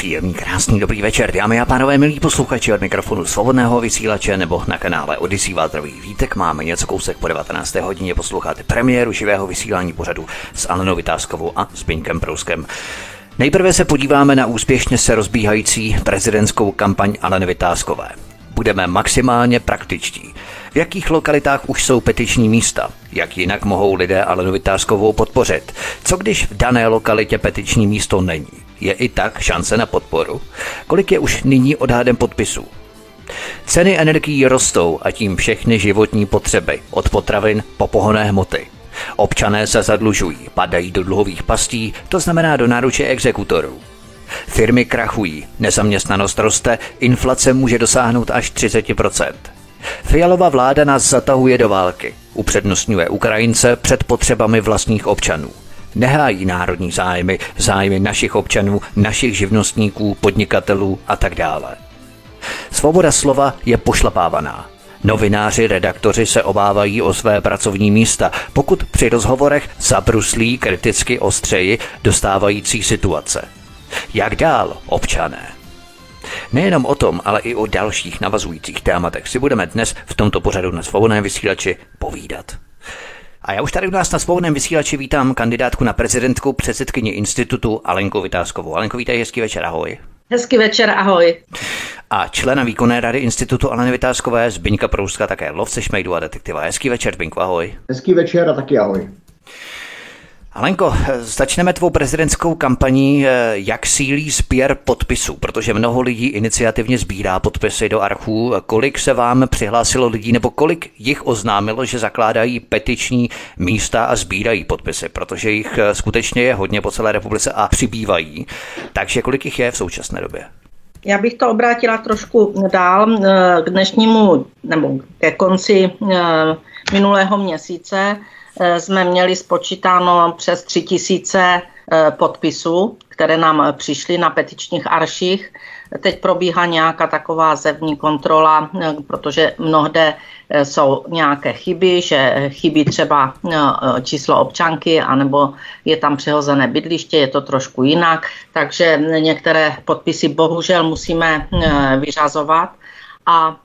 Příjemný, krásný, dobrý večer, dámy a pánové, milí posluchači od mikrofonu svobodného vysílače nebo na kanále Odisí Váltrový Vítek. Máme něco kousek po 19. hodině poslouchat premiéru živého vysílání pořadu s Alenou Vytázkovou a Zbyňkem Prouskem. Nejprve se podíváme na úspěšně se rozbíhající prezidentskou kampaň Aleny Vytázkové. Budeme maximálně praktičtí. V jakých lokalitách už jsou petiční místa? Jak jinak mohou lidé Alenu Vytázkovou podpořit? Co když v dané lokalitě petiční místo není? Je i tak šance na podporu? Kolik je už nyní odhadem podpisů? Ceny energií rostou a tím všechny životní potřeby, od potravin po pohonné hmoty. Občané se zadlužují, padají do dluhových pastí, to znamená do náruče exekutorů. Firmy krachují, nezaměstnanost roste, inflace může dosáhnout až 30%. Fialová vláda nás zatahuje do války, upřednostňuje Ukrajince před potřebami vlastních občanů. Nehájí národní zájmy, zájmy našich občanů, našich živnostníků, podnikatelů a tak dále. Svoboda slova je pošlapávaná. Novináři, redaktoři se obávají o své pracovní místa, pokud při rozhovorech zabruslí kriticky ostřeji dostávající situace. Jak dál, občané? Nejenom o tom, ale i o dalších navazujících tématech si budeme dnes v tomto pořadu na svobodném vysílači povídat. A já už tady u nás na svobodném vysílači vítám kandidátku na prezidentku předsedkyni institutu Alenku Vytázkovou. Alenko, vítej, hezký večer, ahoj. Hezký večer, ahoj. A člena výkonné rady institutu Aleny Vytázkové, Zbyňka Prouska, také lovce šmejdu a detektiva. Hezký večer, Zbyňku, ahoj. Hezký večer a taky ahoj. Alenko, začneme tvou prezidentskou kampaní, eh, jak sílí sběr podpisů, protože mnoho lidí iniciativně sbírá podpisy do archů. Kolik se vám přihlásilo lidí, nebo kolik jich oznámilo, že zakládají petiční místa a sbírají podpisy, protože jich eh, skutečně je hodně po celé republice a přibývají. Takže kolik jich je v současné době? Já bych to obrátila trošku dál eh, k dnešnímu, nebo ke konci minulého měsíce jsme měli spočítáno přes tři tisíce eh, podpisů, které nám přišly na petičních arších. Teď probíhá nějaká taková zevní kontrola, eh, protože mnohde jsou nějaké chyby, že chybí třeba číslo občanky, anebo je tam přehozené bydliště, je to trošku jinak, takže některé podpisy bohužel musíme vyřazovat a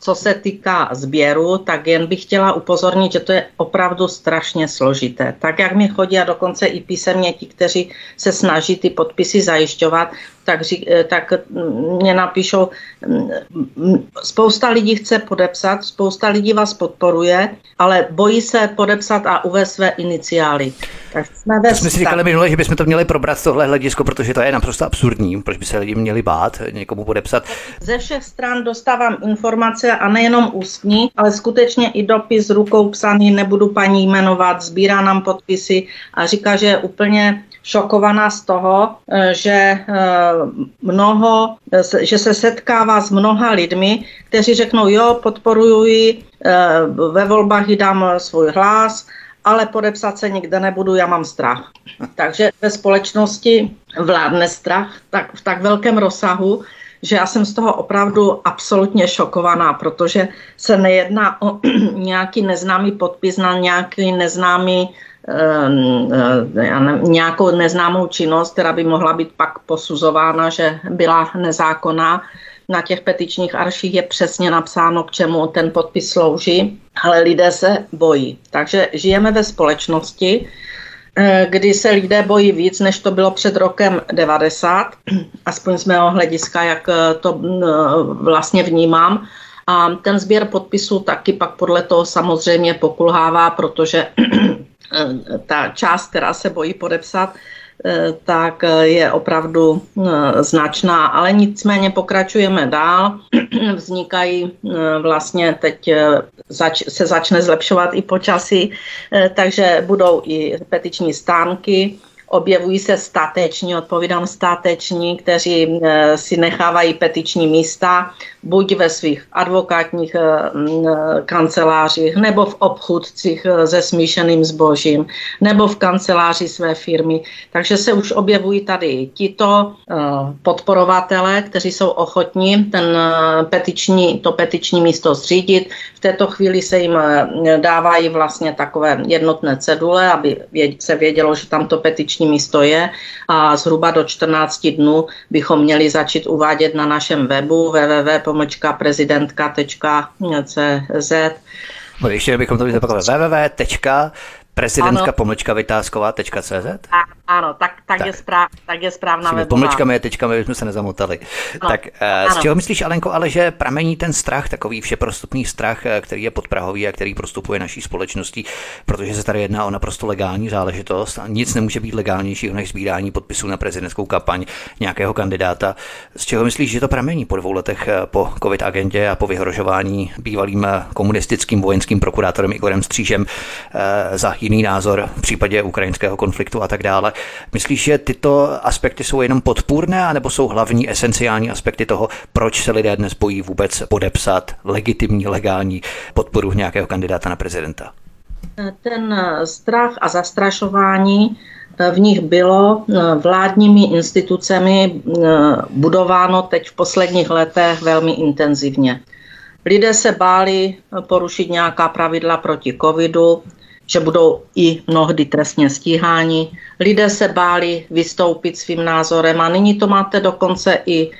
co se týká sběru, tak jen bych chtěla upozornit, že to je opravdu strašně složité. Tak jak mi chodí a dokonce i písemně ti, kteří se snaží ty podpisy zajišťovat, tak, eh, tak mě napíšou, spousta lidí chce podepsat, spousta lidí vás podporuje, ale bojí se podepsat a uvést své iniciály. Tak jsme, ve jsme si říkali minule, že bychom to měli probrat tohle hledisko, protože to je naprosto absurdní. Proč by se lidi měli bát někomu podepsat? Ze všech stran dostávám informace a nejenom ústní, ale skutečně i dopis rukou psaný, nebudu paní jmenovat, sbírá nám podpisy a říká, že je úplně šokovaná z toho, eh, že eh, mnoho, že se setkává s mnoha lidmi, kteří řeknou, jo, podporuji, eh, ve volbách dám svůj hlas, ale podepsat se nikde nebudu, já mám strach. Takže ve společnosti vládne strach tak, v tak velkém rozsahu, že já jsem z toho opravdu absolutně šokovaná, protože se nejedná o nějaký neznámý podpis na nějaký neznámý eh, nějakou neznámou činnost, která by mohla být pak posuzována, že byla nezákonná. Na těch petičních arších je přesně napsáno, k čemu ten podpis slouží, ale lidé se bojí. Takže žijeme ve společnosti, eh, kdy se lidé bojí víc, než to bylo před rokem 90, aspoň z mého hlediska, jak eh, to vlastně vnímám. A ten sběr podpisů taky pak podle toho samozřejmě pokulhává, protože Eh, ta část, která se bojí podepsat, eh, tak eh, je opravdu značná, ale nicméně pokračujeme dál. Vznikají vlastně teď se začne zlepšovat i počasí, takže budou i petiční stánky objevují se stateční, odpovídám stateční, kteří eh, si nechávají petiční místa, buď ve svých advokátních eh, kancelářích, nebo v obchůdcích eh, se smíšeným zbožím, nebo v kanceláři své firmy. Takže se už objevují tady tito podporovatele, kteří jsou ochotní ten petiční, to petiční místo zřídit. V této chvíli se jim dávají vlastně takové jednotné cedule, aby se vědělo, že tam to petiční místo je. A zhruba do 14 dnů bychom měli začít uvádět na našem webu www.prezidentka.cz ještě bychom to vyzapakovali www prezidentka pomlčka vytázková.cz? Ano, tak, tak, tak. Je, správ, tak je správná webová. Pomlčkami je tečkami, jsme se nezamotali. No, tak ano. z čeho myslíš, Alenko, ale že pramení ten strach, takový všeprostupný strach, eh, který je podprahový a který prostupuje naší společností, protože se tady jedná o naprosto legální záležitost a nic nemůže být legálnějšího než sbírání podpisů na prezidentskou kampaň nějakého kandidáta. Z čeho myslíš, že to pramení po dvou letech eh, po covid agendě a po vyhrožování bývalým eh, komunistickým vojenským prokurátorem Igorem Střížem za jiný názor v případě ukrajinského konfliktu a tak dále. Myslíš, že tyto aspekty jsou jenom podpůrné, anebo jsou hlavní esenciální aspekty toho, proč se lidé dnes bojí vůbec podepsat legitimní, legální podporu nějakého kandidáta na prezidenta? Ten strach a zastrašování v nich bylo vládními institucemi budováno teď v posledních letech velmi intenzivně. Lidé se báli porušit nějaká pravidla proti covidu, že budou i mnohdy trestně stíháni. Lidé se báli vystoupit svým názorem a nyní to máte dokonce i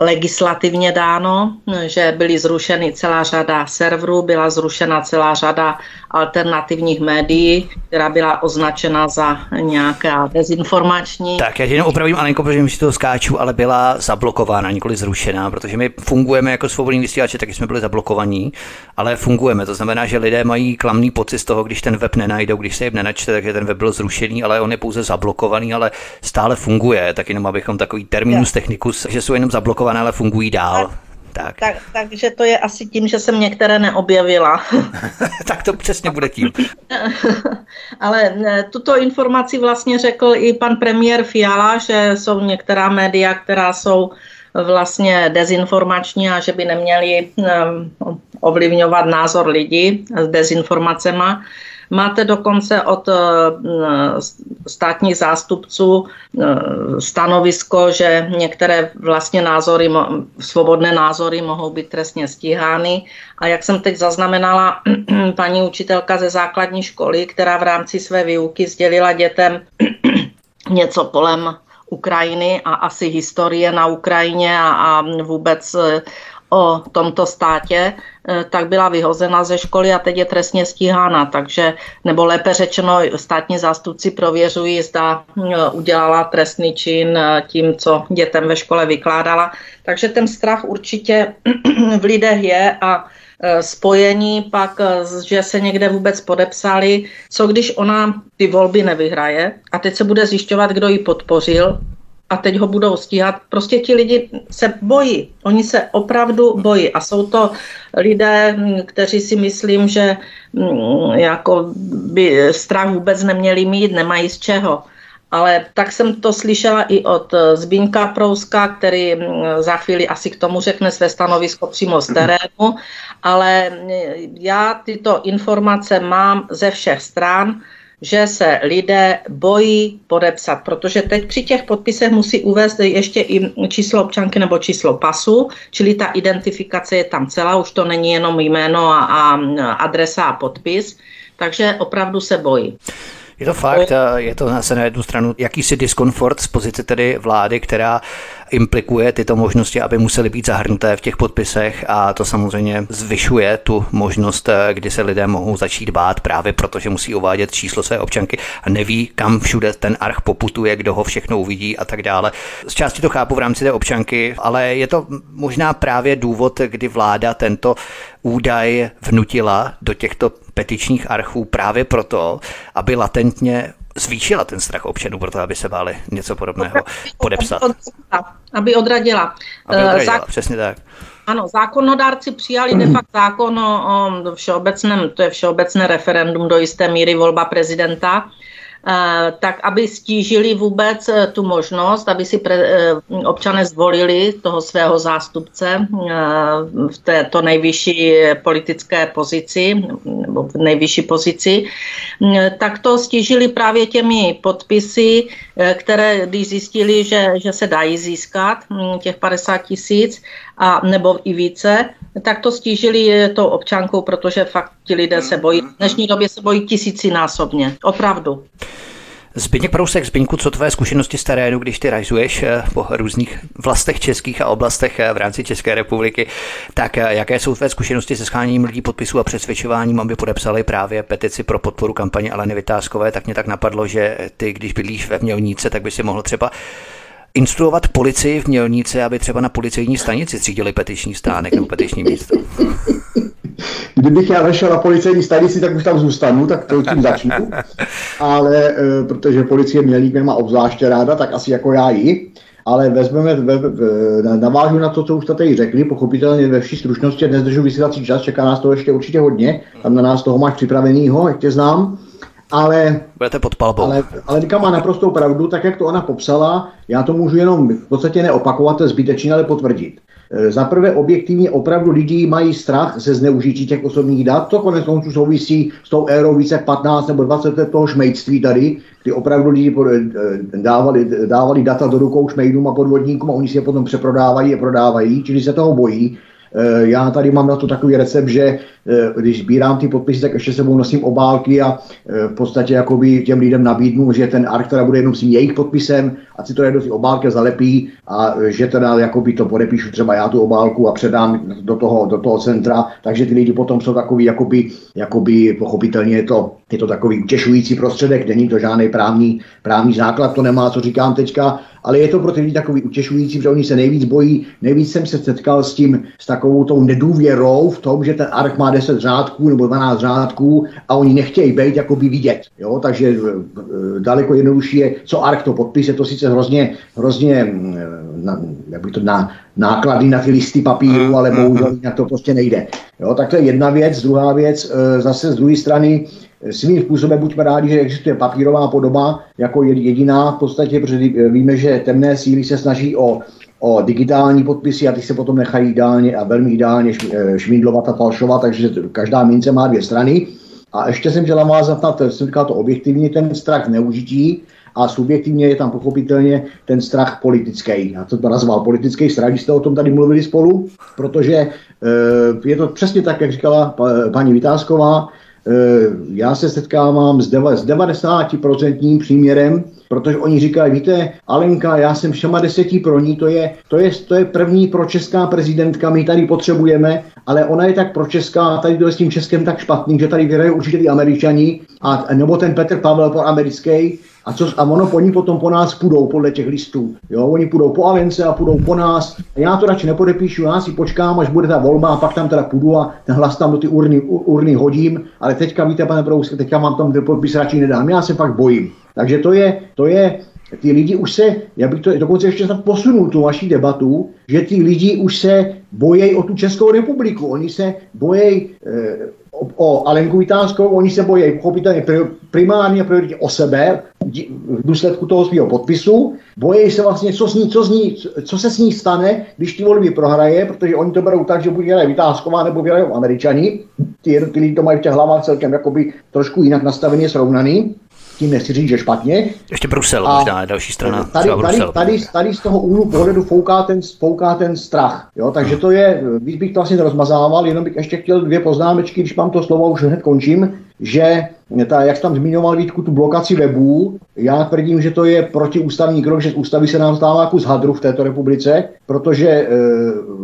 legislativně dáno, že byly zrušeny celá řada serverů, byla zrušena celá řada alternativních médií, která byla označena za nějaká dezinformační. Tak, já tě jenom opravím, Alenko, protože mi si toho skáču, ale byla zablokována, nikoli zrušená, protože my fungujeme jako svobodní vysílači, taky jsme byli zablokovaní, ale fungujeme. To znamená, že lidé mají klamný pocit z toho, když ten web nenajdou, když se jim nenačte, takže ten web byl zrušený, ale on je pouze zablokovaný, ale stále funguje. Tak jenom abychom takový terminus technicus, že jsou jenom zablokované, ale fungují dál. Tak. tak. Takže to je asi tím, že jsem některé neobjevila. tak to přesně bude tím. Ale tuto informaci vlastně řekl i pan premiér Fiala, že jsou některá média, která jsou vlastně dezinformační a že by neměli ovlivňovat názor lidí s dezinformacemi. Máte dokonce od eh, státních zástupců eh, stanovisko, že některé vlastně názory, svobodné názory mohou být trestně stíhány. A jak jsem teď zaznamenala, paní učitelka ze základní školy, která v rámci své výuky sdělila dětem něco kolem Ukrajiny a asi historie na Ukrajině a, a vůbec eh, o tomto státě, eh, tak byla vyhozena ze školy a teď je trestně stíhána. Takže, nebo lépe řečeno, státní zástupci prověřují, zda eh, udělala trestný čin eh, tím, co dětem ve škole vykládala. Takže ten strach určitě v lidech je a spojení pak, že se někde vůbec podepsali, co když ona ty volby nevyhraje a teď se bude zjišťovat, kdo ji podpořil, a teď ho budou stíhat. Prostě ti lidi se bojí. Oni se opravdu bojí. A jsou to lidé, kteří si myslím, že mm, jako by strach vůbec neměli mít, nemají z čeho. Ale tak jsem to slyšela i od Zbínka Prouska, který mm, za chvíli asi k tomu řekne své stanovisko přímo z terénu. Ale já tyto informace mám ze všech stran že se lidé bojí podepsat, protože teď při těch podpisech musí uvést ještě i číslo občanky nebo číslo pasu, čili ta identifikace je tam celá, už to není jenom jméno a, a adresa a podpis, takže opravdu se bojí. Je to fakt, je to zase na jednu stranu jakýsi diskomfort z pozice tedy vlády, která implikuje tyto možnosti, aby musely být zahrnuté v těch podpisech a to samozřejmě zvyšuje tu možnost, kdy se lidé mohou začít bát právě proto, že musí uvádět číslo své občanky a neví, kam všude ten arch poputuje, kdo ho všechno uvidí a tak dále. Z části to chápu v rámci té občanky, ale je to možná právě důvod, kdy vláda tento údaj vnutila do těchto petičních archů právě proto, aby latentně zvýšila ten strach občanů, proto aby se báli něco podobného podepsat. Aby odradila. Aby odradila, Zák- přesně tak. Ano, zákonodárci přijali de facto zákon o, o všeobecném, to je všeobecné referendum do jisté míry volba prezidenta, tak aby stížili vůbec tu možnost, aby si pre, občané zvolili toho svého zástupce v této nejvyšší politické pozici, nebo v nejvyšší pozici, tak to stížili právě těmi podpisy, které když zjistili, že, že se dají získat těch 50 tisíc, a nebo i více, tak to stížili tou občankou, protože fakt ti lidé se bojí. V dnešní době se bojí tisícinásobně. Opravdu. Zbyněk Prousek, Zbyňku, co tvé zkušenosti z terénu, když ty rajzuješ eh, po různých vlastech českých a oblastech eh, v rámci České republiky, tak eh, jaké jsou tvé zkušenosti se scháněním lidí podpisů a přesvědčováním, aby podepsali právě petici pro podporu kampaně Aleny Vytázkové, tak mě tak napadlo, že ty, když bydlíš ve Mělníce, tak by si mohl třeba instruovat policii v Mělnici, aby třeba na policejní stanici třídili petiční stánek nebo petiční místo? Kdybych já nešel na policejní stanici, tak už tam zůstanu, tak to tím začnu. Ale e, protože policie Mělník má obzvláště ráda, tak asi jako já ji. Ale vezmeme, ve, ve, navážu na to, co už tady řekli, pochopitelně ve vší stručnosti, dnes držu vysílací čas, čeká nás to ještě určitě hodně, tam na nás toho máš připravenýho, jak tě znám. Ale, Budete pod palbou. Ale, ale Dika má naprostou pravdu, tak jak to ona popsala, já to můžu jenom v podstatě neopakovat, to je zbytečně, ale potvrdit. E, za prvé objektivně opravdu lidi mají strach ze zneužití těch osobních dat, to konec konců souvisí s tou érou více jak 15 nebo 20 let toho šmejdství tady, kdy opravdu lidi e, dávali, dávali data do rukou šmejdům a podvodníkům a oni si je potom přeprodávají a prodávají, čili se toho bojí. E, já tady mám na to takový recept, že Eh, když sbírám ty podpisy, tak ještě sebou nosím obálky a eh, v podstatě jakoby těm lidem nabídnu, že ten art teda bude jenom s jejich podpisem, a si to jednou si obálky zalepí a eh, že teda jakoby to podepíšu třeba já tu obálku a předám do toho, do toho centra, takže ty lidi potom jsou takový jakoby, jakoby pochopitelně je to, je to takový utěšující prostředek, není to žádný právní, právní základ, to nemá, co říkám teďka, ale je to pro ty lidi takový utěšující, protože oni se nejvíc bojí, nejvíc jsem se setkal s tím, s takovou tou nedůvěrou v tom, že ten ark má 10 řádků nebo 12 řádků a oni nechtějí být jakoby vidět. Jo? Takže e, daleko jednodušší je, co ARK to podpis, je to sice hrozně, hrozně na, jak by to na, náklady na ty listy papíru, ale bohužel jinak to prostě nejde. Jo? Tak to je jedna věc. Druhá věc, e, zase z druhé strany, svým způsobem buďme rádi, že existuje papírová podoba jako jediná v podstatě, protože víme, že temné síly se snaží o o digitální podpisy a ty se potom nechají ideálně a velmi ideálně eh, šmídlovat a falšovat, takže každá mince má dvě strany. A ještě jsem chtěla navázat na to, jsem říkal to objektivně, ten strach neužití a subjektivně je tam pochopitelně ten strach politický. Já to nazval politický strach, když jste o tom tady mluvili spolu, protože e, je to přesně tak, jak říkala paní Vytázková, já se setkávám s 90% příměrem protože oni říkají, víte, Alenka, já jsem 60 pro ní, to je, to, je, to je první pro česká prezidentka, my tady potřebujeme, ale ona je tak pro česká, tady to je s tím Českem tak špatný, že tady vyhrají určitě ty američani, a, nebo ten Petr Pavel pro americký, a, co, a ono po ní potom po nás půjdou podle těch listů. Jo? Oni půjdou po Alence a půjdou po nás. A já to radši nepodepíšu, já si počkám, až bude ta volba a pak tam teda půjdu a ten hlas tam do ty urny, urny hodím. Ale teďka, víte, pane Brousk, teďka mám tam ten podpis radši nedám. Já se pak bojím. Takže to je, to je, ty lidi už se, já bych to dokonce ještě snad posunul tu vaši debatu, že ty lidi už se bojejí o tu Českou republiku. Oni se bojejí eh, o, o Alenku Vytázkou, oni se bojejí pochopitelně primárně prioritně o sebe v důsledku toho svého podpisu. Bojejí se vlastně, co, s ní, co, s ní, co se s ní stane, když ty volby prohraje, protože oni to berou tak, že buď vyhraje Vytázková nebo vyhrají Američani. Ty jednotliví to mají v těch hlavách celkem jakoby trošku jinak nastaveně srovnaný tím nechci říct, že špatně. Ještě Brusel, a možná další strana. Tady, tady, Brusel, tady, tady, z toho úhlu pohledu fouká ten, fouká ten strach. Jo? Takže to je, víc bych to asi nerozmazával, jenom bych ještě chtěl dvě poznámečky, když mám to slovo, už hned končím, že ta, jak tam zmiňoval Vítku, tu blokaci webů, já tvrdím, že to je protiústavní krok, že z ústavy se nám stává kus hadru v této republice, protože e,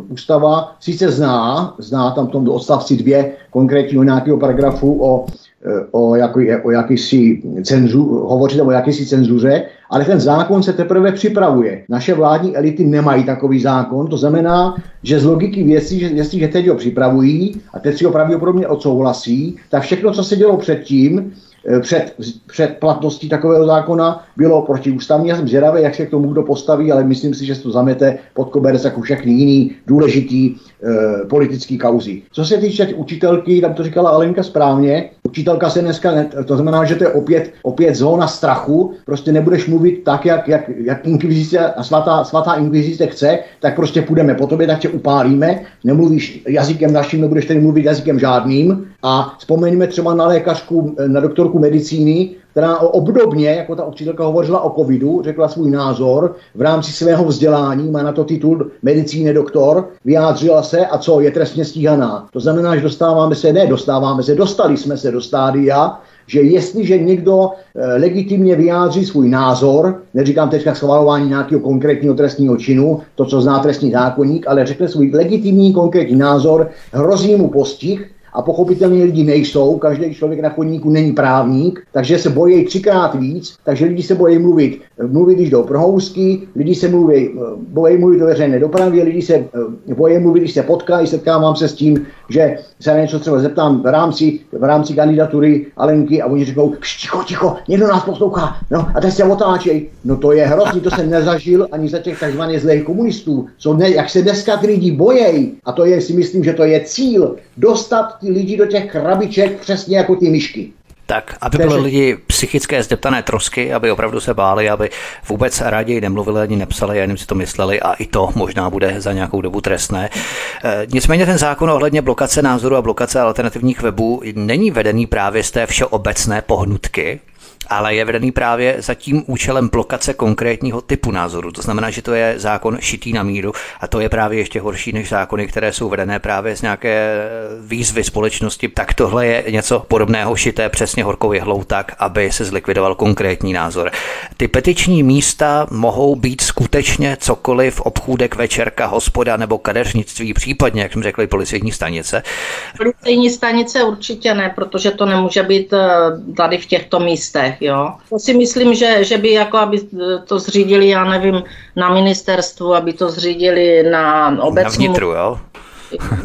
ústava sice zná, zná tam v tom odstavci dvě konkrétního nějakého paragrafu o o, jako, o jakýsi cenzu, hovořit o jakýsi cenzuře, ale ten zákon se teprve připravuje. Naše vládní elity nemají takový zákon, to znamená, že z logiky věcí, že jestliže teď ho připravují a teď si ho pravděpodobně odsouhlasí, tak všechno, co se dělo předtím, před, před platností takového zákona bylo protiústavní. Já jsem zvědavý, jak se k tomu kdo postaví, ale myslím si, že se to zamete pod koberec jako všechny jiný důležitý e, politický kauzy. Co se týče učitelky, tam to říkala Alenka správně, učitelka se dneska, ne, to znamená, že to je opět, opět zóna strachu, prostě nebudeš mluvit tak, jak, jak, jak inkvizice a svatá, svatá inkvizice chce, tak prostě půjdeme po tobě, tak tě upálíme, nemluvíš jazykem naším, nebudeš tedy mluvit jazykem žádným a vzpomeňme třeba na lékařku, na doktorku medicíny, která obdobně, jako ta učitelka hovořila o covidu, řekla svůj názor v rámci svého vzdělání, má na to titul medicíny doktor, vyjádřila se a co, je trestně stíhaná. To znamená, že dostáváme se, ne dostáváme se, dostali jsme se do stádia, že jestliže někdo e, legitimně vyjádří svůj názor, neříkám teďka schvalování nějakého konkrétního trestního činu, to, co zná trestní zákonník, ale řekne svůj legitimní konkrétní názor, hrozí mu postih, a pochopitelně lidi nejsou, každý člověk na chodníku není právník, takže se bojí třikrát víc, takže lidi se bojí mluvit, mluvit když jdou prohousky, lidi se mluví, bojí mluvit do veřejné dopravy, lidi se bojí mluvit, když se potkají, setkávám se s tím, že se na něco třeba zeptám v rámci, v rámci kandidatury Alenky a oni řeknou, ticho, ticho, někdo nás poslouchá, no a teď se otáčej. No to je hrozný, to jsem nezažil ani za těch takzvaných zlých komunistů, co ne, jak se dneska ty lidi bojejí, a to je, si myslím, že to je cíl, dostat ty lidi do těch krabiček přesně jako ty myšky. Tak, aby byly lidi psychické zdeptané trosky, aby opravdu se báli, aby vůbec raději nemluvili ani nepsali, jenom si to mysleli a i to možná bude za nějakou dobu trestné. E, nicméně ten zákon ohledně blokace názoru a blokace alternativních webů není vedený právě z té všeobecné pohnutky, ale je vedený právě za tím účelem blokace konkrétního typu názoru. To znamená, že to je zákon šitý na míru a to je právě ještě horší než zákony, které jsou vedené právě z nějaké výzvy společnosti. Tak tohle je něco podobného šité přesně horkou jehlou tak, aby se zlikvidoval konkrétní názor. Ty petiční místa mohou být skutečně cokoliv, obchůdek, večerka, hospoda nebo kadeřnictví, případně, jak jsme řekli, policejní stanice. Policejní stanice určitě ne, protože to nemůže být eh, tady v těchto místech jo. To si myslím, že, že by jako, aby to zřídili, já nevím, na ministerstvu, aby to zřídili na obecním... Na vnitru, jo?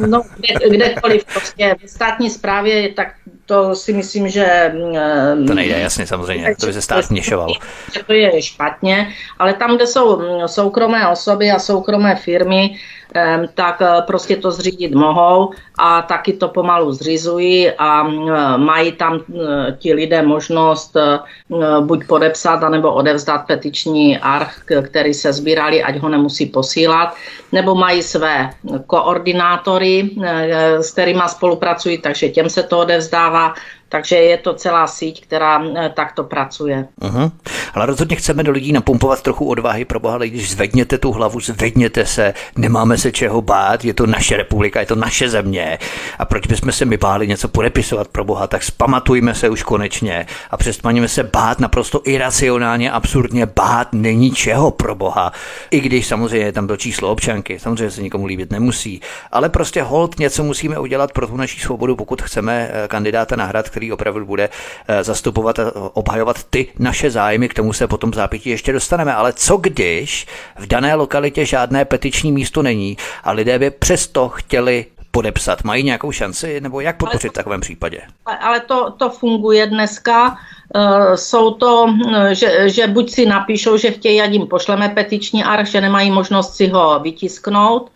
No, kde, kdekoliv prostě v státní správě, tak to si myslím, že... To nejde, jasně, samozřejmě, to by se stát měšoval. To je špatně, ale tam, kde jsou soukromé osoby a soukromé firmy, tak eh, prostě to zřídit mohou a taky to pomalu zřizují a eh, mají tam eh, ti lidé možnost buď podepsat, anebo odevzdat petiční arch, který se sbírali, ať ho nemusí posílat, nebo mají své koordinátory, s kterými spolupracují, takže těm se to odevzdává takže je to celá síť, která eh, takto pracuje. Uh-huh. Ale rozhodně chceme do lidí napumpovat trochu odvahy, pro boha, když zvedněte tu hlavu, zvedněte se, nemáme se čeho bát, je to naše republika, je to naše země. A proč bychom se my báli něco podepisovat pro boha, tak spamatujme se už konečně a přestaňme se bát naprosto iracionálně, absurdně bát není čeho pro boha. I když samozřejmě tam to číslo občanky, samozřejmě se nikomu líbit nemusí, ale prostě hold něco musíme udělat pro tu naší svobodu, pokud chceme eh, kandidáta nahrát, který opravdu bude eh, zastupovat a obhajovat ty naše zájmy, k tomu se potom zápětí ještě dostaneme. Ale co když v dané lokalitě žádné petiční místo není a lidé by přesto chtěli podepsat? Mají nějakou šanci nebo jak podpořit v takovém případě? Ale to, to funguje dneska. Uh, jsou to, že, že buď si napíšou, že chtějí, ať jim pošleme petiční arch, že nemají možnost si ho vytisknout,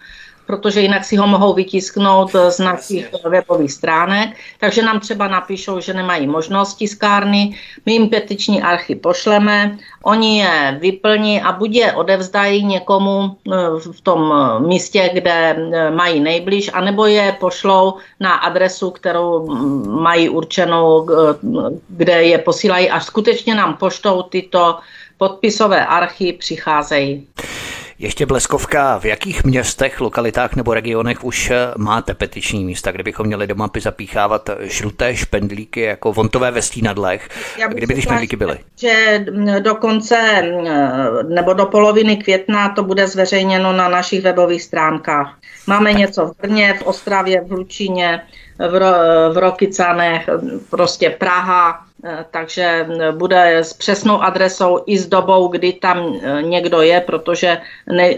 protože jinak si ho mohou vytisknout z našich webových stránek, takže nám třeba napíšou, že nemají možnost tiskárny, my jim petiční archy pošleme, oni je vyplní a buď je odevzdají někomu eh, v tom místě, kde eh, mají nejblíž, anebo je pošlou na adresu, kterou mm, mají určenou, eh, kde je posílají a skutečně nám poštou tyto podpisové archy přicházejí. Ještě bleskovka, v jakých městech, lokalitách nebo regionech už eh, máte petiční místa, kde bychom měli do mapy zapíchávat žluté špendlíky jako vontové ve stínadlech? Kdyby ty špendlíky byly? Že mm, do konce mm, nebo do poloviny května to bude zveřejněno na našich webových stránkách. Máme něco v Brně, v Ostravě, v Hlučíně, v, Ro- v Rokycanech, prostě Praha, takže eh, bude s přesnou adresou i s dobou, kdy tam eh, někdo je, protože ne,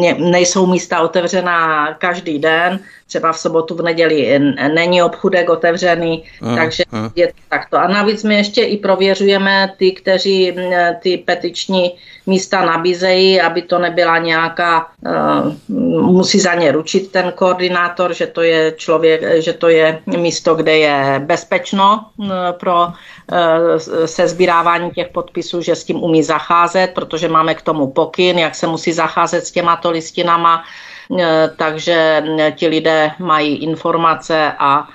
ne, nejsou místa otevřená každý den. Třeba v sobotu, v neděli není obchudek otevřený, mm, takže mm. je to takto. A navíc my ještě i prověřujeme ty, kteří ty petiční místa nabízejí, aby to nebyla nějaká, uh, musí za ně ručit ten koordinátor, že to je člověk, že to je místo, kde je bezpečno uh, pro uh, sezbírávání těch podpisů, že s tím umí zacházet, protože máme k tomu pokyn, jak se musí zacházet s těmato listinama, takže ti lidé mají informace a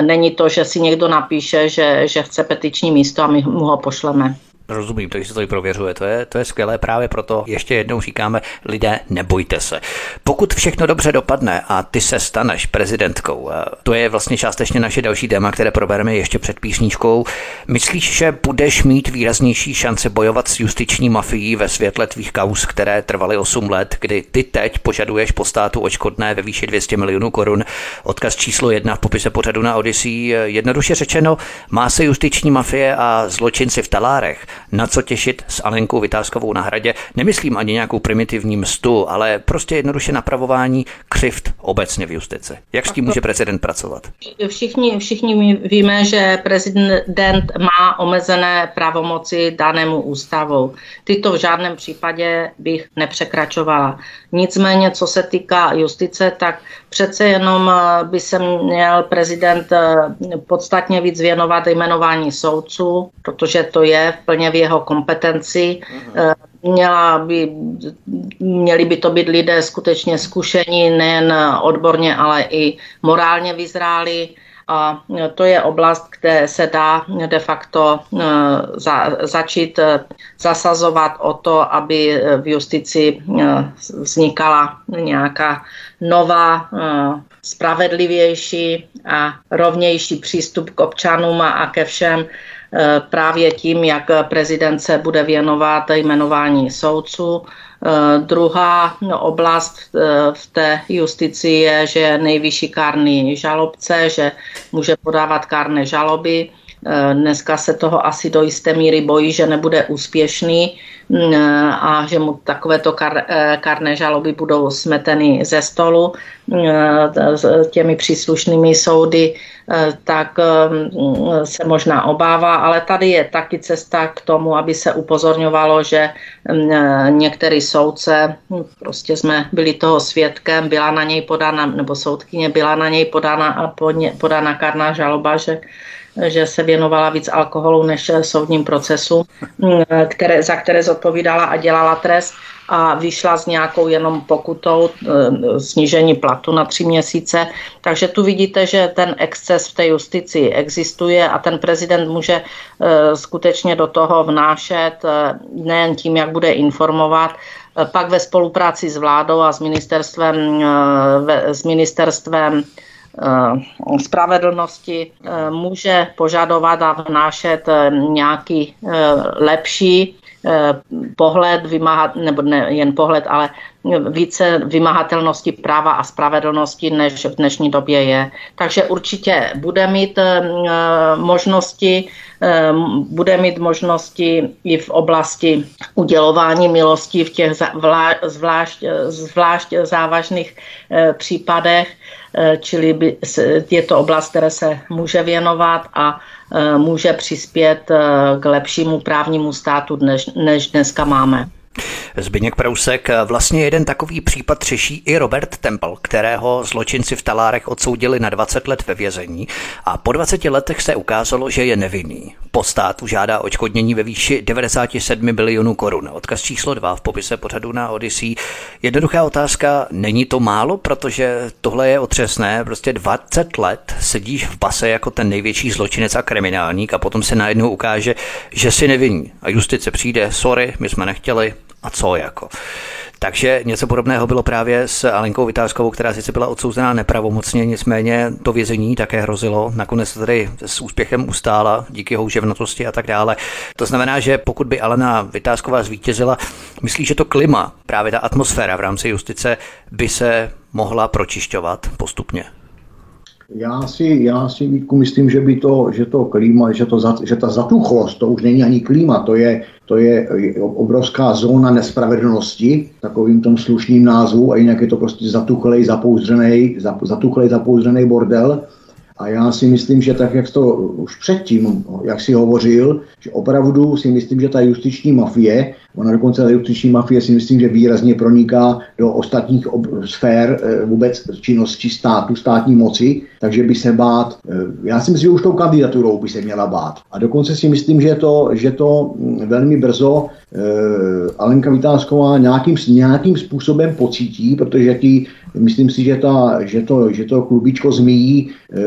není to, že si někdo napíše, že, že chce petiční místo a my mu ho pošleme. Rozumím, takže se to i prověřuje. To je, to je skvělé, právě proto ještě jednou říkáme, lidé, nebojte se. Pokud všechno dobře dopadne a ty se staneš prezidentkou, to je vlastně částečně naše další téma, které probereme ještě před písničkou. Myslíš, že budeš mít výraznější šance bojovat s justiční mafií ve světle tvých kaus, které trvaly 8 let, kdy ty teď požaduješ po státu očkodné ve výši 200 milionů korun? Odkaz číslo jedna v popise pořadu na Odyssey. Jednoduše řečeno, má se justiční mafie a zločinci v talárech na co těšit s Alenkou Vytázkovou na hradě. Nemyslím ani nějakou primitivní mstu, ale prostě jednoduše napravování křivt obecně v justici. Jak s tím může prezident pracovat? Všichni, všichni víme, že prezident má omezené pravomoci danému ústavou. Tyto v žádném případě bych nepřekračovala. Nicméně, co se týká justice, tak přece jenom eh, by se měl prezident eh, podstatně víc věnovat jmenování soudců, protože to je plně v jeho kompetenci. Uh-huh. Měla by, měli by to být lidé skutečně zkušení, nejen odborně, ale i morálně vyzráli. A to je oblast, kde se dá de facto eh, za, začít eh, zasazovat o to, aby v justici vznikala nějaká nová, spravedlivější a rovnější přístup k občanům a ke všem Eh, právě tím, jak prezident se bude věnovat jmenování soudců. Eh, druhá oblast eh, v té justici je, že nejvyšší kárný žalobce, že může podávat kárné žaloby. Dneska se toho asi do jisté míry bojí, že nebude úspěšný mm, a že mu takovéto kar, karné žaloby budou smeteny ze stolu těmi příslušnými soudy Eh, tak eh, se možná obává, ale tady je taky cesta k tomu, aby se upozorňovalo, že mm, eh, některý soudce, hm, prostě jsme byli toho svědkem, byla na něj podána, nebo soudkyně byla na něj podána, podána kárná žaloba, že že se věnovala víc alkoholu než soudním procesu, hm, které, za které zodpovídala a dělala trest a vyšla s nějakou jenom pokutou e, snížení platu na tři měsíce. Takže tu vidíte, že ten exces v té justici existuje a ten prezident může e, skutečně do toho vnášet e, nejen tím, jak bude informovat, pak ve spolupráci s vládou a s ministerstvem, s ministerstvem spravedlnosti může požadovat a vnášet nějaký lepší Eh, pohled, vymáhat, nebo ne jen pohled, ale více vymahatelnosti práva a spravedlnosti, než v dnešní době je. Takže určitě bude mít eh, možnosti, eh, bude mít možnosti i v oblasti udělování milosti v těch zvlášť, zvlášť závažných případech, čili je to oblast, které se může věnovat a Eh, může přispět eh, k lepšímu právnímu státu, než dneska máme. Zbyněk Prousek, vlastně jeden takový případ řeší i Robert Temple, kterého zločinci v Talárech odsoudili na 20 let ve vězení a po 20 letech se ukázalo, že je nevinný. Po státu žádá očkodnění ve výši 97 bilionů korun. Odkaz číslo 2 v popise pořadu na Odyssey. Jednoduchá otázka, není to málo, protože tohle je otřesné, prostě 20 let sedíš v base jako ten největší zločinec a kriminálník a potom se najednou ukáže, že si nevinný. A justice přijde, sorry, my jsme nechtěli, a co jako. Takže něco podobného bylo právě s Alenkou Vytázkovou, která sice byla odsouzená nepravomocně, nicméně to vězení také hrozilo. Nakonec tady s úspěchem ustála díky houževnatosti a tak dále. To znamená, že pokud by Alena Vytázková zvítězila, myslí, že to klima, právě ta atmosféra v rámci justice by se mohla pročišťovat postupně? Já si, já si Vítku, myslím, že by to, že to klíma, že, to, že ta zatuchlost, to už není ani klíma, to je, to je obrovská zóna nespravedlnosti, takovým tom slušným názvu, a jinak je to prostě zatuchlej, zapouzdřený, zatuchlej, zapouzdřený bordel. A já si myslím, že tak, jak to už předtím, jak si hovořil, že opravdu si myslím, že ta justiční mafie, ona dokonce ta justiční mafie si myslím, že výrazně proniká do ostatních ob- sfér e, vůbec činnosti státu, státní moci, takže by se bát, e, já si myslím, že už tou kandidaturou by se měla bát. A dokonce si myslím, že to, že to mm, velmi brzo e, Alenka Vytázková nějakým, nějakým způsobem pocítí, protože ti Myslím si, že, ta, že, to, že to klubičko zmíjí e,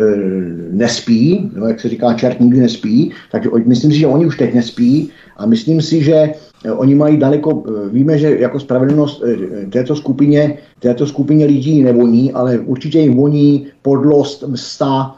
nespí, no, jak se říká, čert nikdy nespí, takže myslím si, že oni už teď nespí a myslím si, že e, oni mají daleko, e, víme, že jako spravedlnost e, této skupině, této skupině lidí nevoní, ale určitě jim voní podlost, msta,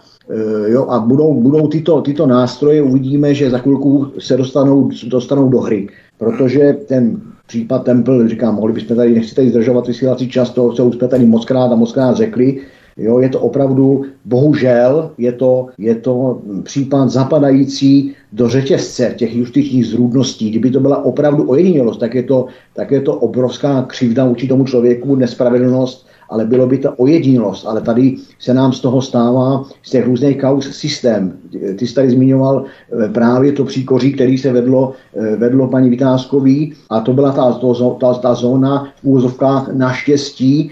jo, a budou, budou tyto, tyto nástroje, uvidíme, že za chvilku se dostanou, dostanou do hry, protože ten případ Temple, říkám, mohli bychom tady, nechci tady zdržovat vysílací čas, to, co už jsme tady mockrát a mockrát řekli, Jo, je to opravdu, bohužel, je to, je to případ zapadající do řetězce těch justičních zrůdností. Kdyby to byla opravdu ojedinělost, tak je to, tak je to obrovská křivda vůči tomu člověku, nespravedlnost, ale bylo by to ojedinělost. Ale tady se nám z toho stává z těch různých kaus systém. Ty jsi tady zmiňoval eh, právě to příkoří, který se vedlo, eh, vedlo paní Vytázkový a to byla ta, to, ta, ta zóna v úvozovkách naštěstí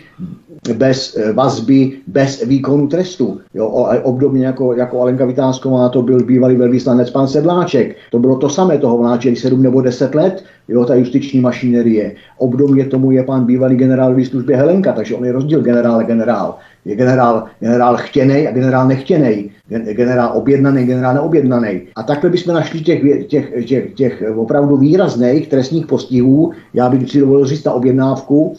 bez eh, vazby, bez výkonu trestu. Jo, obdobně jako, jako Alenka Vytázková, to byl bývalý velvyslanec pan Sedláček. To bylo to samé, toho vláčeli 7 nebo 10 let, jo, ta justiční mašinerie. Obdobně tomu je pan bývalý generál službě Helenka, takže on je rozdíl generál a generál. Je generál, generál chtěný a generál nechtěný. Generál objednaný, generál neobjednaný. A takhle bychom našli těch, těch, těch, těch opravdu výrazných trestních postihů. Já bych si dovolil říct na objednávku,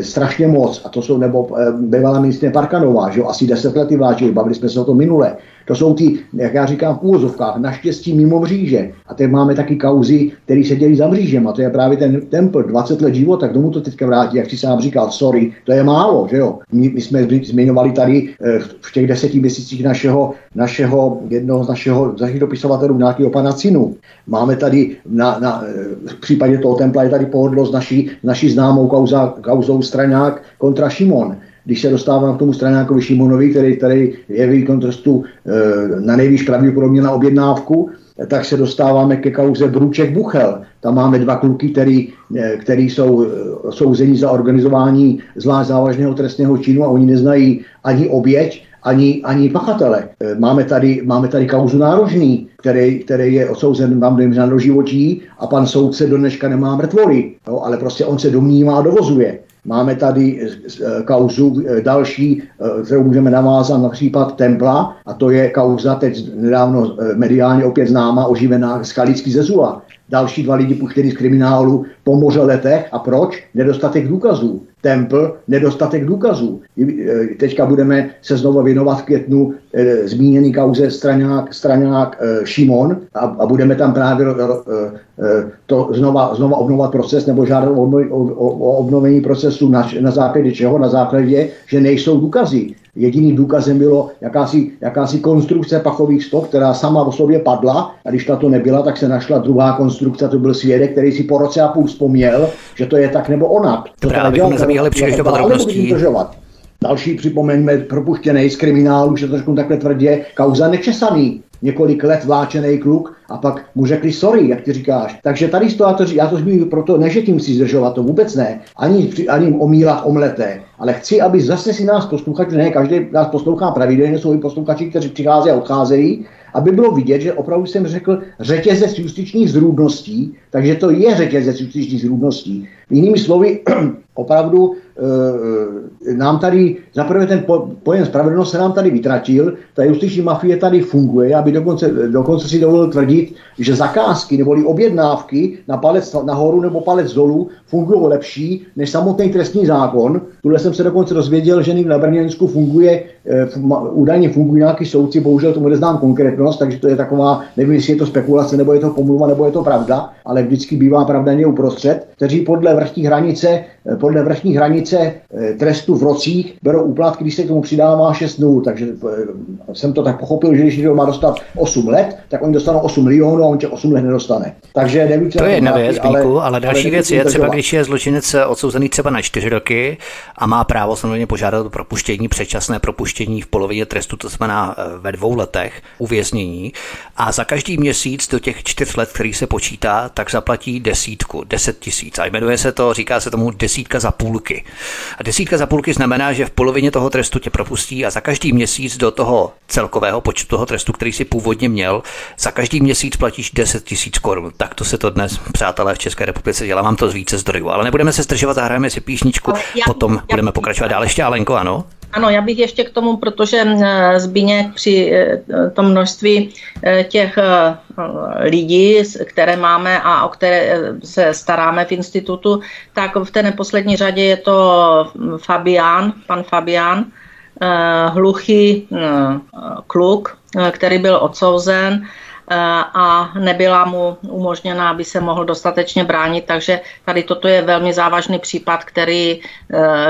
strašně moc. A to jsou, nebo e, bývalá ministrně Parkanová, že jo, asi deset lety vláčili, bavili jsme se o tom minule. To jsou ty, jak já říkám v úvozovkách, naštěstí mimo mříže. A teď máme taky kauzy, které se dělí za mřížem. A to je právě ten templ, 20 let života, k tomu to teďka vrátí, jak si sám říkal, sorry, to je málo, že jo. My, my jsme zmiňovali tady eh, v těch deseti měsících našeho, našeho, jednoho z našeho, z dopisovatelů, nějakého pana Cinu. Máme tady na, na, v případě toho templa je tady pohodlost naší, naší známou kauza, kauzou Straňák kontra Šimon když se dostávám k tomu stranákovi Šimonovi, který, který je výkon trestu e, na nejvíc pravděpodobně na objednávku, tak se dostáváme ke kauze Bruček Buchel. Tam máme dva kluky, který, e, který jsou e, souzení za organizování zvlášť závažného trestného činu a oni neznají ani oběť, ani, ani pachatele. Máme tady, máme tady kauzu nárožný, který, který je odsouzen dojím na doživotí a pan soudce do dneška nemá mrtvoly, jo, ale prostě on se domnívá a dovozuje. Máme tady eh, kauzu eh, další, eh, kterou můžeme navázat na případ Templa, a to je kauza teď nedávno mediálně opět známá, oživená Skalický Zezula. Další dva lidi puštěni z kriminálu po moře letech. A proč? Nedostatek důkazů. Templ, nedostatek důkazů. Teďka budeme se znovu věnovat v květnu e, zmíněný kauze Straňák, Straňák e, Šimon a, a budeme tam právě e, e, to znova, znova obnovovat proces nebo žádat o, o, o obnovení procesu na, na základě čeho? Na základě, že nejsou důkazy. Jediným důkazem bylo jakási, jakási konstrukce pachových stop, která sama o sobě padla a když tato nebyla, tak se našla druhá konstrukce, to byl svědek, který si po roce a půl vzpomněl, že to je tak nebo onak. Dobrá, abychom nezabíhali příliš do podrobností. Další připomeňme propuštěný z kriminálu, že to řeknu takhle tvrdě, kauza nečesaný několik let vláčený kluk a pak mu řekli sorry, jak ty říkáš. Takže tady to, já to, já to zmiňuji proto, ne, že tím si zdržovat, to vůbec ne, ani, ani omílat omleté, ale chci, aby zase si nás posluchači, ne, každý nás poslouchá pravidelně, jsou i posluchači, kteří přicházejí a odcházejí, aby bylo vidět, že opravdu jsem řekl řetězec justičních zrůdností, takže to je řetězec justičních zrůdností. Jinými slovy, opravdu nám tady, zaprvé ten po, pojem spravedlnost se nám tady vytratil, ta justiční mafie tady funguje, aby dokonce, dokonce si dovolil tvrdit, že zakázky nebo objednávky na palec nahoru nebo palec dolů fungují lepší než samotný trestní zákon. Tuhle jsem se dokonce dozvěděl, že na Brněnsku funguje, e, údajně fungují nějaký soudci, bohužel tomu neznám konkrétnost, takže to je taková, nevím, jestli je to spekulace, nebo je to pomluva, nebo je to pravda, ale vždycky bývá pravda uprostřed, kteří podle vrchní hranice, podle vrchní hranice hranice eh, trestu v rocích, berou úplatky, když se k tomu přidá, má 6 dnů, takže eh, jsem to tak pochopil, že když někdo má dostat 8 let, tak oni dostanou 8 milionů a on těch 8 let nedostane. Takže nevím, to je jedna věc, ale, ale další ale věc je třeba, když je zločinec odsouzený třeba na 4 roky a má právo samozřejmě požádat o propuštění, předčasné propuštění v polovině trestu, to znamená ve dvou letech uvěznění a za každý měsíc do těch čtyř let, který se počítá, tak zaplatí desítku, deset tisíc. A jmenuje se to, říká se tomu desítka za půlky. A desítka za půlky znamená, že v polovině toho trestu tě propustí a za každý měsíc do toho celkového počtu toho trestu, který si původně měl, za každý měsíc platíš 10 tisíc korun. Tak to se to dnes, přátelé, v České republice dělá. Mám to z více zdrojů, ale nebudeme se zdržovat, zahrajeme si píšničku, já, potom já, budeme pokračovat dál. Ještě Alenko, ano? Ano, já bych ještě k tomu, protože eh, Zbíněk při eh, tom množství eh, těch lidí, které máme a o které se staráme v institutu, tak v té neposlední řadě je to Fabián, pan Fabián, hluchý kluk, který byl odsouzen a nebyla mu umožněna, aby se mohl dostatečně bránit, takže tady toto je velmi závažný případ, který,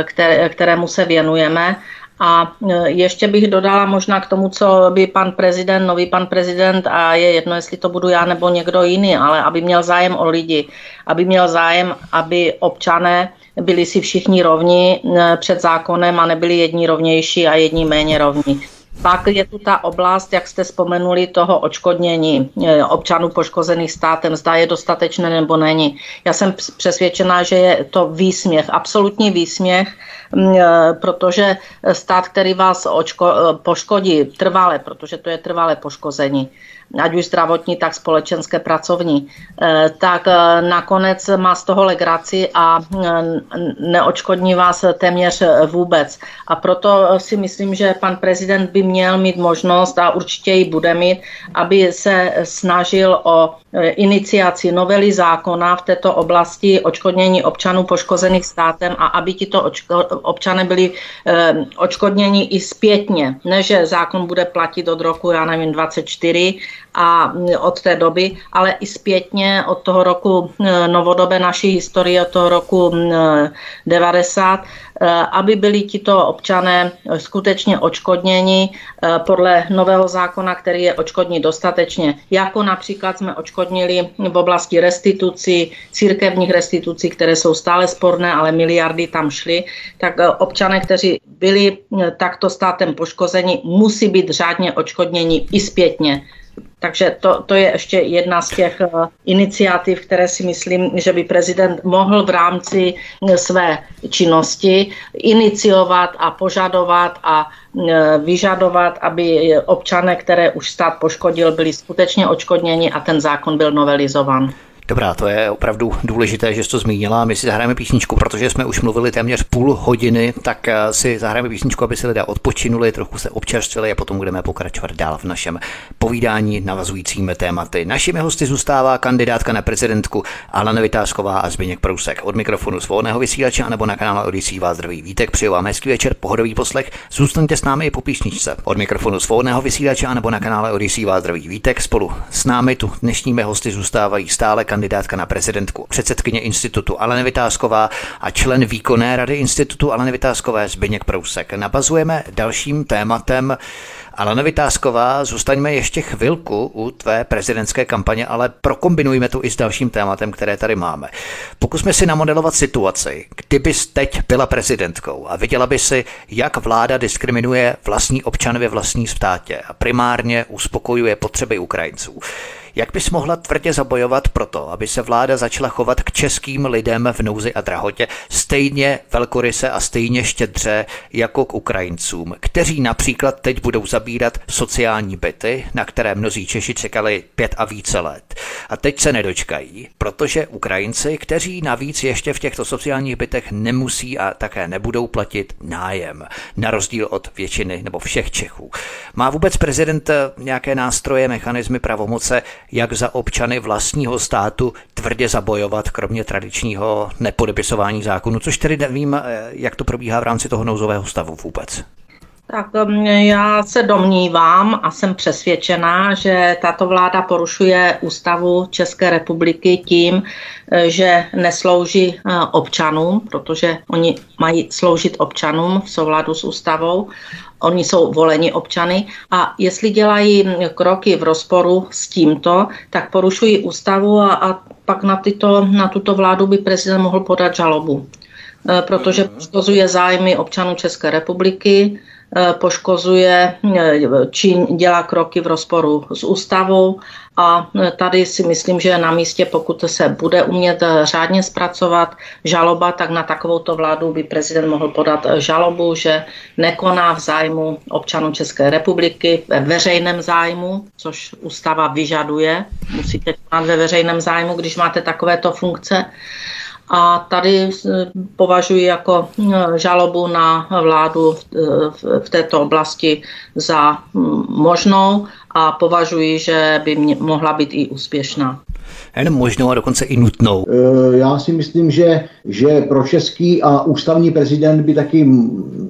které, kterému se věnujeme. A e, ještě bych dodala možná k tomu, co by pan prezident, nový pan prezident, a je jedno, jestli to budu já nebo někdo jiný, ale aby měl zájem o lidi, aby měl zájem, aby občané byli si všichni rovni před zákonem a nebyli jedni rovnější a jedni méně rovní. Pak je tu ta oblast, jak jste vzpomenuli, toho očkodnění eh, občanů poškozených státem. Zda je dostatečné nebo není. Já jsem přesvědčená, že je to výsměch, absolutní výsměch, mm, eh, protože stát, který vás očko, eh, poškodí trvale, protože to je trvalé poškození, ať už zdravotní, tak společenské pracovní, eh, tak eh, nakonec má z toho legraci a eh, neočkodní vás téměř vůbec. A proto si myslím, že pan prezident by měl mít možnost a určitě ji bude mít, aby se snažil o iniciaci novely zákona v této oblasti očkodnění občanů poškozených státem a aby tito občané byli očkodněni i zpětně. Ne, že zákon bude platit od roku, já nevím, 24, a od té doby, ale i zpětně od toho roku e, novodobé naší historie, od toho roku 90, e, aby byli tito občané skutečně očkodněni e, podle nového zákona, který je očkodní dostatečně. Jako například jsme očkodnili v oblasti restitucí, církevních restitucí, které jsou stále sporné, ale miliardy tam šly, tak občané, kteří byli takto státem poškozeni, musí být řádně očkodněni i zpětně. Takže to, to je ještě jedna z těch uh, iniciativ, které si myslím, že by prezident mohl v rámci uh, své činnosti iniciovat a požadovat a uh, vyžadovat, aby občané, které už stát poškodil, byli skutečně očkodněni a ten zákon byl novelizovan. Dobrá, to je opravdu důležité, že jsi to zmínila. My si zahrajeme písničku, protože jsme už mluvili téměř půl hodiny, tak eh, si zahrajeme písničku, aby se lidé odpočinuli, trochu se občerstvili a potom budeme pokračovat dál v našem povídání navazujícími tématy. Našimi hosty zůstává kandidátka na prezidentku Alena Vytázková a Zbigněk Prousek. Od mikrofonu svobodného vysílače nebo na kanále Odisí vás zdraví vítek, přeju vám hezký večer, pohodový poslech. Zůstaňte s námi i po písničce. Od mikrofonu svobodného vysílače nebo na kanále Odisí vás zdraví vítek. Spolu s námi tu dnešními hosty zůstávají stále kandidátka na prezidentku, předsedkyně institutu Alena Vytázková a člen výkonné rady institutu Alena Vytázkové Zbyněk Prousek. Nabazujeme dalším tématem Alena Vytázková, zůstaňme ještě chvilku u tvé prezidentské kampaně, ale prokombinujme to i s dalším tématem, které tady máme. Pokusme si namodelovat situaci, kdybys teď byla prezidentkou a viděla by si, jak vláda diskriminuje vlastní občany ve vlastní státě a primárně uspokojuje potřeby Ukrajinců. Jak bys mohla tvrdě zabojovat proto, aby se vláda začala chovat k českým lidem v nouzi a drahotě stejně velkoryse a stejně štědře jako k Ukrajincům, kteří například teď budou zabírat sociální byty, na které mnozí Češi čekali pět a více let. A teď se nedočkají, protože Ukrajinci, kteří navíc ještě v těchto sociálních bytech nemusí a také nebudou platit nájem, na rozdíl od většiny nebo všech Čechů. Má vůbec prezident nějaké nástroje, mechanismy, pravomoce, jak za občany vlastního státu tvrdě zabojovat, kromě tradičního nepodepisování zákonu, což tedy nevím, eh, jak to probíhá v rámci toho nouzového stavu vůbec. Tak um, já se domnívám a jsem přesvědčená, že tato vláda porušuje ústavu České republiky tím, eh, že neslouží eh, občanům, protože oni mají sloužit občanům v souladu s ústavou. Oni jsou voleni občany a jestli dělají kroky v rozporu s tímto, tak porušují ústavu a, a pak na, tyto, na tuto vládu by prezident mohl podat žalobu, eh, protože poškozuje zájmy občanů České republiky, poškozuje eh, či dělá kroky v rozporu s ústavou a eh, tady si myslím, že na místě, pokud se bude umět řádně zpracovat žaloba, tak na takovouto vládu by prezident mohl podat žalobu, že nekoná v zájmu občanů České republiky ve veřejném zájmu, což ústava vyžaduje. Musíte konat ve veřejném zájmu, když máte takovéto funkce. A tady považuji jako eh, žalobu na vládu v této oblasti za hm, možnou a považuji, že by mě mohla být i úspěšná. Jenom možnou a dokonce i nutnou. Eh, já si myslím, že, že pro český a ústavní prezident by taky,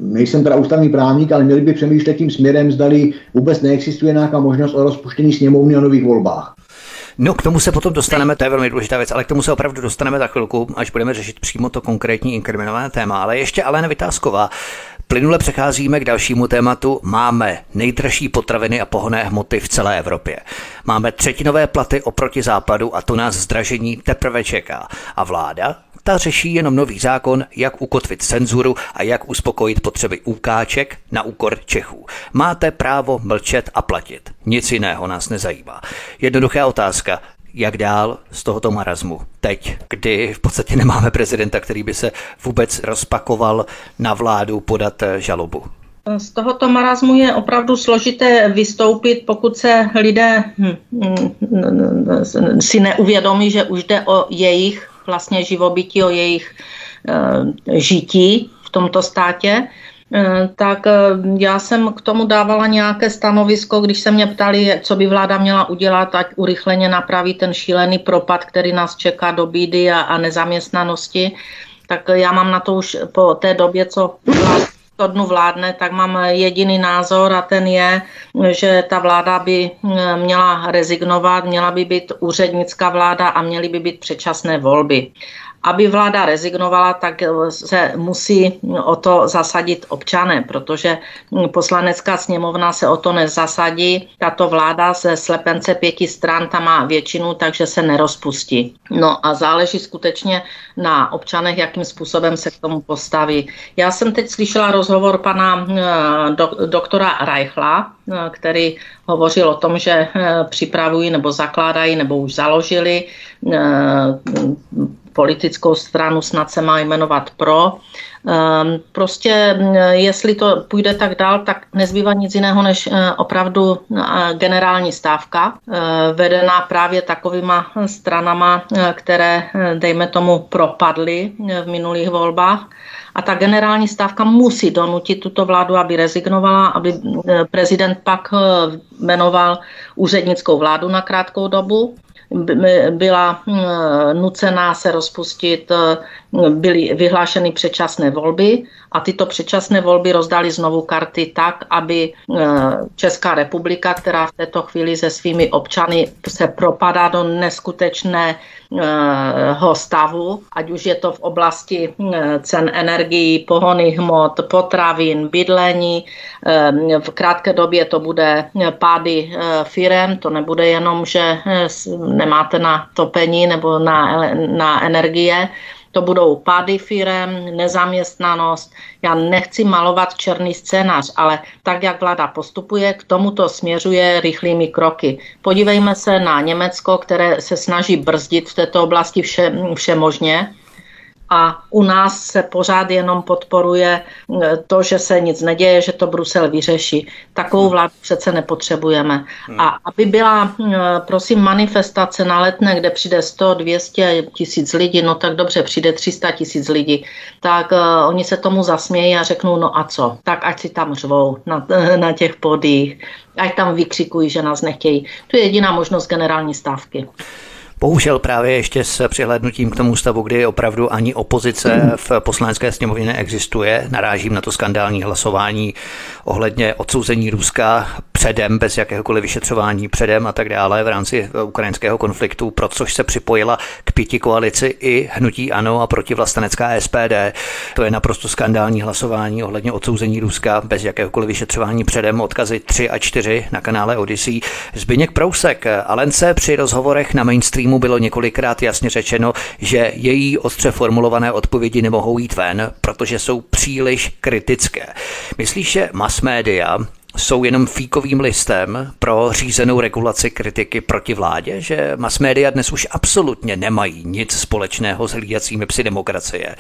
nejsem teda ústavní právník, ale měli by přemýšlet tím směrem, zdali vůbec neexistuje nějaká možnost o rozpuštění sněmovny o nových volbách. No, k tomu se potom dostaneme, to je velmi důležitá věc, ale k tomu se opravdu dostaneme za chvilku, až budeme řešit přímo to konkrétní inkriminované téma. Ale ještě Alena Vytázková. Plynule přecházíme k dalšímu tématu. Máme nejdražší potraviny a pohonné hmoty v celé Evropě. Máme třetinové platy oproti západu a to nás zdražení teprve čeká. A vláda ta řeší jenom nový zákon, jak ukotvit cenzuru a jak uspokojit potřeby úkáček na úkor Čechů. Máte právo mlčet a platit. Nic jiného nás nezajímá. Jednoduchá otázka. Jak dál z tohoto marazmu? Teď, kdy v podstatě nemáme prezidenta, který by se vůbec rozpakoval na vládu podat eh, žalobu. Z tohoto marazmu je opravdu složité vystoupit, pokud se lidé hm, hm, hm, si neuvědomí, že už jde o jejich vlastně živobytí, o jejich e, žití v tomto státě, e, tak e, já jsem k tomu dávala nějaké stanovisko, když se mě ptali, co by vláda měla udělat, ať urychleně napraví ten šílený propad, který nás čeká do bídy a, a nezaměstnanosti. Tak já mám na to už po té době, co to dnu vládne, tak mám jediný názor a ten je, že ta vláda by měla rezignovat, měla by být úřednická vláda a měly by být předčasné volby aby vláda rezignovala, tak se musí o to zasadit občané, protože poslanecká sněmovna se o to nezasadí. Tato vláda ze slepence pěti stran tam má většinu, takže se nerozpustí. No a záleží skutečně na občanech, jakým způsobem se k tomu postaví. Já jsem teď slyšela rozhovor pana eh, do, doktora Reichla, eh, který hovořil o tom, že eh, připravují nebo zakládají nebo už založili politickou stranu, snad se má jmenovat PRO. Ehm, prostě jestli to půjde tak dál, tak nezbývá nic jiného než eh, opravdu eh, generální stávka, eh, vedená právě takovýma stranama, které, dejme tomu, propadly v minulých volbách. A ta generální stávka musí donutit tuto vládu, aby rezignovala, aby prezident pak jmenoval úřednickou vládu na krátkou dobu byla hm, nucená se rozpustit, byly vyhlášeny předčasné volby a tyto předčasné volby rozdali znovu karty tak, aby hm, Česká republika, která v této chvíli se svými občany se propadá do neskutečného stavu, ať už je to v oblasti cen energií, pohonných hmot, potravin, bydlení. V krátké době to bude pády firem, to nebude jenom, že nemáte na topení nebo na, na energie, to budou pády firem, nezaměstnanost. Já nechci malovat černý scénář, ale tak, jak vláda postupuje, k tomuto směřuje rychlými kroky. Podívejme se na Německo, které se snaží brzdit v této oblasti vše, vše možně a u nás se pořád jenom podporuje eh, to, že se nic neděje, že to Brusel vyřeší. Takovou hmm. vládu přece nepotřebujeme. Hmm. A aby byla, eh, prosím, manifestace na letné, kde přijde 100, 200 tisíc lidí, no tak dobře, přijde 300 tisíc lidí, tak uh, oni se tomu zasmějí a řeknou, no a co, tak ať si tam řvou na, na těch podích, ať tam vykřikují, že nás nechtějí. To je jediná možnost generální stávky. Bohužel právě ještě s přihlednutím k tomu stavu, kdy opravdu ani opozice v poslanecké sněmovně neexistuje, narážím na to skandální hlasování ohledně odsouzení Ruska předem, bez jakéhokoliv vyšetřování předem a tak dále v rámci ukrajinského konfliktu, pro což se připojila k pěti koalici i hnutí ANO a protivlastenecká SPD. To je naprosto skandální hlasování ohledně odsouzení Ruska bez jakéhokoliv vyšetřování předem. Odkazy 3 a 4 na kanále Odyssey. Zbyněk Prousek, Alence při rozhovorech na mainstreamu bylo několikrát jasně řečeno, že její ostře formulované odpovědi nemohou jít ven, protože jsou příliš kritické. Myslíš, že mass media jsou jenom fíkovým listem pro řízenou regulaci kritiky proti vládě, že mass media dnes už absolutně nemají nic společného s hlídacími psy demokracie,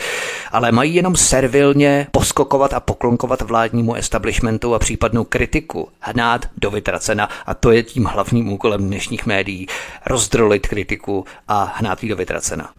ale mají jenom servilně poskokovat a poklonkovat vládnímu establishmentu a případnou kritiku hnát do vytracena a to je tím hlavním úkolem dnešních médií, rozdrolit kritiku a hnát ji do vytracena.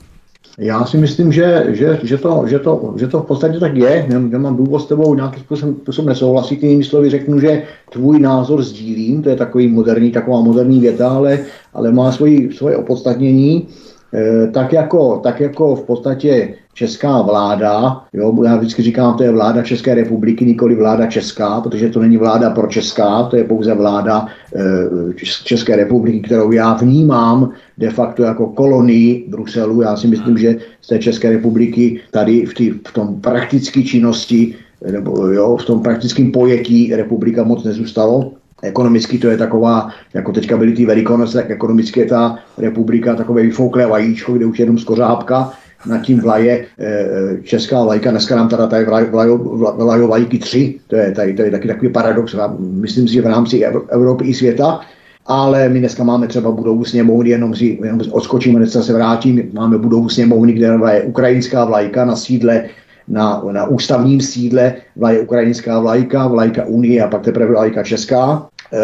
Já si myslím, že, že, že, to, že, to, že to v podstatě tak je. Nemám důvod s tebou nějakým způsobem, způsobem nesouhlasit. Jinými slovy řeknu, že tvůj názor sdílím, to je takový moderní, taková moderní věta, ale, ale má svoji, svoje opodstatnění. E, tak, jako, tak jako v podstatě česká vláda, jo, já vždycky říkám, to je vláda České republiky, nikoli vláda česká, protože to není vláda pro česká, to je pouze vláda e, České republiky, kterou já vnímám de facto jako kolonii Bruselu. Já si myslím, že z té České republiky tady v, tý, v tom praktické činnosti nebo jo, v tom praktickém pojetí republika moc nezůstalo. Ekonomicky to je taková, jako teďka byly ty velikonoce, tak ekonomicky je ta republika takové vyfouklé vajíčko, kde už jenom skořápka, nad tím vlaje e, česká vlajka, dneska nám teda tady vlajo, vlajky tři, to je, tady, to je taky takový paradox, myslím si, že v rámci Evropy i světa, ale my dneska máme třeba budovu sněmovny, jenom si jenom odskočím, dneska se vrátím, máme budovu sněmovny, kde je ukrajinská vlajka na sídle na, na ústavním sídle vlaje ukrajinská vlajka, vlajka Unie a pak teprve vlajka česká. E,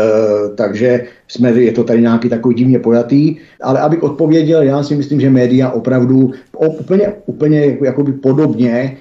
takže jsme, je to tady nějaký takový divně pojatý, ale abych odpověděl, já si myslím, že média opravdu úplně, úplně jakoby podobně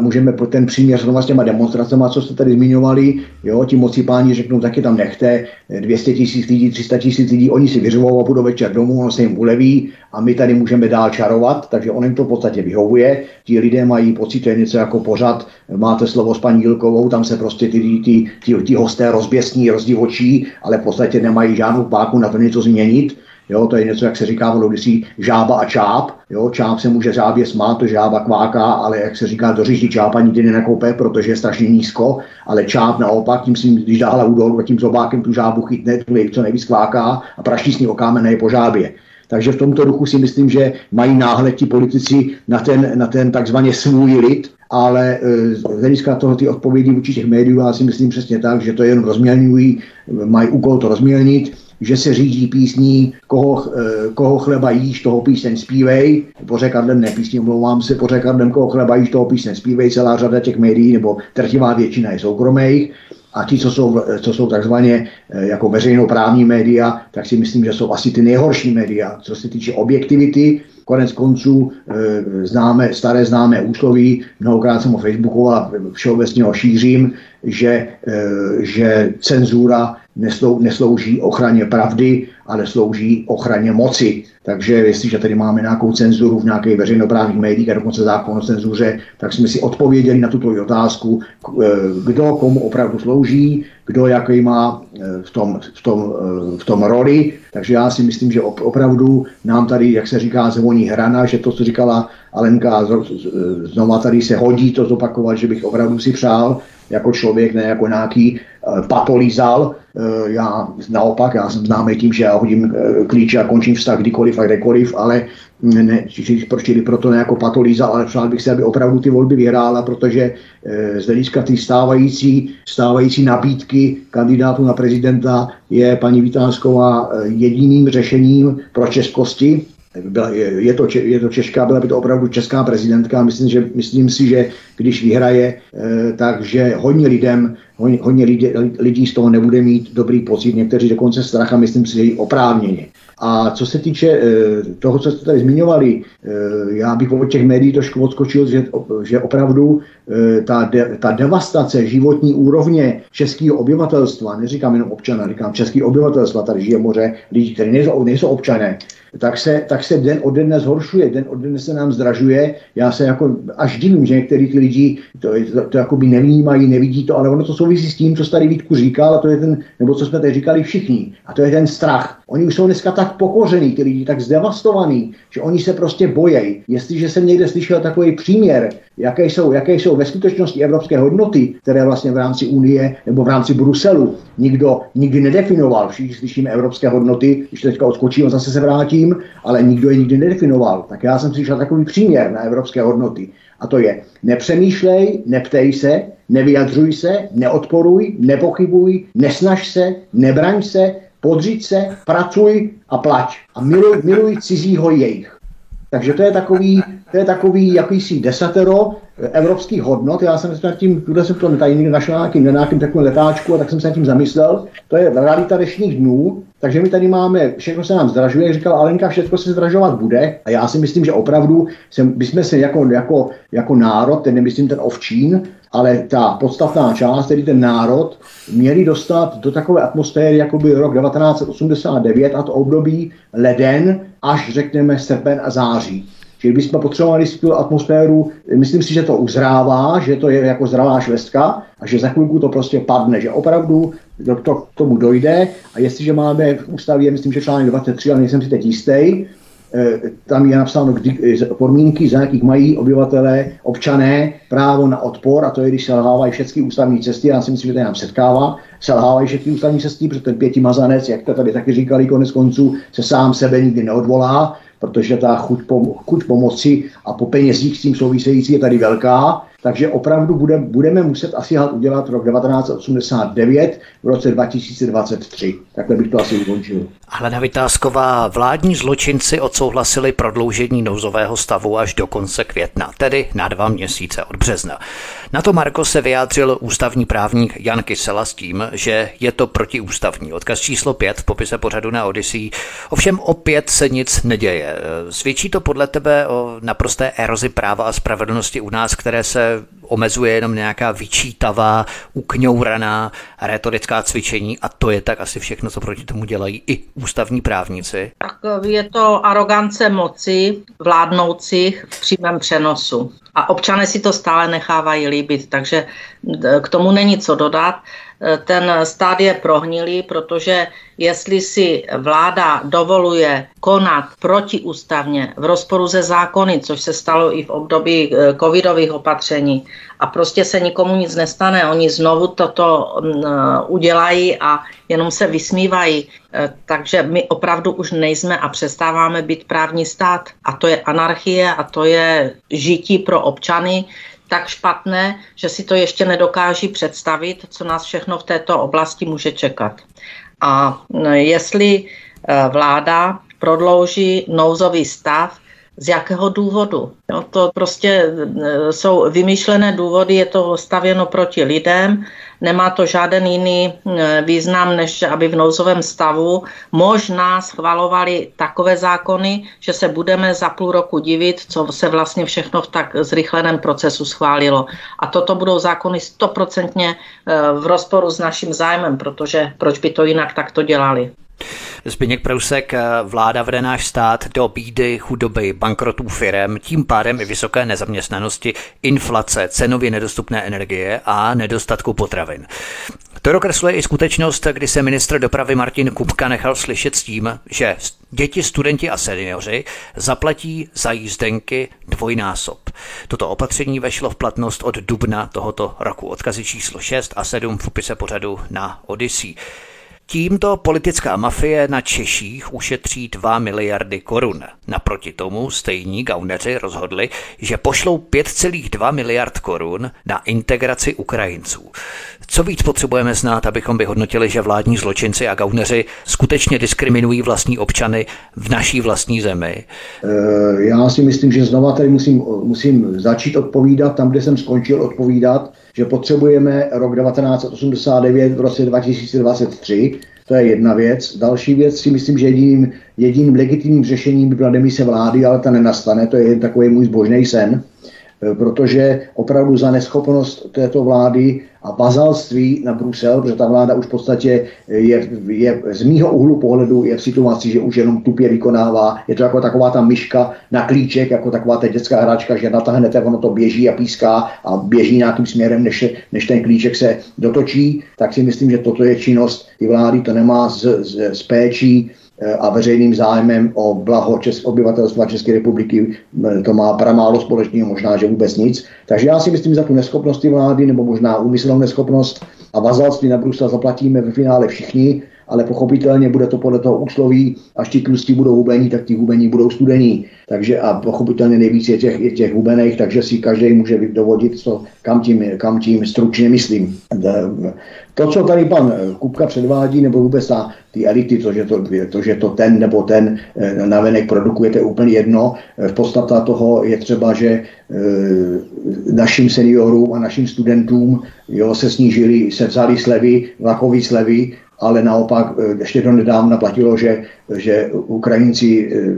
můžeme pro ten příměr s těma demonstracemi, co jste tady zmiňovali, jo, ti moci páni řeknou, taky tam nechte, 200 tisíc lidí, 300 tisíc lidí, oni si vyřvou a budou večer domů, ono se jim uleví a my tady můžeme dál čarovat, takže on jim to v podstatě vyhovuje. Ti lidé mají pocit, že je něco jako pořad, máte slovo s paní Jilkovou, tam se prostě ty, ty, ty, ty hosté rozběsní, rozdivočí, ale v podstatě nemají žádnou páku na to něco změnit Jo, to je něco, jak se říká v Loudisí, žába a čáp. Jo, čáp se může žábě smát, to žába kváká, ale jak se říká, do řiždí čápa nikdy nenakoupe, protože je strašně nízko, ale čáp naopak, tím si, když dá hlavu dolů, tím zobákem tu žábu chytne, tu co nejvíc kváká a praští s ní okámené po žábě. Takže v tomto duchu si myslím, že mají náhled ti politici na ten, na ten takzvaně svůj lid, ale e, z hlediska toho ty odpovědi vůči těch médiů, já si myslím přesně tak, že to jen rozmělňují, mají úkol to rozmělnit, že se řídí písní, koho, eh, koho chleba jíš, toho píseň zpívej, pořekadlem ne písní, omlouvám se, pořekadlem koho chleba jíš, toho píseň zpívej, celá řada těch médií, nebo trtivá většina je soukromých, a ti, co jsou, co jsou takzvaně eh, jako veřejnoprávní média, tak si myslím, že jsou asi ty nejhorší média, co se týče objektivity, konec konců e, známe, staré známé úsloví, mnohokrát jsem o Facebooku a všeobecně ho šířím, že, že cenzura neslou, neslouží ochraně pravdy, ale slouží ochraně moci. Takže jestliže tady máme nějakou cenzuru v nějakých veřejnoprávních médiích a dokonce zákon o cenzuře, tak jsme si odpověděli na tuto otázku, eh, kdo komu opravdu slouží, kdo jaký má eh, v tom, v tom, eh, v tom roli. Takže já si myslím, že opravdu nám tady, jak se říká, zvoní hrana, že to, co říkala Alenka, znova tady se hodí to zopakovat, že bych opravdu si přál jako člověk, ne jako nějaký patolizal, Eh, já naopak, já jsem známý tím, že já hodím eh, klíče a končím vztah kdykoliv a kdekoliv, ale ne, čili proto ne jako patolíza, ale přál bych se, aby opravdu ty volby vyhrála, protože z hlediska ty stávající, stávající nabídky kandidátů na prezidenta je paní Vítánsková jediným řešením pro českosti. Byla, je, to, je to Češká, byla by to opravdu česká prezidentka. Myslím, že, myslím si, že když vyhraje, e, takže hodně lidem hodně, lidí, lidí z toho nebude mít dobrý pocit, někteří dokonce strach a myslím si, že i oprávněně. A co se týče e, toho, co jste tady zmiňovali, e, já bych od těch médií trošku odskočil, že, že opravdu e, ta, de, ta devastace životní úrovně českého obyvatelstva, neříkám jenom občana, říkám českého obyvatelstva, tady žije moře lidí, kteří nejsou, nejsou občané, tak se, tak se den od dne zhoršuje, den od dne se nám zdražuje. Já se jako až divím, že některý ty lidi to, to, to jako by nevnímají, nevidí to, ale ono to souvisí s tím, co tady Vítku říkal, a to je ten, nebo co jsme tady říkali všichni, a to je ten strach. Oni už jsou dneska tak pokořený, ty lidi tak zdevastovaný, že oni se prostě bojejí. Jestliže jsem někde slyšel takový příměr, jaké jsou, jaké jsou ve skutečnosti evropské hodnoty, které vlastně v rámci Unie nebo v rámci Bruselu nikdo nikdy nedefinoval. Všichni slyšíme evropské hodnoty, když teďka odskočím a zase se vrátím, ale nikdo je nikdy nedefinoval. Tak já jsem slyšel takový příměr na evropské hodnoty. A to je nepřemýšlej, neptej se, nevyjadřuj se, neodporuj, nepochybuj, nesnaž se, nebraň se, podřiď se, pracuj a plač. A miluj, miluj cizího jejich. Takže to je takový, to je takový jakýsi desatero evropských hodnot. Já jsem se nad tím, tuhle jsem to tady někde našel na nějakým, na nějakým takovém letáčku a tak jsem se nad tím zamyslel. To je realita dnešních dnů, takže my tady máme, všechno se nám zdražuje, jak říkala Alenka, všechno se zdražovat bude. A já si myslím, že opravdu jsem, bychom se jako, jako, jako národ, ten nemyslím ten ovčín, ale ta podstatná část, tedy ten národ, měli dostat do takové atmosféry, jako by rok 1989 a to období leden až řekněme srpen a září. Čili bychom potřebovali tu atmosféru, myslím si, že to uzrává, že to je jako zdravá švestka a že za chvilku to prostě padne, že opravdu to, to k tomu dojde. A jestliže máme v ústavě, myslím, že článek 23, ale nejsem si teď jistý, eh, tam je napsáno kdy, podmínky, za jakých mají obyvatelé, občané právo na odpor, a to je, když selhávají všechny ústavní cesty, já si myslím, že to nám setkává, selhávají všechny ústavní cesty, protože ten pěti mazanec, jak to tady taky říkali konec konců, se sám sebe nikdy neodvolá, protože ta chuť, pom- chuť pomoci a po penězích s tím související je tady velká, takže opravdu bude, budeme muset asi udělat rok 1989 v roce 2023. Takhle bych to asi ukončil. Hleda Vytázková, vládní zločinci odsouhlasili prodloužení nouzového stavu až do konce května, tedy na dva měsíce od března. Na to Marko se vyjádřil ústavní právník Jan Kysela s tím, že je to protiústavní. Odkaz číslo 5 v popise pořadu na Odyssey. Ovšem opět se nic neděje. Svědčí to podle tebe o naprosté erozi práva a spravedlnosti u nás, které se omezuje jenom nějaká vyčítavá, ukňouraná retorická cvičení a to je tak asi všechno, co proti tomu dělají i ústavní právníci. Tak je to arogance moci vládnoucích v přímém přenosu. A občané si to stále nechávají líbit, takže k tomu není co dodat ten stát je prohnilý, protože jestli si vláda dovoluje konat protiústavně v rozporu se zákony, což se stalo i v období eh, covidových opatření, a prostě se nikomu nic nestane, oni znovu toto mm, eh, udělají a jenom se vysmívají. Eh, takže my opravdu už nejsme a přestáváme být právní stát. A to je anarchie a to je žití pro občany, tak špatné, že si to ještě nedokáží představit, co nás všechno v této oblasti může čekat. A jestli e, vláda prodlouží nouzový stav, z jakého důvodu. No, to prostě e, jsou vymyšlené důvody, je to stavěno proti lidem, Nemá to žádný jiný eh, význam, než aby v nouzovém stavu možná schvalovali takové zákony, že se budeme za půl roku divit, co se vlastně všechno v tak zrychleném procesu schválilo. A toto budou zákony stoprocentně eh, v rozporu s naším zájmem, protože proč by to jinak takto dělali. Zbigněk Prousek, eh, vláda vede náš stát do bídy, chudoby, bankrotů firem, tím pádem i vysoké nezaměstnanosti, inflace, cenově nedostupné energie a nedostatku potravin. To dokresluje i skutečnost, kdy se ministr dopravy Martin Kupka nechal slyšet s tím, že děti, studenti a seniori zaplatí za jízdenky dvojnásob. Toto opatření vešlo v platnost od dubna tohoto roku. Odkazy číslo 6 a 7 v popise pořadu na Odyssey. Tímto politická mafie na Češích ušetří 2 miliardy korun. Naproti tomu stejní gauneři rozhodli, že pošlou 5,2 miliard korun na integraci Ukrajinců. Co víc potřebujeme znát, abychom vyhodnotili, že vládní zločinci a gauneři skutečně diskriminují vlastní občany v naší vlastní zemi? Eh, já si myslím, že znova tady musím, musím začít odpovídat tam, kde jsem skončil odpovídat, že potřebujeme rok 1989 v roce 2023, to je jedna věc. Další věc si myslím, že jediným, jediným legitimním řešením by byla demise vlády, ale ta nenastane, to je takový můj zbožný sen. Protože opravdu za neschopnost této vlády a bazalství na Brusel, protože ta vláda už v podstatě je, je z mýho úhlu pohledu je v situaci, že už jenom tupě vykonává. Je to jako taková ta myška na klíček, jako taková ta dětská hráčka, že natáhnete, ono to běží a píská a běží nějakým směrem, než, než ten klíček se dotočí. Tak si myslím, že toto je činnost i vlády, to nemá z, z, z péčí a veřejným zájmem o blaho česk, obyvatelstva České republiky to má pramálo společného, možná, že vůbec nic. Takže já si myslím, že za tu neschopnost vlády, nebo možná úmyslnou neschopnost a vazalství na Brusel zaplatíme ve finále všichni, ale pochopitelně bude to podle toho úsloví, až ti tlustí budou hubení, tak ti hubení budou studení. Takže a pochopitelně nejvíc je těch, je těch hubených, takže si každý může dovodit, co, kam, tím, kam tím stručně myslím. To, co tady pan Kupka předvádí, nebo vůbec ta, ty elity, to že to, to, že to ten nebo ten eh, navenek produkuje, to je úplně jedno. V podstata toho je třeba, že e, našim seniorům a našim studentům jo, se snížili, se vzali slevy, vlakové slevy, ale naopak eh, ještě do nedávna platilo, že, že Ukrajinci, eh,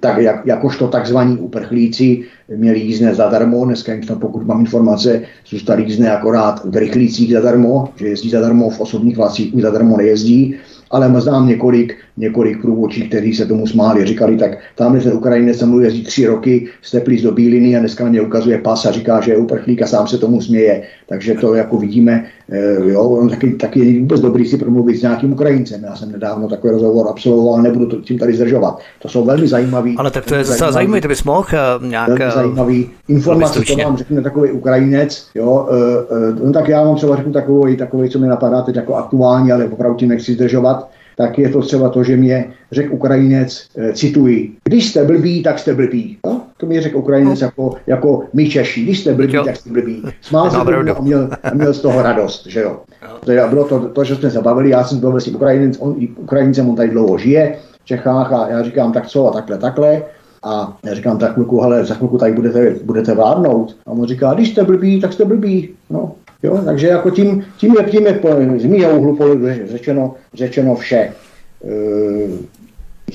tak, jak, jakožto takzvaní uprchlíci, měli jízdné zadarmo. Dneska jim tam, pokud mám informace, zůstali jízdné akorát v rychlících zadarmo, že jezdí zadarmo, v osobních vlastích zadarmo nejezdí ale znám několik, několik průvodčí, kteří se tomu smáli. Říkali, tak tamhle ten Ukrajinec se mluví jezdí tři roky, steplí do Bíliny a dneska mě ukazuje pas a říká, že je uprchlík a sám se tomu směje. Takže to jako vidíme, eh, jo, on taky, taky je vůbec dobrý si promluvit s nějakým Ukrajincem. Já jsem nedávno takový rozhovor absolvoval, nebudu to tím tady zdržovat. To jsou velmi zajímavý. Ale tak to je zase zajímavý, to bys mohl uh, nějak... Velmi eh, zajímavý informace, to vám řekne takový Ukrajinec, jo, no tak já vám třeba řeknu takový, takový, co mi napadá teď jako aktuální, ale opravdu tím nechci zdržovat tak je to třeba to, že mě řekl Ukrajinec, e, cituji, když jste blbí, tak jste blbí. No, to mi řekl Ukrajinec jako, jako my Češi, když jste blbí, jo. tak jste blbí. Smál se a měl, a měl z toho radost, že jo. To je, bylo to, to, že jsme se bavili, já jsem byl s Ukrajinec, on, Ukrajincem, on tady dlouho žije v Čechách a já říkám tak co a takhle, takhle. A já říkám, tak chvilku, hele, za chvilku tady budete, budete vládnout. A on říká, když jste blbí, tak jste blbí. No, Jo? Takže jako tím, tím je, tím je z mého úhlu řečeno, řečeno vše. E,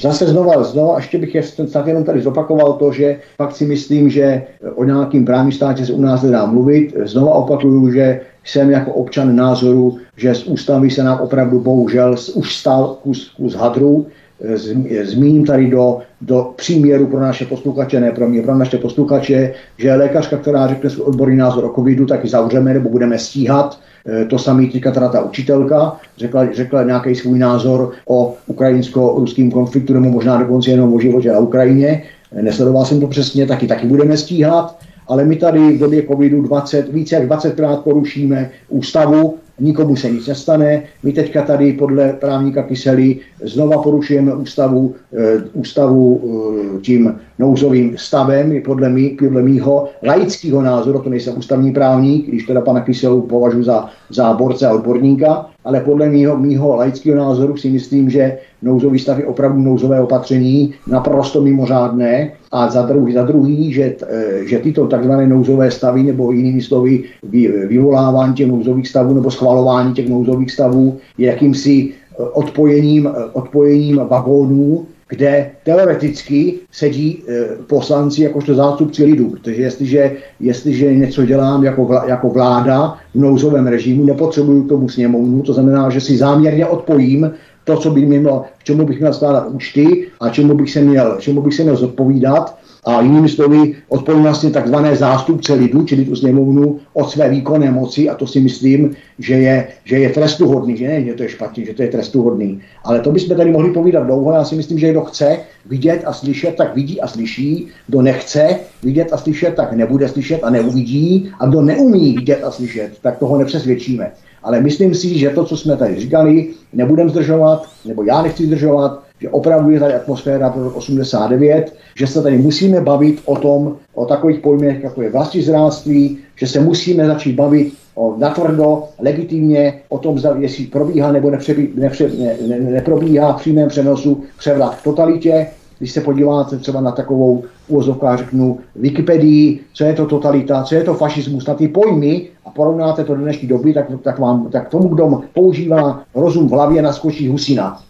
zase znova, znova, ještě bych snad jenom tady zopakoval to, že fakt si myslím, že o nějakým právním státě se u nás nedá mluvit. Znova opakuju, že jsem jako občan názoru, že z ústavy se nám opravdu bohužel už stal kus, kus hadru, zmíním tady do, do příměru pro naše posluchače, ne pro mě, pro naše posluchače, že lékařka, která řekne svůj odborný názor o covidu, tak ji zavřeme nebo budeme stíhat. E, to samý teďka teda ta učitelka řekla, řekla nějaký svůj názor o ukrajinsko-ruským konfliktu nebo možná dokonce jenom o životě na Ukrajině. E, nesledoval jsem to přesně, taky taky budeme stíhat ale my tady v době covidu 20, více jak 20krát porušíme ústavu, nikomu se nic nestane. My teďka tady podle právníka Kysely znova porušujeme ústavu, e, ústavu e, tím nouzovým stavem, podle, mý, podle mýho laického názoru, to nejsem ústavní právník, když teda pana Kyselu považuji za, za borce a odborníka, ale podle mýho, mýho laického názoru si myslím, že nouzový stav je opravdu nouzové opatření, naprosto mimořádné. A za druhý, za druhý že, e, že tyto takzvané nouzové stavy nebo jinými slovy vyvolávání těch nouzových stavů nebo schvalování těch nouzových stavů je jakýmsi e, odpojením, e, odpojením vagónů, kde teoreticky sedí poslanci jakožto zástupci lidu, protože jestliže, jestliže něco dělám jako, vla, jako vláda v nouzovém režimu, nepotřebuju k tomu sněmovnu, to znamená, že si záměrně odpojím to, co by mělo, k čemu bych měl skládat účty a čemu bych se měl, čemu bych se měl zodpovídat a jinými slovy odpojím vlastně takzvané zástupce lidu, čili tu sněmovnu od své výkonné moci a to si myslím, že je, že je trestuhodný, že ne, že to je špatně, že to je trestuhodný. Ale to bychom tady mohli povídat dlouho, já si myslím, že kdo chce vidět a slyšet, tak vidí a slyší, kdo nechce vidět a slyšet, tak nebude slyšet a neuvidí a kdo neumí vidět a slyšet, tak toho nepřesvědčíme. Ale myslím si, že to, co jsme tady říkali, nebudeme zdržovat, nebo já nechci zdržovat, že opravdu je tady atmosféra pro 89, že se tady musíme bavit o tom, o takových pojmech, jako je vlastizráctví, že se musíme začít bavit o natvrdo, legitimně o tom, zda, jestli probíhá nebo nepřebí, nepře, ne, ne, neprobíhá v přímém přenosu převrat v totalitě, když se podíváte třeba na takovou úvozovka, řeknu, Wikipedii, co je to totalita, co je to fašismus, na ty pojmy a porovnáte to do dnešní doby, tak, tak, vám, tak tomu, kdo používá rozum v hlavě, naskočí husina.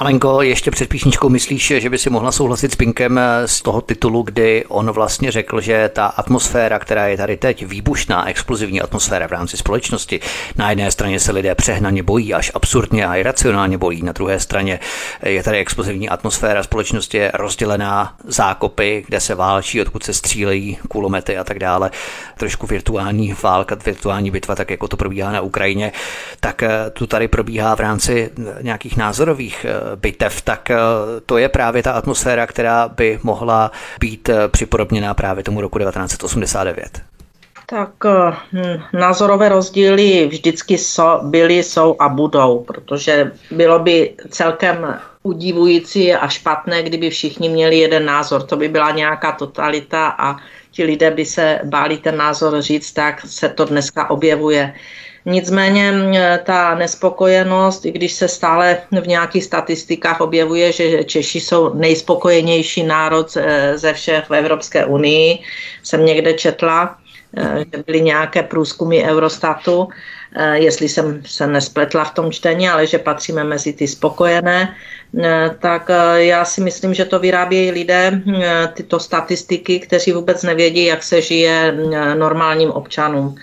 Alenko, ještě před písničkou myslíš, že by si mohla souhlasit s Pinkem z toho titulu, kdy on vlastně řekl, že ta atmosféra, která je tady teď, výbušná, explozivní atmosféra v rámci společnosti, na jedné straně se lidé přehnaně bojí, až absurdně a iracionálně bojí, na druhé straně je tady explozivní atmosféra společnosti je rozdělená zákopy, kde se válčí, odkud se střílejí kulomety a tak dále. Trošku virtuální válka, virtuální bitva, tak jako to probíhá na Ukrajině, tak eh, tu tady probíhá v rámci nějakých názorových eh, bitev, tak eh, to je právě ta atmosféra, která by mohla být eh, připodobněná právě tomu roku 1989. Tak hm, názorové rozdíly vždycky so, byly, jsou a budou, protože bylo by celkem udivující a špatné, kdyby všichni měli jeden názor. To by byla nějaká totalita a ti lidé by se báli ten názor říct, tak se to dneska objevuje. Nicméně ta nespokojenost, i když se stále v nějakých statistikách objevuje, že Češi jsou nejspokojenější národ ze všech v Evropské unii, jsem někde četla, e, že byly nějaké průzkumy Eurostatu, e, jestli jsem se nespletla v tom čtení, ale že patříme mezi ty spokojené, e, tak já si myslím, že to vyrábějí lidé, tyto statistiky, kteří vůbec nevědí, jak se žije normálním občanům.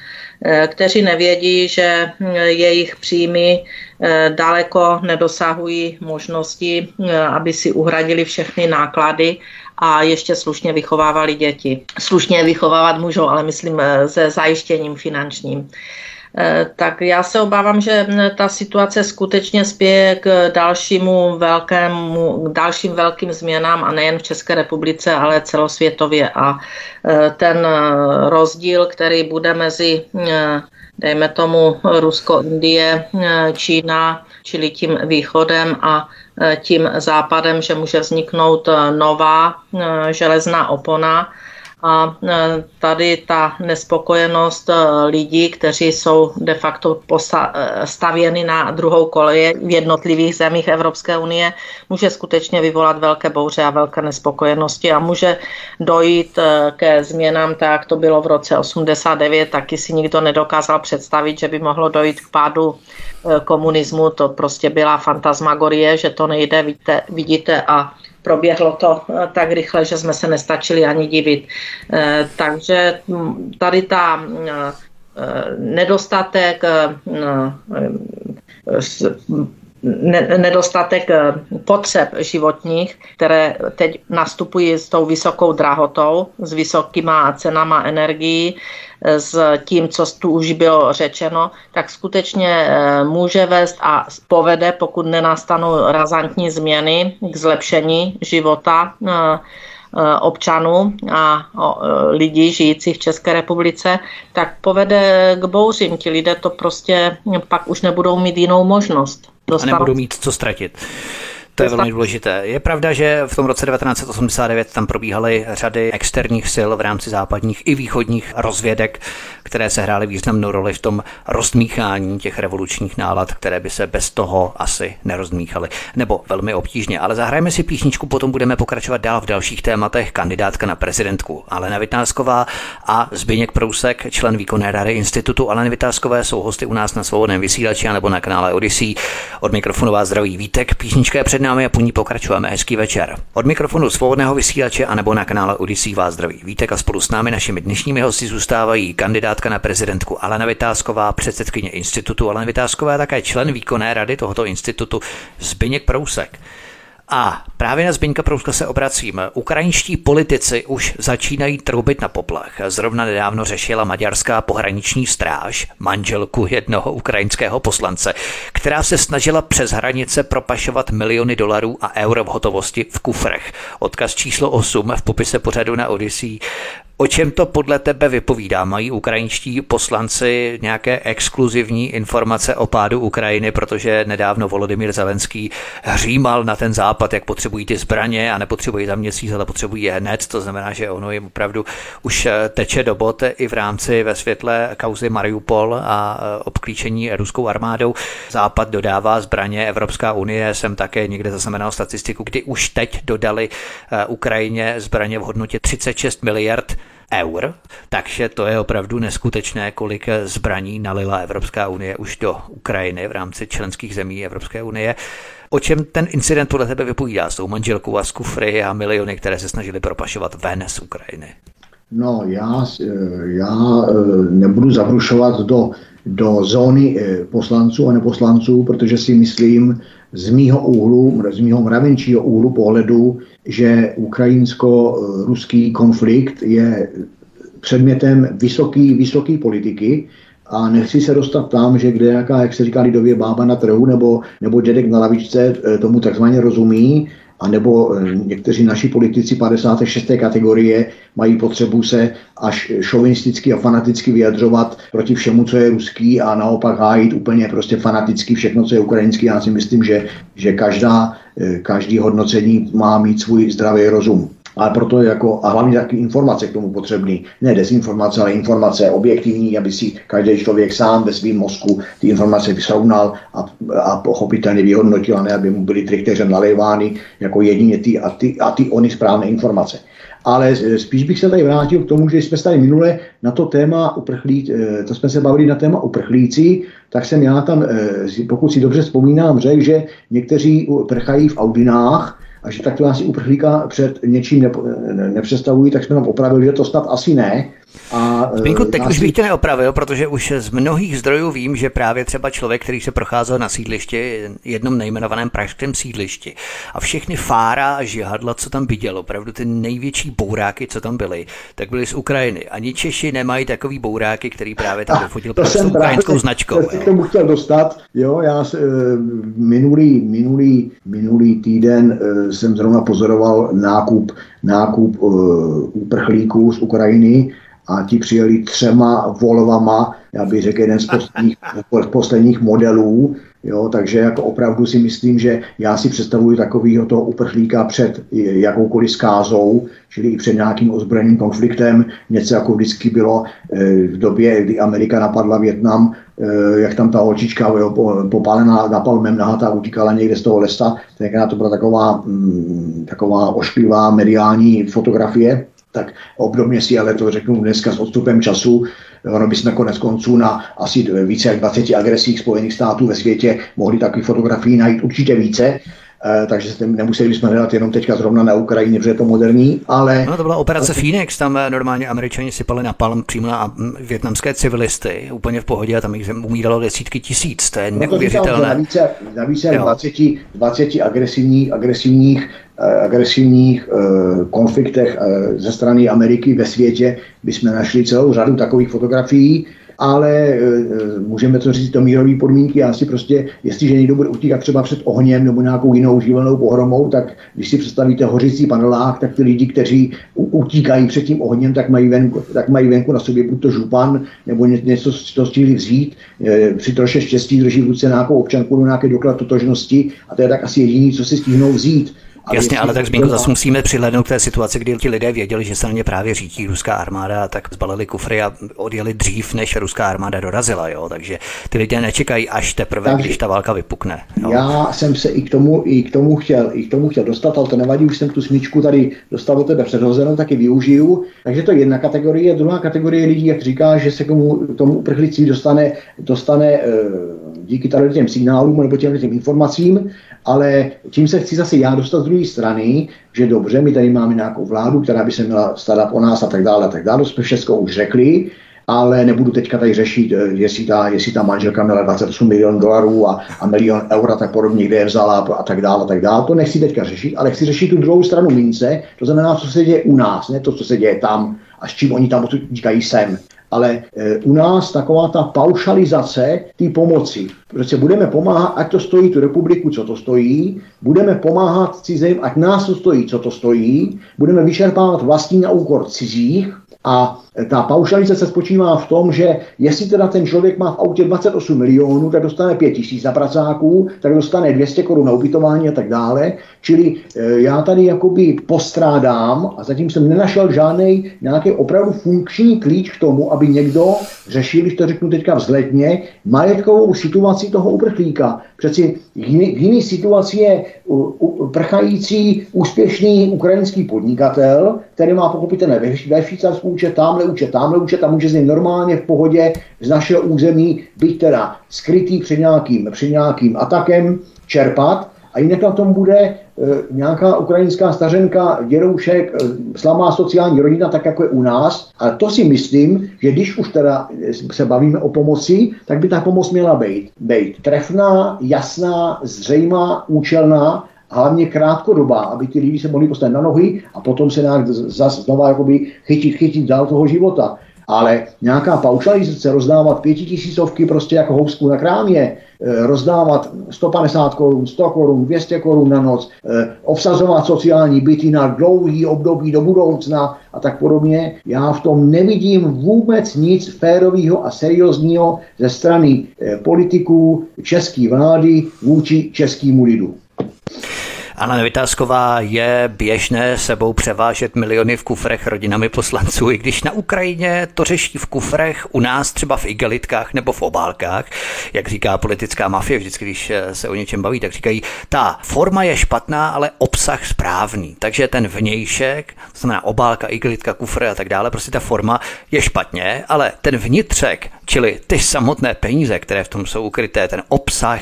Eh, kteří nevědí, že hm, jejich příjmy eh, daleko nedosahují možnosti, eh, aby si uhradili všechny náklady a ještě slušně vychovávali děti. Slušně vychovávat můžou, ale myslím se zajištěním finančním. Eh, tak já se obávám, že ta situace skutečně spěje k dalšímu velkému, k dalším velkým změnám a nejen v České republice, ale celosvětově. A eh, ten eh, rozdíl, který bude mezi dejme tomu Rusko, Indie, Čína, čili tím východem a tím západem, že může vzniknout nová železná opona, a e, tady ta nespokojenost e, lidí, kteří jsou de facto e, stavěny na druhou koleje v jednotlivých zemích Evropské unie, může skutečně vyvolat velké bouře a velké nespokojenosti a může dojít ke změnám, tak jak to bylo v roce 89, taky si nikdo nedokázal představit, že by mohlo dojít k pádu komunismu. To prostě byla fantasmagorie, že to nejde, vidíte, vidíte a proběhlo to eh, tak rychle, že jsme se nestačili ani divit. Eh, takže hm, tady ta eh, nedostatek nedostatek potřeb životních, které teď nastupují s tou vysokou drahotou, s vysokýma cenama energií, s tím, co tu už bylo řečeno, tak skutečně eh, může vést a povede, pokud nenastanou razantní změny k zlepšení života eh, eh, občanů a lidí žijících v České republice, tak povede k bouřím. Ti lidé to prostě pak už nebudou mít jinou možnost. Dostanou... A nebudou mít co ztratit. To je velmi důležité. Je pravda, že v tom roce 1989 tam probíhaly řady externích sil v rámci západních i východních rozvědek, které se hrály významnou roli v tom rozmíchání těch revolučních nálad, které by se bez toho asi nerozmíchaly, nebo velmi obtížně. Ale zahrajeme si písničku, potom budeme pokračovat dál v dalších tématech. Kandidátka na prezidentku Alena Vytázková a Zbyněk Prousek, člen výkonné rady institutu Aleny Vytázkové, jsou hosty u nás na svobodném vysílači nebo na kanále Odyssey. Od mikrofonu vás zdraví Vítek, písnička je před námi a po ní pokračujeme. Hezký večer. Od mikrofonu svobodného vysílače a nebo na kanále Odyssey vás zdraví Vítek a spolu s námi našimi dnešními hosty zůstávají kandidátka na prezidentku Alena Vytázková, předsedkyně institutu Alena Vytázková a také člen výkonné rady tohoto institutu Zbyněk Prousek. A právě na Zbyňka Prouska se obracím. Ukrajinští politici už začínají troubit na poplach. Zrovna nedávno řešila maďarská pohraniční stráž manželku jednoho ukrajinského poslance, která se snažila přes hranice propašovat miliony dolarů a euro v hotovosti v kufrech. Odkaz číslo 8 v popise pořadu na Odyssey O čem to podle tebe vypovídá? Mají ukrajinští poslanci nějaké exkluzivní informace o pádu Ukrajiny, protože nedávno Volodymyr Zelenský hřímal na ten západ, jak potřebují ty zbraně a nepotřebují za měsíc, ale potřebují je hned. To znamená, že ono jim opravdu už eh, teče do bot i v rámci ve světle kauzy Mariupol a eh, obklíčení ruskou armádou. Západ dodává zbraně, Evropská unie jsem také někde zaznamenal statistiku, kdy už teď dodali eh, Ukrajině zbraně v hodnotě 36 miliard eur, takže to je opravdu neskutečné, kolik zbraní nalila Evropská unie už do Ukrajiny v rámci členských zemí Evropské unie. O čem ten incident podle tebe vypovídá s tou manželkou a z kufry a miliony, které se snažili propašovat ven z Ukrajiny? No, já, já eh, nebudu zabrušovat do, do zóny eh, poslanců a neposlanců, protože si myslím z mýho úhlu, z mýho mravenčího úhlu pohledu, že ukrajinsko-ruský konflikt je předmětem vysoký, vysoký politiky a nechci se dostat tam, že kde jaká, jak se říká lidově, bába na trhu nebo, nebo dědek na lavičce eh, tomu takzvaně rozumí, a nebo eh, někteří naši politici 56. kategorie mají potřebu se až šovinisticky a fanaticky vyjadřovat proti všemu, co je ruský a naopak hájit úplně prostě fanaticky všechno, co je ukrajinský. Já si myslím, že, že každá, eh, každý hodnocení má mít svůj zdravý rozum ale proto jako, a hlavně taky informace k tomu potřebný. Ne dezinformace, ale informace objektivní, aby si každý člověk sám ve svém mozku ty informace vysrovnal a, a pochopitelně vyhodnotil, a ne aby mu byly trichterem nalévány jako jedině ty a ty, a ty ony správné informace. Ale spíš bych se tady vrátil k tomu, že jsme se tady minule na to téma uprchlí, eh, to jsme se bavili na téma uprchlíci, tak jsem já tam, eh, pokud si dobře vzpomínám, řekl, že někteří prchají v Audinách, a že takto asi uprchlíka před něčím ne, ne, nepředstavují, tak jsme nám opravili, že to snad asi ne, a, Zbínku, e, teď už bych tě neopravil, protože už z mnohých zdrojů vím, že právě třeba člověk, který se procházel na sídlišti, jednom nejmenovaném pražském sídlišti a všechny fára a žihadla, co tam viděl, opravdu ty největší bouráky, co tam byly, tak byly z Ukrajiny. Ani Češi nemají takový bouráky, který právě tam vyfotil prostě s ukrajinskou značkou. Já k tomu chtěl dostat. Jo, já se, minulý, minulý, minulý týden e, jsem zrovna pozoroval nákup, nákup uprchlíků z Ukrajiny a ti přijeli třema Volvama, já bych řekl jeden z posledních, posledních modelů, Jo, takže jako opravdu si myslím, že já si představuji takového toho uprchlíka před jakoukoliv skázou, čili i před nějakým ozbrojeným konfliktem. Něco jako vždycky bylo eh, v době, kdy Amerika napadla Větnam, eh, jak tam ta holčička jo, popálená napalmem nahatá utíkala někde z toho lesa. Tenkrát to byla taková, mm, taková ošklivá mediální fotografie tak obdobně si ale to řeknu dneska s odstupem času, ono bychom konec konců na asi více jak 20 agresích Spojených států ve světě mohli takových fotografií najít určitě více. Eh, takže se nemuseli bychom hledat jenom teďka zrovna na Ukrajině, protože je to moderní, ale... No to byla operace Phoenix, tam eh, normálně američani sypali na palm přímo na mm, větnamské civilisty, úplně v pohodě a tam jich umíralo desítky tisíc, to je no neuvěřitelné. navíc, navíc 20, 20 agresivních, agresivních eh, agresivních konfliktech ze strany Ameriky ve světě. Bychom našli celou řadu takových fotografií, ale e, e, můžeme to říct to mírové podmínky. Já si prostě, jestliže někdo bude utíkat třeba před ohněm nebo nějakou jinou živelnou pohromou, tak když si představíte hořící panelák, tak ty lidi, kteří utíkají před tím ohněm, tak mají venku, tak mají venku na sobě buď to župan, nebo něco, co chtěli vzít. E, při troše štěstí drží v ruce nějakou občanku do nějaké doklad totožnosti a to je tak asi jediný, co si stihnou vzít. Jasně, ale tak zmínku zase musíme přihlednout k té situaci, kdy ti lidé věděli, že se na ně právě řítí ruská armáda, tak zbalili kufry a odjeli dřív, než ruská armáda dorazila. Jo? Takže ty lidé nečekají až teprve, Takže když ta válka vypukne. Jo? Já jsem se i k tomu, i k tomu chtěl, i k tomu chtěl dostat, ale to nevadí, už jsem tu smyčku tady dostal do tebe předhozenou, taky využiju. Takže to je jedna kategorie. Druhá kategorie lidí, jak říká, že se k tomu, tomu uprchlicí dostane, dostane e, díky tady těm signálům nebo těm, těm informacím, ale tím se chci zase já dostat z druhé strany, že dobře, my tady máme nějakou vládu, která by se měla starat o nás a tak dále a tak dále, jsme všechno už řekli, ale nebudu teďka tady řešit, eh, jestli ta, jestli ta manželka měla 28 milionů dolarů a, a milion eur a tak podobně, kde je vzala a tak dále, a tak dále. To nechci teďka řešit, ale chci řešit tu druhou stranu mince, to znamená, co se děje u nás, ne to, co se děje tam a s čím oni tam říkají sem ale e, u nás taková ta paušalizace té pomoci. Prostě budeme pomáhat, ať to stojí tu republiku, co to stojí, budeme pomáhat cizím, ať nás to stojí, co to stojí, budeme vyčerpávat vlastní na úkor cizích A ta paušalizace spočívá v tom, že jestli teda ten člověk má v autě 28 milionů, tak dostane 5 tisíc za pracáků, tak dostane 200 korun na ubytování a tak dále. Čili e, já tady jakoby postrádám a zatím jsem nenašel žádný nějaký opravdu funkční klíč k tomu, aby někdo řešil, když to řeknu teďka vzhledně, majetkovou situaci toho uprchlíka. Přeci v jiný situaci je prchající úspěšný ukrajinský podnikatel, který má pochopitelně ve Švýcarsku účet, tamhle účet, tamhle účet a může z něj normálně v pohodě z našeho území být teda skrytý před nějakým, před nějakým atakem, čerpat a jinak na tom bude e, nějaká ukrajinská stařenka, děroušek, e, slabá sociální rodina, tak jako je u nás. A to si myslím, že když už teda se bavíme o pomoci, tak by ta pomoc měla být, být trefná, jasná, zřejmá, účelná hlavně krátkodobá, aby ty lidi se mohli postavit na nohy a potom se nějak zase znova jakoby chytit, chytit dál toho života. Ale nějaká paušalizace, rozdávat pětitisícovky prostě jako housku na krámě, eh, rozdávat 150 korun, 100 korun, 200 korun na noc, eh, obsazovat sociální byty na dlouhý období do budoucna a tak podobně. Já v tom nevidím vůbec nic férového a seriózního ze strany eh, politiků české vlády vůči českému lidu. Anna Nevytázková je běžné sebou převážet miliony v kufrech rodinami poslanců, i když na Ukrajině to řeší v kufrech, u nás třeba v igelitkách nebo v obálkách, jak říká politická mafie, vždycky, když se o něčem baví, tak říkají, ta forma je špatná, ale obsah správný. Takže ten vnějšek, to znamená obálka, igelitka, kufr a tak dále, prostě ta forma je špatně, ale ten vnitřek, čili ty samotné peníze, které v tom jsou ukryté, ten obsah,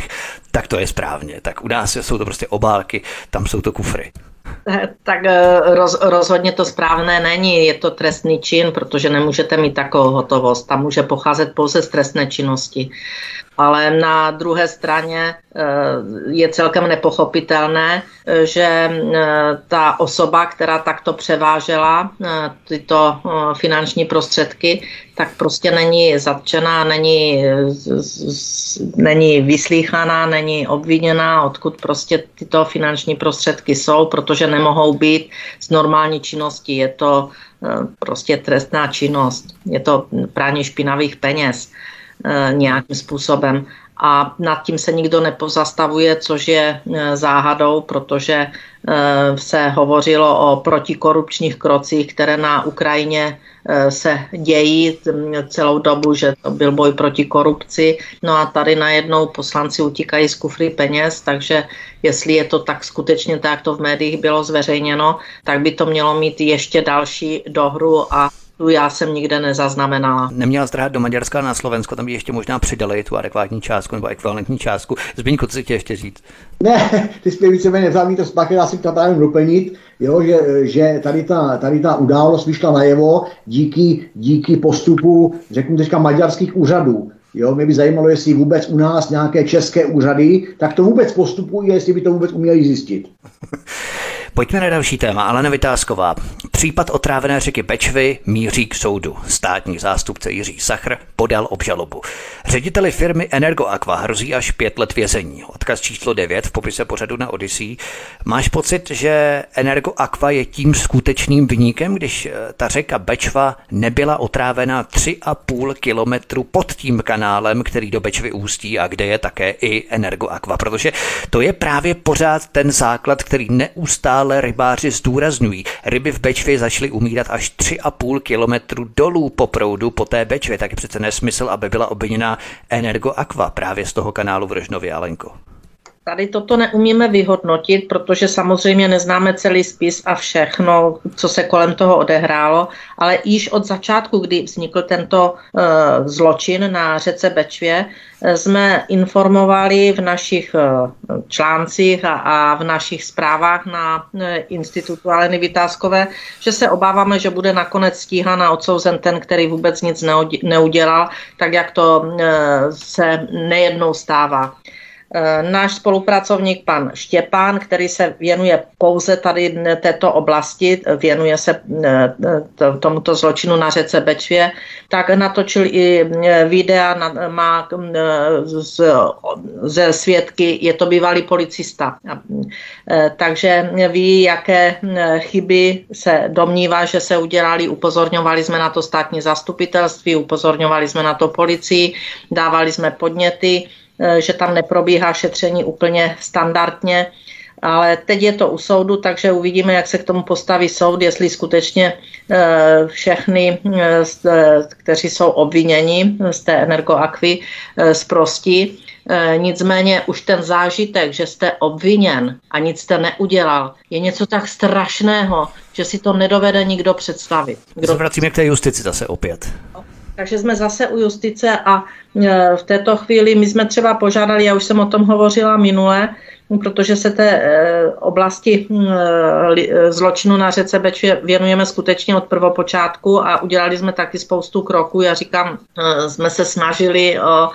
tak to je správně. Tak u nás jsou to prostě obálky, tam jsou to kufry. Tak eh, roz, rozhodně to správné není, je to trestný čin, protože nemůžete mít takovou hotovost. Tam může pocházet pouze z trestné činnosti ale na druhé straně eh, je celkem nepochopitelné, eh, že eh, ta osoba, která takto převážela tyto finanční prostředky, tak prostě není zatčená, není, není vyslíchaná, není obviněná, odkud prostě tyto finanční prostředky jsou, protože nemohou být z normální činnosti. Je to prostě trestná činnost, je to prání špinavých peněz. Eh, nějakým způsobem. A nad tím se nikdo nepozastavuje, což je eh, záhadou, protože eh, se hovořilo o protikorupčních krocích, které na Ukrajině se dějí celou dobu, že to byl boj proti korupci. No a tady najednou poslanci utíkají z kufry peněz, takže jestli je to tak skutečně tak, jak to v médiích bylo zveřejněno, tak by to mělo mít ještě další dohru a tu já jsem nikde nezaznamenala. Neměla zdrát do Maďarska na Slovensko, tam by ještě možná přidali tu adekvátní částku nebo ekvivalentní částku. Zbyňku, co si tě ještě říct? Ne, ty jsi víceméně nezamí to zpátky, já si to právě doplnit, jo, že, že tady, ta, tady ta událost vyšla najevo díky, díky postupu, řeknu teďka, maďarských úřadů. Jo, mě by zajímalo, jestli vůbec u nás nějaké české úřady tak to vůbec postupují, jestli by to vůbec uměli zjistit. Pojďme na další téma. Alena Vytázková. Případ otrávené řeky Bečvy míří k soudu. Státní zástupce Jiří Sachr podal obžalobu. Řediteli firmy Energoaqua hrozí až pět let vězení. Odkaz číslo 9 v popise pořadu na Odyssey. Máš pocit, že Energoaqua je tím skutečným vyníkem, když eh, ta řeka Bečva nebyla otrávena 3,5 kilometru pod tím kanálem, který do Bečvy ústí a kde je také i Energoaqua, protože to je právě pořád ten základ, který neustále ale rybáři zdůrazňují. Ryby v Bečvě začaly umírat až 3,5 kilometru dolů po proudu po té Bečvě, tak je přece nesmysl, aby byla obviněná Energo Aqua právě z toho kanálu v Rožnově, Alenko. Tady toto neumíme vyhodnotit, protože samozřejmě neznáme celý spis a všechno, co se kolem toho odehrálo, ale již od začátku, kdy vznikl tento uh, zločin na řece Bečvě, eh, jsme informovali v našich uh, článcích a, a v našich zprávách na uh, institutu Aleny Vytázkové, že se obáváme, že bude nakonec stíhan a odsouzen ten, který vůbec nic neudělal, tak jak to se nejednou stává. Eh, náš spolupracovník pan Štěpán, který se věnuje pouze tady této oblasti, věnuje se eh, tomuto zločinu na řece Bečvě, tak natočil i eh, videa, má ze svědky, je to bývalý policista. Takže ví, jaké chyby se domnívá, že se udělali, upozorňovali jsme na to státní zastupitelství, upozorňovali jsme na to policii, dávali jsme podněty, Eh, že tam neprobíhá šetření úplně standardně, ale teď je to u soudu, takže uvidíme, jak se k tomu postaví soud, jestli skutečně eh, všechny, eh, kteří jsou obviněni z té energoakvy, zprostí. Nicméně už ten zážitek, že jste obviněn a nic jste neudělal, je něco tak strašného, že si to nedovede nikdo představit. Kdo... Vracíme k té justici zase opět. Takže jsme zase u justice a e, v této chvíli my jsme třeba požádali, já už jsem o tom hovořila minule, protože se té e, oblasti e, zločinu na řece Bečvě věnujeme skutečně od prvopočátku a udělali jsme taky spoustu kroků. Já říkám, jsme se snažili o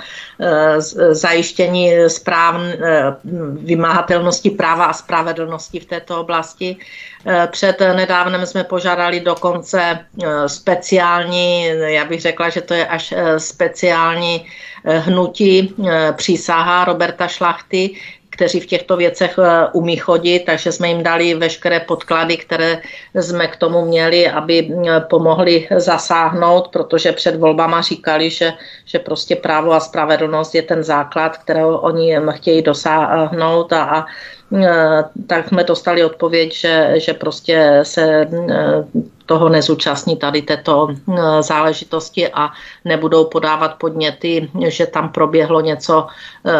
zajištění správ, vymáhatelnosti práva a spravedlnosti v této oblasti. Před nedávnem jsme požádali dokonce speciální, já bych řekla, že to je až speciální hnutí přísaha Roberta Šlachty, kteří v těchto věcech eh, umí chodit, takže jsme jim dali veškeré podklady, které jsme k tomu měli, aby eh, pomohli zasáhnout, protože před volbama říkali, že, že prostě právo a spravedlnost je ten základ, kterého oni chtějí dosáhnout a, a tak jsme dostali odpověď, že, že prostě se toho nezúčastní tady této eh, záležitosti a nebudou podávat podněty, že tam proběhlo něco eh,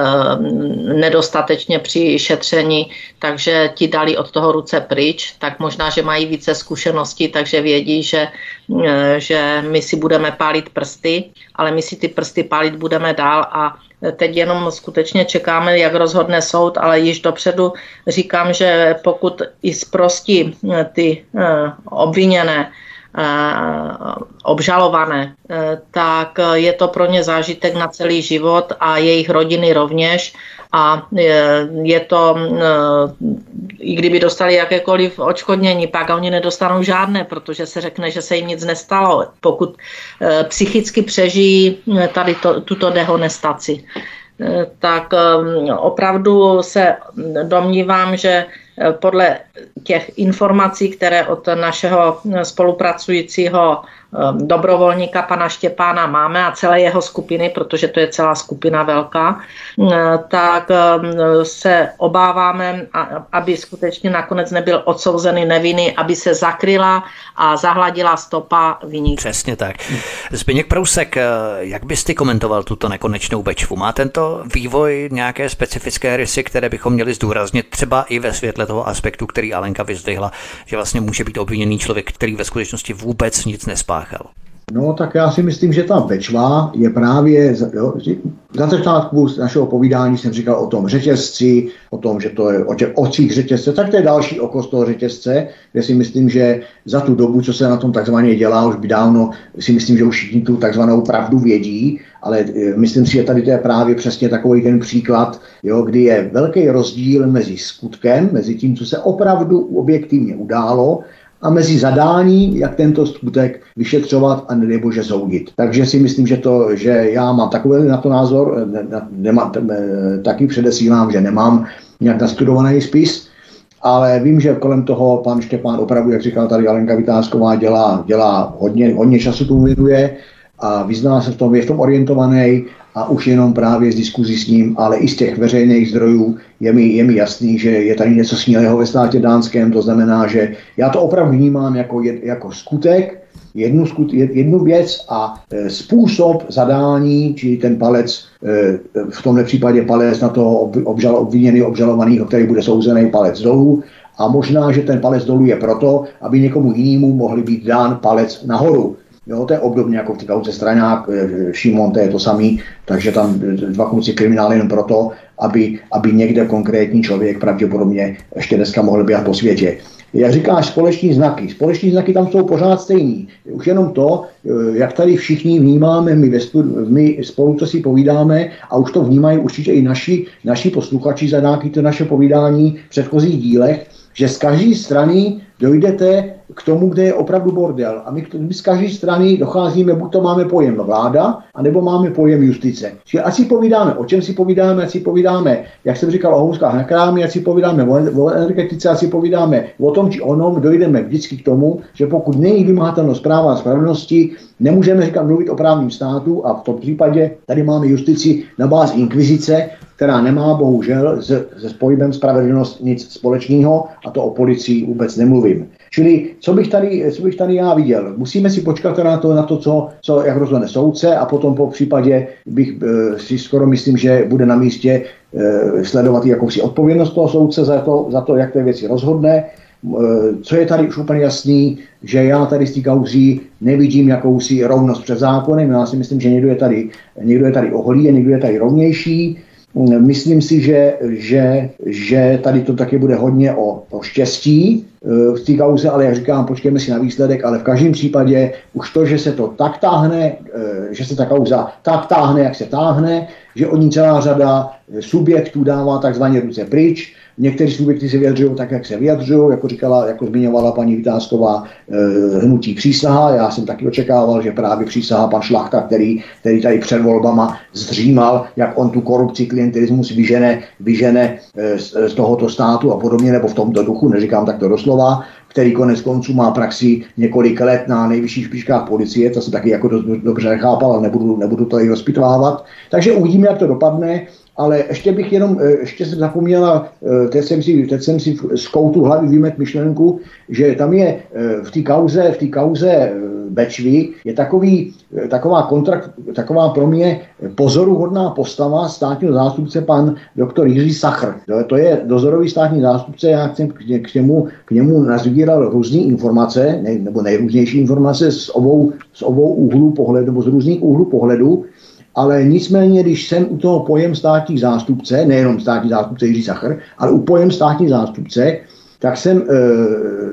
nedostatečně při šetření, takže ti dali od toho ruce pryč, tak možná, že mají více zkušeností, takže vědí, že, eh, že my si budeme pálit prsty, ale my si ty prsty pálit budeme dál a Teď jenom skutečně čekáme, jak rozhodne soud, ale již dopředu říkám, že pokud i zprostí eh, ty eh, obviněné, obžalované, tak je to pro ně zážitek na celý život a jejich rodiny rovněž. A je to, i kdyby dostali jakékoliv očkodnění, pak oni nedostanou žádné, protože se řekne, že se jim nic nestalo, pokud psychicky přežijí tady to, tuto dehonestaci tak opravdu se domnívám, že podle těch informací, které od našeho spolupracujícího Um, dobrovolníka pana Štěpána máme a celé jeho skupiny, protože to je celá skupina velká, uh, tak um, se obáváme, aby skutečně nakonec nebyl odsouzený neviny, aby se zakryla a zahladila stopa viní. Přesně tak. Zbyněk Prousek, uh, jak bys ty komentoval tuto nekonečnou bečvu? Má tento vývoj nějaké specifické rysy, které bychom měli zdůraznit třeba i ve světle toho aspektu, který Alenka vyzdvihla, že vlastně může být obviněný člověk, který ve skutečnosti vůbec nic nespá spáchal? No, tak já si myslím, že ta Bečva je právě, jo, za začátku našeho povídání jsem říkal o tom řetězci, o tom, že to je o těch ocích řetězce, tak to je další oko z toho řetězce, kde si myslím, že za tu dobu, co se na tom takzvaně dělá, už by dávno si myslím, že už všichni tu takzvanou pravdu vědí, ale e, myslím si, že tady to je právě přesně takový ten příklad, jo, kdy je velký rozdíl mezi skutkem, mezi tím, co se opravdu objektivně událo a mezi zadání, jak tento skutek vyšetřovat a že soudit. Takže si myslím, že, to, že já mám takový na to názor, ne, nema, taky předesílám, že nemám nějak nastudovaný spis, ale vím, že kolem toho pan Štěpán opravdu, jak říkal tady Alenka Vytázková, dělá, dělá hodně, hodně času tomu věnuje a vyzná se v tom, je v tom orientovaný a už jenom právě z diskuzí s ním, ale i z těch veřejných zdrojů je mi, je mi jasný, že je tady něco smělého ve státě dánském, to znamená, že já to opravdu vnímám jako, jako skutek, jednu, skut, jednu věc a e, způsob zadání, či ten palec, e, v tomhle případě palec na toho obžal, obviněný, obžalovaného, který bude souzený palec dolů, a možná, že ten palec dolů je proto, aby někomu jinému mohli být dán palec nahoru. Jo, to je obdobně jako v té kauze Straňák, eh, Šimon, to je to samý, takže tam dva kluci kriminály jenom proto, aby, aby někde konkrétní člověk pravděpodobně ještě dneska mohl být po světě. Jak říkáš, společní znaky. Společní znaky tam jsou pořád stejný. Už jenom to, eh, jak tady všichni vnímáme, my, ve studu, my spolu to si povídáme a už to vnímají určitě i naši, naši posluchači za nějaké to naše povídání v předchozích dílech, že z každé strany dojdete k tomu, kde je opravdu bordel. A my, my z každé strany docházíme, buď to máme pojem vláda, anebo máme pojem justice. Čili ať si povídáme, o čem si povídáme, ať si povídáme, jak jsem říkal, o houskách na krámy, ať si povídáme o, o energetice, ať si povídáme o tom či onom, dojdeme vždycky k tomu, že pokud není vymahatelnost práva a spravedlnosti, nemůžeme říkat mluvit o právním státu a v tom případě tady máme justici na bázi inkvizice, která nemá bohužel se, se pojmem spravedlnost nic společného a to o policii vůbec nemluvím. Čili co bych tady, co bych tady já viděl? Musíme si počkat na to, na to co, co jak rozhodne soudce a potom po případě bych e, si skoro myslím, že bude na místě e, sledovat jakousi odpovědnost toho soudce za to, za to, jak ty věci rozhodne. E, co je tady už úplně jasný, že já tady z té kauzí nevidím jakousi rovnost před zákonem. Já si myslím, že někdo je tady, někdo je tady oholí a někdo je tady rovnější. Myslím si, že, že, že tady to taky bude hodně o, o štěstí eh, v té kauze, ale jak říkám, počkejme si na výsledek, ale v každém případě už to, že se to tak táhne, eh, že se ta kauza tak táhne, jak se táhne, že o ní celá řada subjektů dává takzvaně ruce pryč, Někteří subjekty se vyjadřují tak, jak se vyjadřují, jako říkala, jako zmiňovala paní Vytázková eh, hnutí přísaha. Já jsem taky očekával, že právě přísaha pan Šlachta, který, který tady před volbama zřímal, jak on tu korupci, klientelismus vyžene, vyžene eh, z, z tohoto státu a podobně, nebo v tomto duchu, neříkám tak to doslova, který konec konců má praxi několik let na nejvyšších špičkách policie, to se taky jako do, dobře nechápal, ale nebudu, nebudu to tady rozpitvávat. Takže uvidíme, jak to dopadne ale ještě bych jenom, eh, ještě jsem zapomněla, eh, teď jsem si, teď jsem si z koutu hlavy vymet myšlenku, že tam je eh, v té kauze, v té kauze Bečvy je takový, taková, kontrakt, taková pro mě pozoruhodná postava státního zástupce pan doktor Jiří Sachr. To je dozorový státní zástupce, já jsem k němu, k němu nazvíral různé informace, nebo nejrůznější informace z obou, z obou úhlů pohledu, nebo z různých úhlů pohledu, ale nicméně, když jsem u toho pojem státní zástupce, nejenom státní zástupce Jiří Sachr, ale u pojem státní zástupce, tak jsem, e,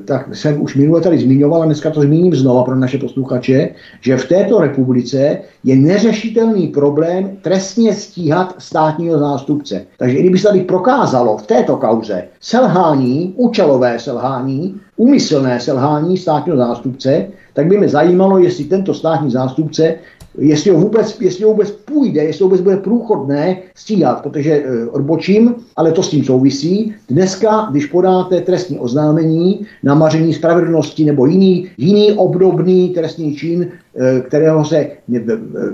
tak jsem už minule tady zmiňoval a dneska to zmíním znova pro naše posluchače, že v této republice je neřešitelný problém trestně stíhat státního zástupce. Takže i kdyby se tady prokázalo v této kauze selhání, účelové selhání, úmyslné selhání státního zástupce, tak by mě zajímalo, jestli tento státní zástupce jestli ho vůbec, jestli ho vůbec půjde, jestli ho vůbec bude průchodné stíhat, protože e, odbočím, ale to s tím souvisí. Dneska, když podáte trestní oznámení na maření spravedlnosti nebo jiný, jiný obdobný trestný čin, kterého, se,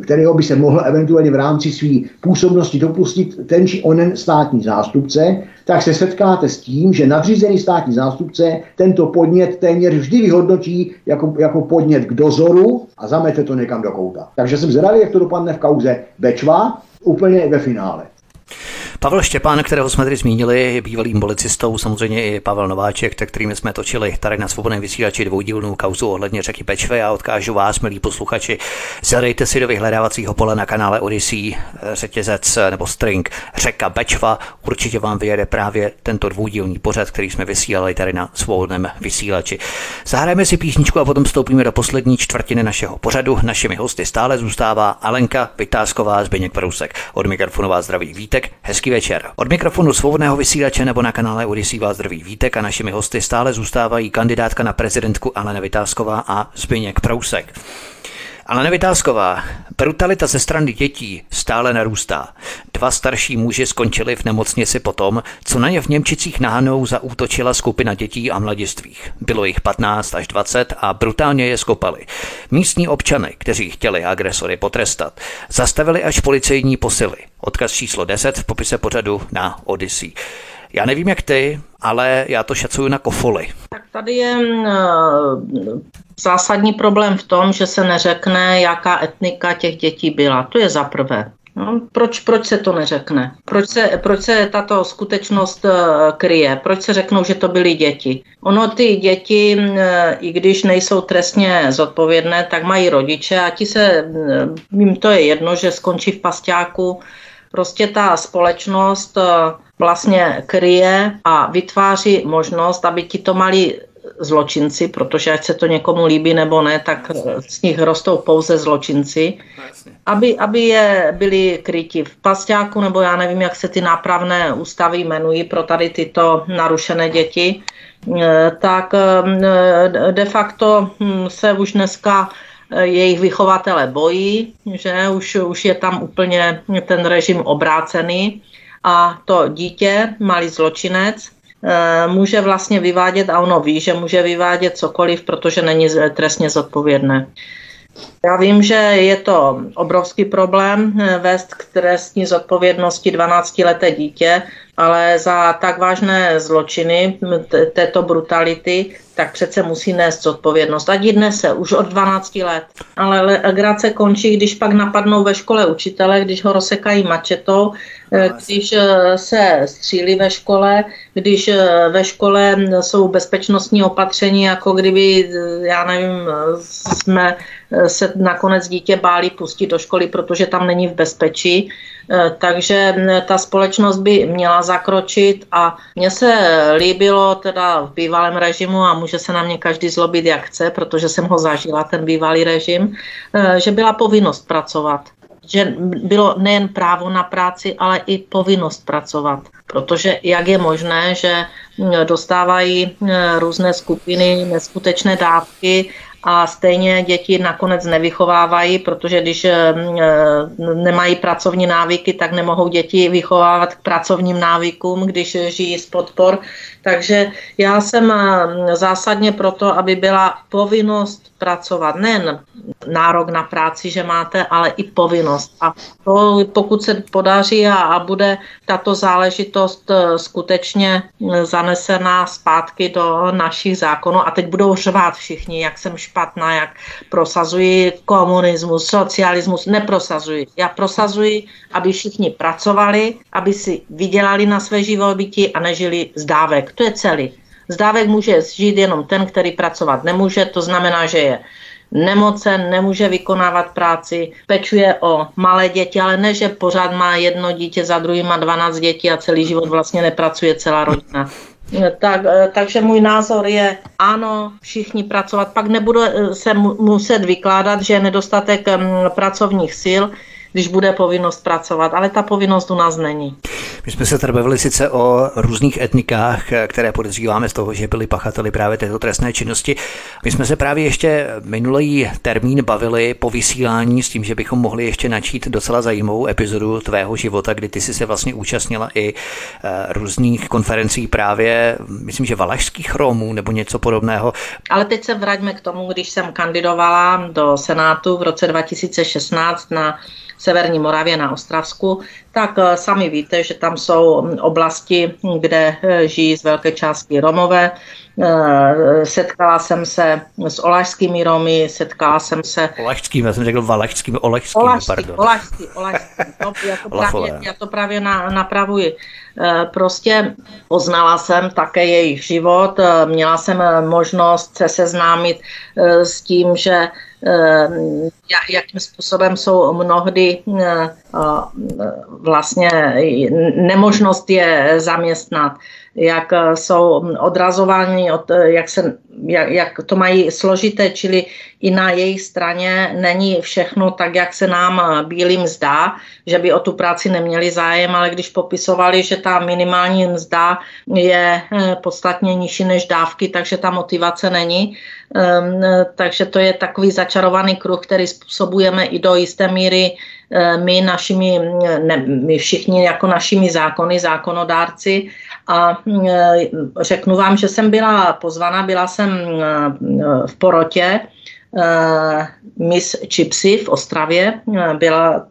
kterého by se mohl eventuálně v rámci své působnosti dopustit ten či onen státní zástupce, tak se setkáte s tím, že nadřízený státní zástupce tento podnět téměř vždy vyhodnotí jako, jako podnět k dozoru a zamete to někam do kouta. Takže jsem zvědavý, jak to dopadne v kauze Bečva, úplně ve finále. Pavel Štěpán, kterého jsme tady zmínili, je bývalým policistou, samozřejmě i Pavel Nováček, se kterými jsme točili tady na svobodném vysílači dvoudílnou kauzu ohledně řeky Pečve. Já odkážu vás, milí posluchači, zadejte si do vyhledávacího pole na kanále Odyssey řetězec nebo string řeka Bečva. Určitě vám vyjede právě tento dvoudílný pořad, který jsme vysílali tady na svobodném vysílači. Zahrajeme si písničku a potom vstoupíme do poslední čtvrtiny našeho pořadu. Našimi hosty stále zůstává Alenka Vytázková, Zbyněk Prousek. Od mikrofonová zdraví Vítek. Hezký večer. Od mikrofonu svobodného vysílače nebo na kanále Odisí vás zdraví Vítek a našimi hosty stále zůstávají kandidátka na prezidentku Alena Vytázková a Zbyněk Prousek. Ale nevytázková, brutalita ze strany dětí stále narůstá. Dva starší muži skončili v nemocnici potom, co na ně v Němčicích náhanou zaútočila skupina dětí a mladistvých. Bylo jich 15 až 20 a brutálně je skopali. Místní občany, kteří chtěli agresory potrestat, zastavili až policejní posily. Odkaz číslo 10 v popise pořadu na Odyssey. Já nevím jak ty, ale já to šacuju na kofoly. Tak tady je zásadní problém v tom, že se neřekne, jaká etnika těch dětí byla. To je za prvé. No, proč, proč se to neřekne? Proč se, proč se tato skutečnost uh, kryje? Proč se řeknou, že to byly děti? Ono ty děti, uh, i když nejsou trestně zodpovědné, tak mají rodiče a ti se, uh, jim to je jedno, že skončí v pasťáku. Prostě ta společnost vlastně kryje a vytváří možnost, aby ti to mali zločinci, protože ať se to někomu líbí nebo ne, tak z nich rostou pouze zločinci, aby, aby je byli kryti v pasťáku, nebo já nevím, jak se ty nápravné ústavy jmenují pro tady tyto narušené děti, eh, tak eh, de facto hm, se už dneska eh, jejich vychovatele bojí, že už, už je tam úplně ten režim obrácený a to dítě, malý zločinec, Eh, může vlastně vyvádět a ono ví, že může vyvádět cokoliv, protože není trestně zodpovědné. Já vím, že je to obrovský problém eh, vést k trestní zodpovědnosti 12-leté dítě, ale za tak vážné zločiny této brutality, tak přece musí nést zodpovědnost. Ať ji se už od 12 let. Ale legrace končí, když pak napadnou ve škole učitele, když ho rozsekají mačetou, eh, když eh, se střílí ve škole, když ve škole jsou bezpečnostní opatření, jako kdyby, já nevím, jsme se nakonec dítě báli pustit do školy, protože tam není v bezpečí. Eh, takže mm, ta společnost by měla zakročit a mně se líbilo teda v bývalém režimu a může se na mě každý zlobit jak chce, protože jsem ho zažila, ten bývalý režim, eh, že byla povinnost pracovat že bylo nejen právo na práci, ale i povinnost pracovat. Protože jak je možné, že mm, dostávají mm, různé skupiny neskutečné dávky a stejně děti nakonec nevychovávají, protože když eh, nemají pracovní návyky, tak nemohou děti vychovávat k pracovním návykům, když žijí z podpor. Takže já jsem eh, zásadně proto, aby byla povinnost pracovat, nejen nárok na práci, že máte, ale i povinnost. A to, pokud se podaří a, a bude tato záležitost eh, skutečně zanesená zpátky do našich zákonů, a teď budou řvát všichni, jak jsem špatná, jak prosazuji komunismus, socialismus, neprosazuji. Já prosazuji, aby všichni pracovali, aby si vydělali na své živobytí a nežili z dávek. To je celý. Z dávek může žít jenom ten, který pracovat nemůže, to znamená, že je nemocen, nemůže vykonávat práci, pečuje o malé děti, ale ne, že pořád má jedno dítě, za druhým má 12 dětí a celý život vlastně nepracuje celá rodina. Tak, takže můj názor je, ano, všichni pracovat, pak nebude se muset vykládat, že je nedostatek pracovních sil, když bude povinnost pracovat, ale ta povinnost u nás není. My jsme se tady bavili sice o různých etnikách, které podezříváme z toho, že byli pachateli právě této trestné činnosti. My jsme se právě ještě minulý termín bavili po vysílání s tím, že bychom mohli ještě načít docela zajímavou epizodu tvého života, kdy ty jsi se vlastně účastnila i eh, různých konferencí právě, myslím, že valašských Romů nebo něco podobného. Ale teď se vraťme k tomu, když jsem kandidovala do Senátu v roce 2016 na Severní Moravě na Ostravsku, tak eh, sami víte, že tam jsou hm, oblasti, kde eh, žijí z velké části Romové. Eh, setkala jsem se s olašskými Romy, setkala jsem se... Olašskými, já jsem řekl valašskými, olašskými, olašský, pardon. Olašský, olašský. No, já, to právě, já to právě na, napravuji. Prostě poznala jsem také jejich život, měla jsem možnost se seznámit s tím, že jakým způsobem jsou mnohdy vlastně nemožnost je zaměstnat, jak jsou odrazováni, od, jak, se, jak, jak to mají složité, čili i na jejich straně není všechno tak, jak se nám bílým zdá, že by o tu práci neměli zájem, ale když popisovali, že ta minimální mzda je eh, podstatně nižší než dávky, takže ta motivace není, ehm, takže to je takový začarovaný kruh, který způsobujeme i do jisté míry Eh, my našimi, ne, my všichni jako našimi zákony, zákonodárci. A eh, řeknu vám, že jsem byla pozvaná, byla jsem eh, v porotě. Miss Chipsy v Ostravě, byla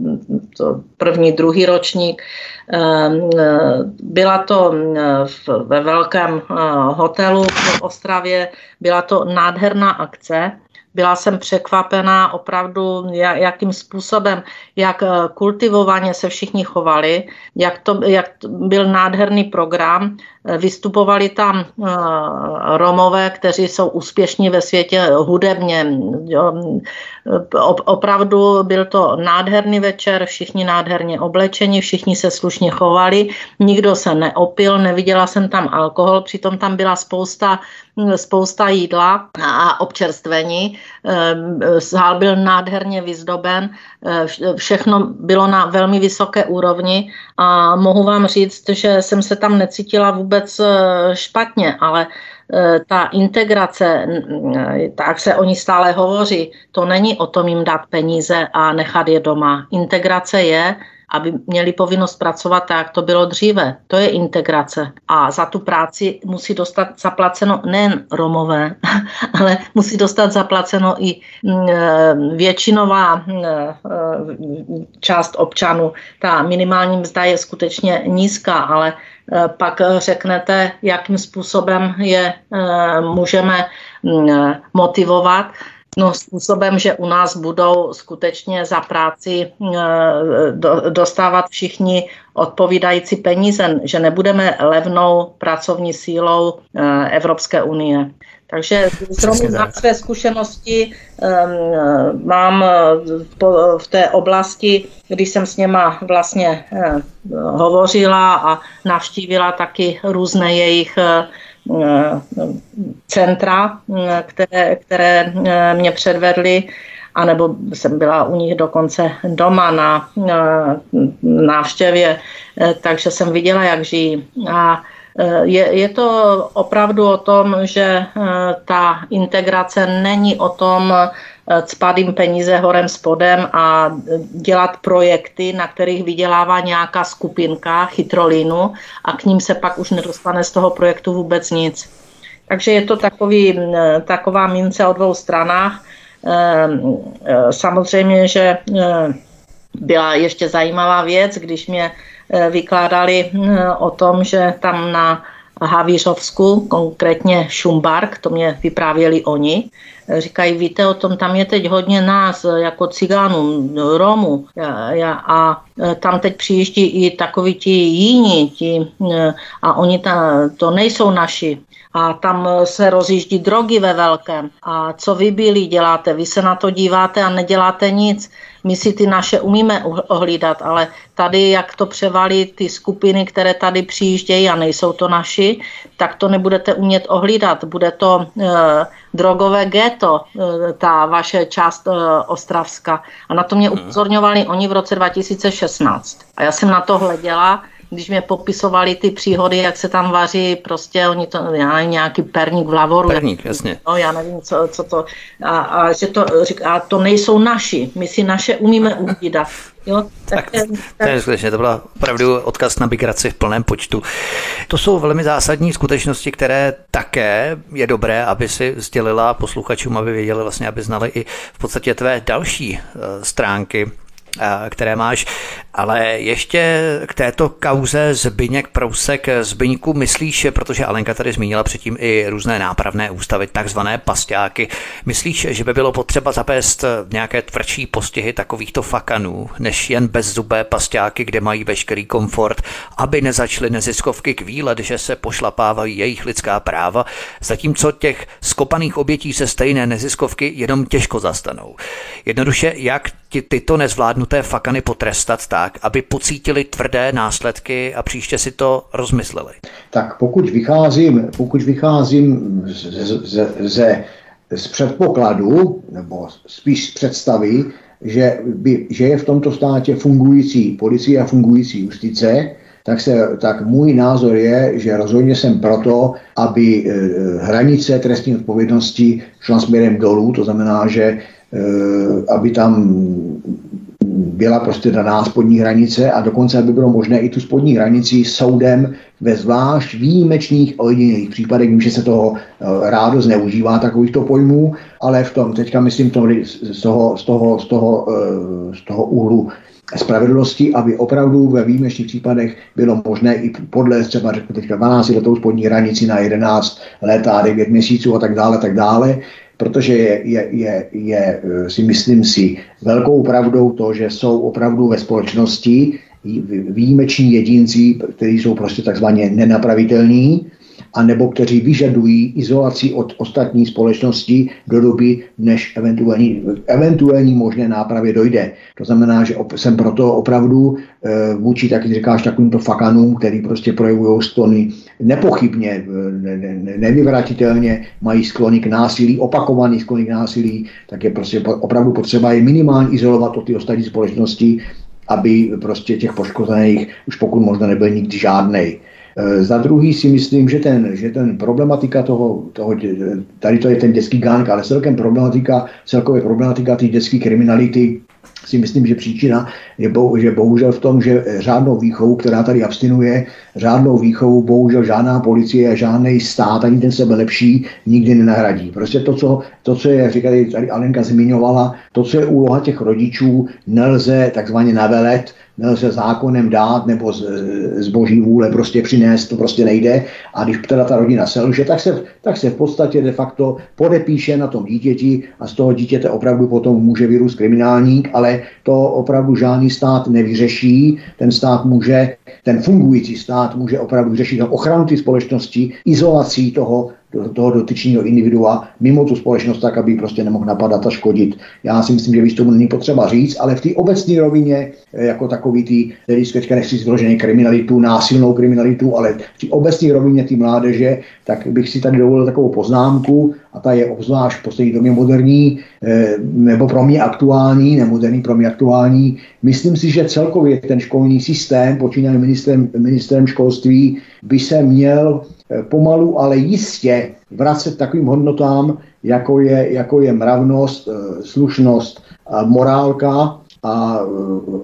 to první, druhý ročník, byla to ve velkém hotelu v Ostravě, byla to nádherná akce, byla jsem překvapená opravdu, jakým způsobem, jak kultivovaně se všichni chovali, jak to, jak to byl nádherný program. Vystupovali tam Romové, kteří jsou úspěšní ve světě hudebně. Opravdu byl to nádherný večer, všichni nádherně oblečeni, všichni se slušně chovali, nikdo se neopil, neviděla jsem tam alkohol, přitom tam byla spousta spousta jídla a občerstvení. Sál byl nádherně vyzdoben, všechno bylo na velmi vysoké úrovni a mohu vám říct, že jsem se tam necítila vůbec špatně, ale ta integrace, tak se o ní stále hovoří, to není o tom jim dát peníze a nechat je doma. Integrace je, aby měli povinnost pracovat tak, jak to bylo dříve. To je integrace. A za tu práci musí dostat zaplaceno nejen Romové, ale musí dostat zaplaceno i mm, e, většinová mm, e, část občanů. Ta minimální mzda je skutečně nízká, ale e, pak řeknete, jakým způsobem je můžeme mm, motivovat no, způsobem, že u nás budou skutečně za práci eh, dostávat všichni odpovídající peníze, že nebudeme levnou pracovní sílou eh, Evropské unie. Takže zrovna na své zkušenosti um, mám v té oblasti, když jsem s něma vlastně uh, hovořila a navštívila taky různé jejich uh, centra, které, které eh, mě předvedly, anebo jsem byla u nich dokonce doma na návštěvě, eh, takže jsem viděla, jak žijí. A eh, je, je to opravdu o tom, že ta integrace není o tom Eh, cpat jim peníze horem spodem a dělat projekty, na kterých vydělává nějaká skupinka chytrolínu a k ním se pak už nedostane z toho projektu vůbec nic. Takže je to takový, eh, taková mince o dvou stranách. Eh, samozřejmě, že byla ještě zajímavá věc, když mě vykládali o tom, že tam na Havířovsku, konkrétně Šumbark, to mě vyprávěli oni. Říkají, víte, o tom tam je teď hodně nás, jako cigánů, Romů. A tam teď přijíždí i takoví ti jiní, ti, e, a oni tam, to nejsou naši a tam se rozjíždí drogy ve velkém. A co vy byli děláte? Vy se na to díváte a neděláte nic. My si ty naše umíme ohlídat, ale tady, jak to převalí ty skupiny, které tady přijíždějí a nejsou to naši, tak to nebudete umět ohlídat. Bude to e, drogové ghetto, e, ta vaše část e, Ostravska. A na to mě mhm. upozorňovali oni v roce 2016. A já jsem na to hleděla když mě popisovali ty příhody, jak se tam vaří, prostě oni to, já nevím, nějaký perník v lavoru. Perník, jasně. No, já nevím, co, co to, a, a, že to, a to nejsou naši, my si naše umíme uhlídat. Jo, tak, tak, to je skutečně, to byla opravdu odkaz na migraci v plném počtu. To jsou velmi zásadní skutečnosti, které také je dobré, aby si sdělila posluchačům, aby věděli vlastně, aby znali i v podstatě tvé další eh, stránky které máš. Ale ještě k této kauze Zbyněk Prousek. Zbyňku myslíš, protože Alenka tady zmínila předtím i různé nápravné ústavy, takzvané pasťáky. Myslíš, že by bylo potřeba zapést nějaké tvrdší postihy takovýchto fakanů, než jen bezzubé pasťáky, kde mají veškerý komfort, aby nezačly neziskovky k výlet, že se pošlapávají jejich lidská práva, zatímco těch skopaných obětí se stejné neziskovky jenom těžko zastanou. Jednoduše, jak ti tyto nezvládnuté fakany potrestat tak, aby pocítili tvrdé následky a příště si to rozmysleli? Tak pokud vycházím, pokud vycházím ze, ze, ze, z předpokladu, nebo spíš z představy, že, by, že je v tomto státě fungující policie a fungující justice, tak, se, tak můj názor je, že rozhodně jsem proto, aby e, hranice trestní odpovědnosti šla směrem dolů, to znamená, že Eh, aby tam byla prostě daná spodní hranice a dokonce, aby bylo možné i tu spodní hranici soudem ve zvlášť výjimečných ojedinělých případech, vím, že se toho eh, rádo zneužívá takovýchto pojmů, ale v tom, teďka myslím to, z, toho, z, toho, z, toho, eh, z toho úhlu spravedlnosti, aby opravdu ve výjimečných případech bylo možné i podle třeba teďka 12 letou spodní hranici na 11 let a 9 měsíců a tak dále, tak dále, protože je, je, je, je, si myslím si, velkou pravdou to, že jsou opravdu ve společnosti výjimeční jedinci, kteří jsou prostě takzvaně nenapravitelní, anebo kteří vyžadují izolaci od ostatní společnosti do doby, než eventuální, eventuální možné nápravě dojde. To znamená, že jsem proto opravdu e, vůči, tak říkáš, takovýmto fakanům, který prostě projevují sklony nepochybně, eh, ne, ne, nevyvratitelně mají sklony k násilí, opakovaný sklony k násilí, tak je prostě opravdu potřeba je minimálně izolovat od ty ostatní společnosti, aby prostě těch poškozených už pokud možno nebyl nikdy žádnej. E, za druhý si myslím, že ten, že ten problematika toho, toho, tady to je ten dětský gang, ale celkem problematika, celkově problematika té dětské kriminality si myslím, že příčina je bo, že bohužel v tom, že řádnou výchovu, která tady abstinuje, řádnou výchovu bohužel žádná policie a žádný stát, ani ten sebe lepší, nikdy nenahradí. Prostě to, co, to, co je, říkali, tady Alenka zmiňovala, to, co je úloha těch rodičů, nelze takzvaně navelet, nelze zákonem dát nebo z, z boží vůle prostě přinést, to prostě nejde. A když teda ta rodina selže, tak se, tak se v podstatě de facto podepíše na tom dítěti a z toho dítěte opravdu potom může vyrůst kriminálník, ale to opravdu žádný stát nevyřeší. Ten stát může, ten fungující stát může opravdu řešit ochranu té společnosti, izolací toho toho dotyčného individua mimo tu společnost tak, aby prostě nemohl napadat a škodit. Já si myslím, že víc tomu není potřeba říct, ale v té obecné rovině, eh, jako takový ty, který teďka nechci vyloženě kriminalitu, násilnou kriminalitu, ale v té obecné rovině té mládeže, tak bych si tady dovolil takovou poznámku, a ta je obzvlášť v poslední době moderní, eh, nebo pro mě aktuální, nemoderní, pro mě aktuální. Myslím si, že celkově ten školní systém, počínaný ministrem, ministrem školství, by se měl Eh, pomalu, ale jistě vracet takovým hodnotám, jako je, jako je mravnost, eh, slušnost, morálka a,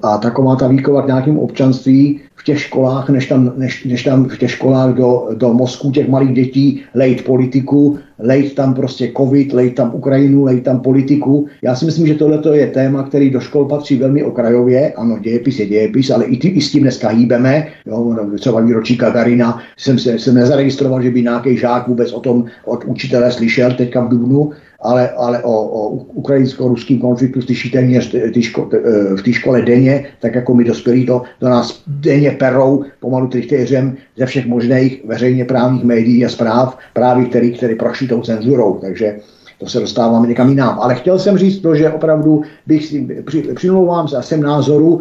a taková ta výkova k nějakým občanství v těch školách, než tam, než, než tam v těch školách do, do mozku těch malých dětí lejt politiku, lejt tam prostě covid, lejt tam Ukrajinu, lejt tam politiku. Já si myslím, že tohle je téma, který do škol patří velmi okrajově. Ano, dějepis je dějepis, ale i, ty, i s tím dneska hýbeme. Jo, třeba výročí Gagarina jsem, se, jsem nezaregistroval, že by nějaký žák vůbec o tom od učitele slyšel teďka v Dubnu ale, ale o, o ukrajinsko-ruském konfliktu slyšíte téměř ty ško, v té škole denně, tak jako my dospělí to do nás denně perou pomalu trichtéřem ze všech možných veřejně právních médií a zpráv, právě který, který prošli tou cenzurou. Takže to se dostáváme někam jinam. Ale chtěl jsem říct to, že opravdu bych si, při, přimlouvám se a jsem názoru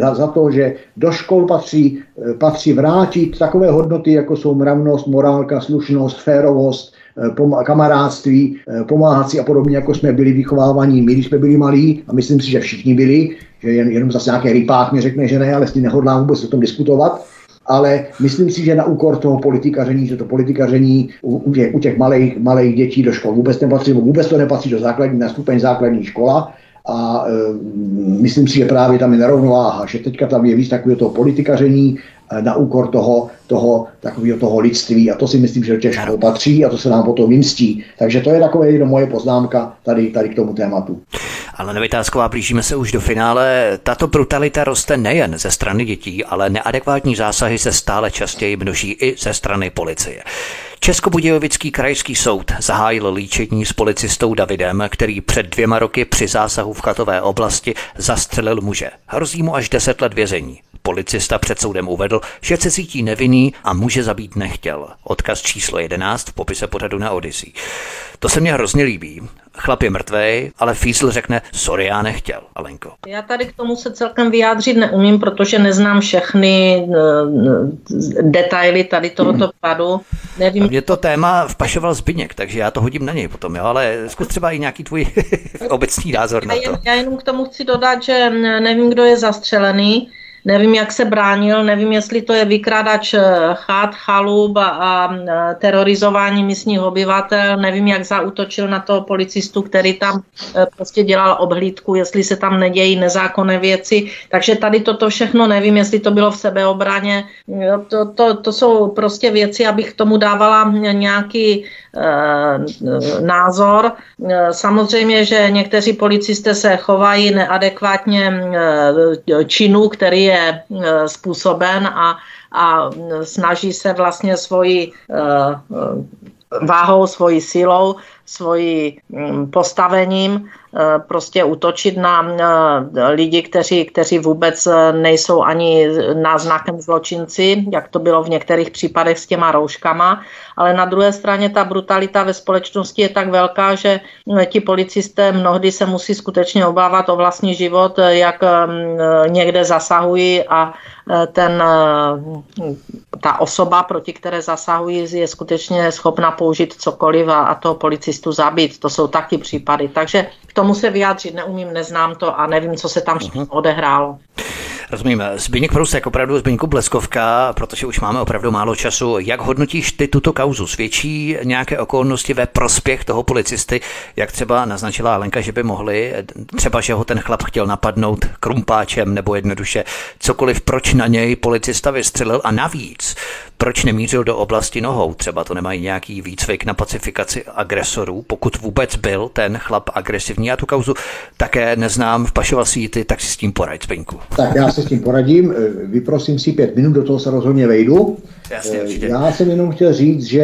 za, za to, že do škol patří, patří vrátit takové hodnoty, jako jsou mravnost, morálka, slušnost, férovost, Eh, kamarádství, eh, pomáhat si a podobně, jako jsme byli vychovávaní my, když jsme byli malí, a myslím si, že všichni byli, že jen, jenom zase nějaký rypák mi řekne, že ne, ale s tím nehodlám vůbec o tom diskutovat, ale myslím si, že na úkor toho politikaření, že to politikaření u, u těch, těch malých, malých dětí do škol vůbec nepatří, vůbec to nepatří do základní, na stupeň základní škola, a e, myslím si, že právě tam je nerovnováha, že teďka tam je víc takového toho politikaření e, na úkor toho, toho takového toho lidství a to si myslím, že těžko patří a to se nám potom vymstí. Takže to je takové jenom moje poznámka tady, tady k tomu tématu. Ale Nevytázková, blížíme se už do finále. Tato brutalita roste nejen ze strany dětí, ale neadekvátní zásahy se stále častěji množí i ze strany policie. Českobudějovický krajský soud zahájil líčení s policistou Davidem, který před dvěma roky při zásahu v chatové oblasti zastřelil muže. Hrozí mu až 10 let vězení. Policista před soudem uvedl, že se cítí nevinný a muže zabít nechtěl. Odkaz číslo 11 v popise pořadu na Odyssey. To se mně hrozně líbí. Chlap je mrtvej, ale Físl řekne, sorry, já nechtěl, Alenko. Já tady k tomu se celkem vyjádřit neumím, protože neznám všechny uh, detaily tady tohoto padu. Nevím. Mě to téma vpašoval Zbyněk, takže já to hodím na něj potom, jo, ale zkus třeba i nějaký tvůj obecný názor na to. Já, jen, já jenom k tomu chci dodat, že nevím, kdo je zastřelený, Nevím, jak se bránil, nevím, jestli to je vykrádač eh, chat, chalub a, a terorizování místních obyvatel, nevím, jak zautočil na toho policistu, který tam eh, prostě dělal obhlídku, jestli se tam nedějí nezákonné věci. Takže tady toto všechno nevím, jestli to bylo v sebeobraně. To, to, to jsou prostě věci, abych tomu dávala nějaký Eh, názor. Eh, samozřejmě, že někteří policisté se chovají neadekvátně eh, činu, který je způsoben a, a snaží se vlastně svoji váhou, svojí silou svoji mm, postavením prostě útočit na lidi, kteří, kteří vůbec nejsou ani náznakem zločinci, jak to bylo v některých případech s těma rouškama, ale na druhé straně ta brutalita ve společnosti je tak velká, že ti policisté mnohdy se musí skutečně obávat o vlastní život, jak někde zasahují a ten, ta osoba, proti které zasahují, je skutečně schopna použít cokoliv a, a toho policistu zabít. To jsou taky případy. Takže k tomu se vyjádřit neumím, neznám to a nevím, co se tam uh-huh. odehrálo. Rozumím. Zbigněk Prusek, opravdu Zbigněku Bleskovka, protože už máme opravdu málo času. Jak hodnotíš ty tuto kauzu? Svědčí nějaké okolnosti ve prospěch toho policisty, jak třeba naznačila Alenka, že by mohli, třeba, že ho ten chlap chtěl napadnout krumpáčem nebo jednoduše cokoliv, proč na něj policista vystřelil a navíc, proč nemířil do oblasti nohou? Třeba to nemají nějaký výcvik na pacifikaci agresorů, pokud vůbec byl ten chlap agresivní. Já tu kauzu také neznám, vpašoval si ty, tak si s tím poraď, Zbyňku. Tak já se s tím poradím, eh, vyprosím si pět minut, do toho se rozhodně vejdu. Jasně, eh, já jsem jenom chtěl říct, že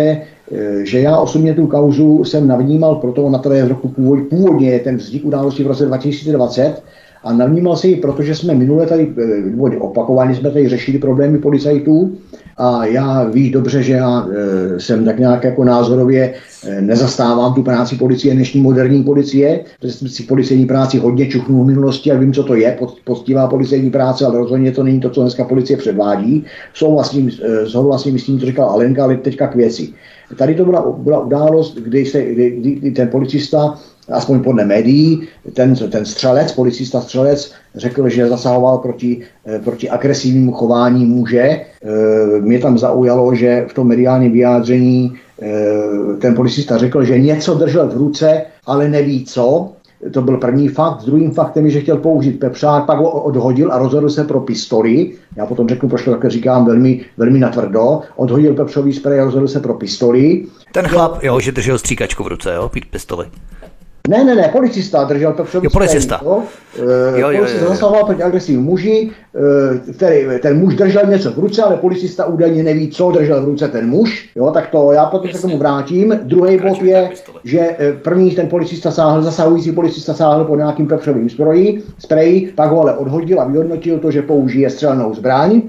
eh, že já osobně tu kauzu jsem navnímal, proto na to je v roku původně je ten vznik události v roce 2020, a navnímal si ji, protože jsme minule tady, nebo opakovaně jsme tady řešili problémy policajtů a já víš dobře, že já e, jsem tak nějak jako názorově e, nezastávám tu práci policie, dnešní moderní policie, protože jsem si policejní práci hodně čuchnul v minulosti a vím, co to je, poctivá policejní práce, ale rozhodně to není to, co dneska policie předvádí. Souhlasím, souhlasím s tím, co říkal Alenka, ale teďka k věci. Tady to byla, byla událost, kdy, se, kdy, kdy ten policista aspoň podle médií, ten, ten střelec, policista střelec, řekl, že zasahoval proti, eh, proti agresivnímu chování muže. Eh, mě tam zaujalo, že v tom mediálním vyjádření eh, ten policista řekl, že něco držel v ruce, ale neví co. To byl první fakt. Druhým faktem je, že chtěl použít pepřák, pak ho odhodil a rozhodl se pro pistoli. Já potom řeknu, proč to také říkám velmi, velmi natvrdo. Odhodil pepřový sprej a rozhodl se pro pistoli. Ten chlap, jo, že držel stříkačku v ruce, jo, pistoli. Ne, ne, ne, policista držel Pepřový Jo, policista. Jo? E, jo, jo, policista jo, jo. zasahoval proti agresivnímu muži, e, který, ten muž držel něco v ruce, ale policista údajně neví, co držel v ruce ten muž. Jo, tak to já potom se k tomu vrátím. Druhý bod je, že e, první ten policista sáhl, zasahující policista sáhl po nějakým pepřovým sproji, spreji, pak ho ale odhodil a vyhodnotil to, že použije střelnou zbraň.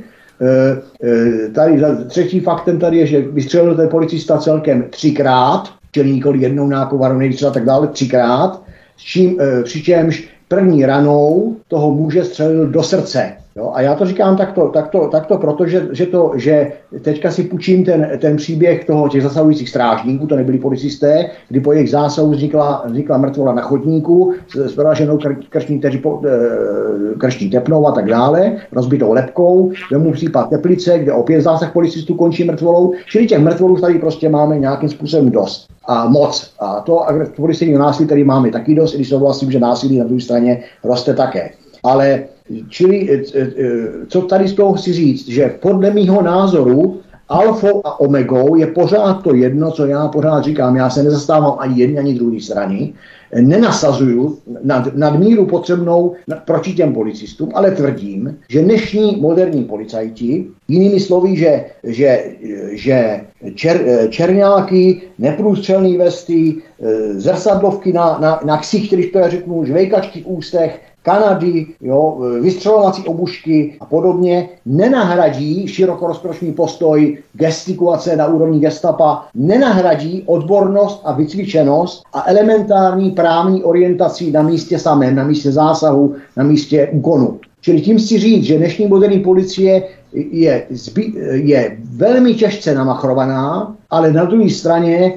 Tady třetí faktem tady je, že vystřelil ten policista celkem třikrát, čili nikoli jednou nějakou varovnici a tak dále, třikrát, s čím, e, přičemž první ranou toho muže střelil do srdce. Jo? A já to říkám takto, takto, takto proto, že, to, že teďka si půjčím ten, ten příběh toho těch zasahujících strážníků, to nebyli policisté, kdy po jejich zásahu vznikla, vznikla mrtvola na chodníku s, vyraženou kr, krční, teři, e, krční tepnou a tak dále, rozbitou lepkou, vemu případ Teplice, kde opět zásah policistů končí mrtvolou, čili těch mrtvolů tady prostě máme nějakým způsobem dost a moc. A to policejní násilí tady máme taky dost, i když souhlasím, že násilí na druhé straně roste také. Ale čili, e, e, co tady z toho chci říct, že podle mýho názoru alfou a omegou je pořád to jedno, co já pořád říkám. Já se nezastávám ani jedné, ani druhé strany nenasazuju nad, míru potřebnou proti těm policistům, ale tvrdím, že dnešní moderní policajti, jinými slovy, že, že, že čer, černáky, neprůstřelné vesty, zrsadlovky na, na, na ksich, když to já řeknu, žvejkačky v ústech, Kanady, jo, vystřelovací obušky a podobně, nenahradí širokorozprošný postoj gestikulace na úrovni gestapa, nenahradí odbornost a vycvičenost a elementární právní orientací na místě samém, na místě zásahu, na místě úkonu. Čili tím chci říct, že dnešní moderní policie je, je velmi těžce namachrovaná, ale na druhé straně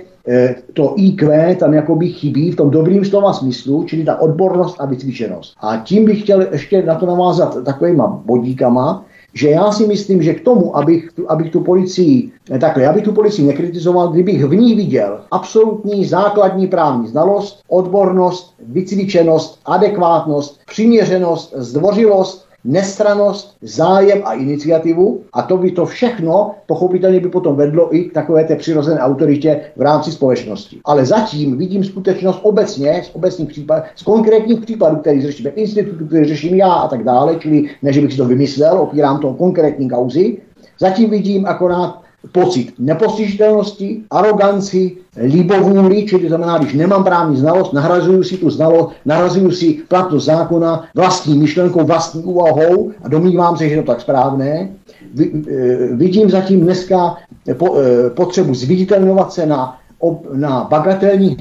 to IQ tam jakoby chybí v tom dobrým slova smyslu, čili ta odbornost a vycvičenost. A tím bych chtěl ještě na to navázat takovýma bodíkama, že já si myslím, že k tomu, abych, abych tu policii, ne, takhle, já bych tu policii nekritizoval, kdybych v ní viděl absolutní základní právní znalost, odbornost, vycvičenost, adekvátnost, přiměřenost, zdvořilost, nestranost, zájem a iniciativu a to by to všechno pochopitelně by potom vedlo i k takové té přirozené autoritě v rámci společnosti. Ale zatím vidím skutečnost obecně, z obecných případů, z konkrétních případů, který řešíme institutu, který řeším já a tak dále, čili ne, že bych si to vymyslel, opírám to konkrétní kauzy, zatím vidím akorát pocit nepostižitelnosti, aroganci, libovůli, čili to znamená, když nemám právní znalost, nahrazuju si tu znalost, nahrazuju si platnost zákona vlastní myšlenkou, vlastní úvahou a domnívám se, že je to tak správné. Eh, vidím zatím dneska potřebu zviditelňovat se na na bagatelních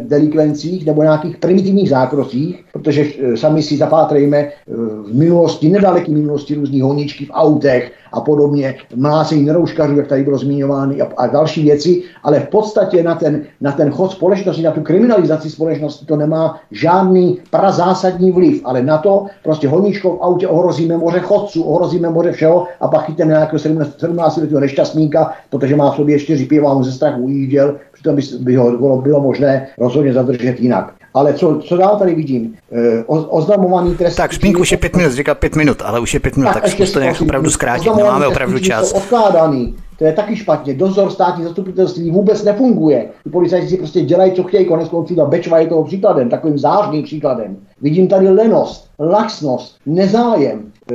delikvencích nebo nějakých primitivních zákrocích, protože sami si zapátrejme v minulosti, nedaleké minulosti různých honičky v autech a podobně, mlácení nerouškařů, jak tady bylo zmiňovány a, a další věci, ale v podstatě na ten, na ten chod společnosti, na tu kriminalizaci společnosti to nemá žádný prazásadní vliv, ale na to prostě honičkou v autě ohrozíme moře chodců, ohrozíme moře všeho a pak chytneme nějakého 17 letého nešťastníka, protože má v sobě čtyři piva on ze strachu ujížděl, přitom by, by ho bylo, bylo možné rozhodně zadržet jinak. Ale co, co dál tady vidím? E, o, oznamovaný trest. Tak, Spínk už je pět minut, říkal pět minut, ale už je pět minut, tak, tak zkus to nějak opravdu zkrátit, nemáme opravdu čas. Odkládaný. To je taky špatně. Dozor státní zastupitelství vůbec nefunguje. Ty policajti si prostě dělají, co chtějí. Konec konců ta Bečva je toho příkladem, takovým zářným příkladem. Vidím tady lenost, laxnost, nezájem e,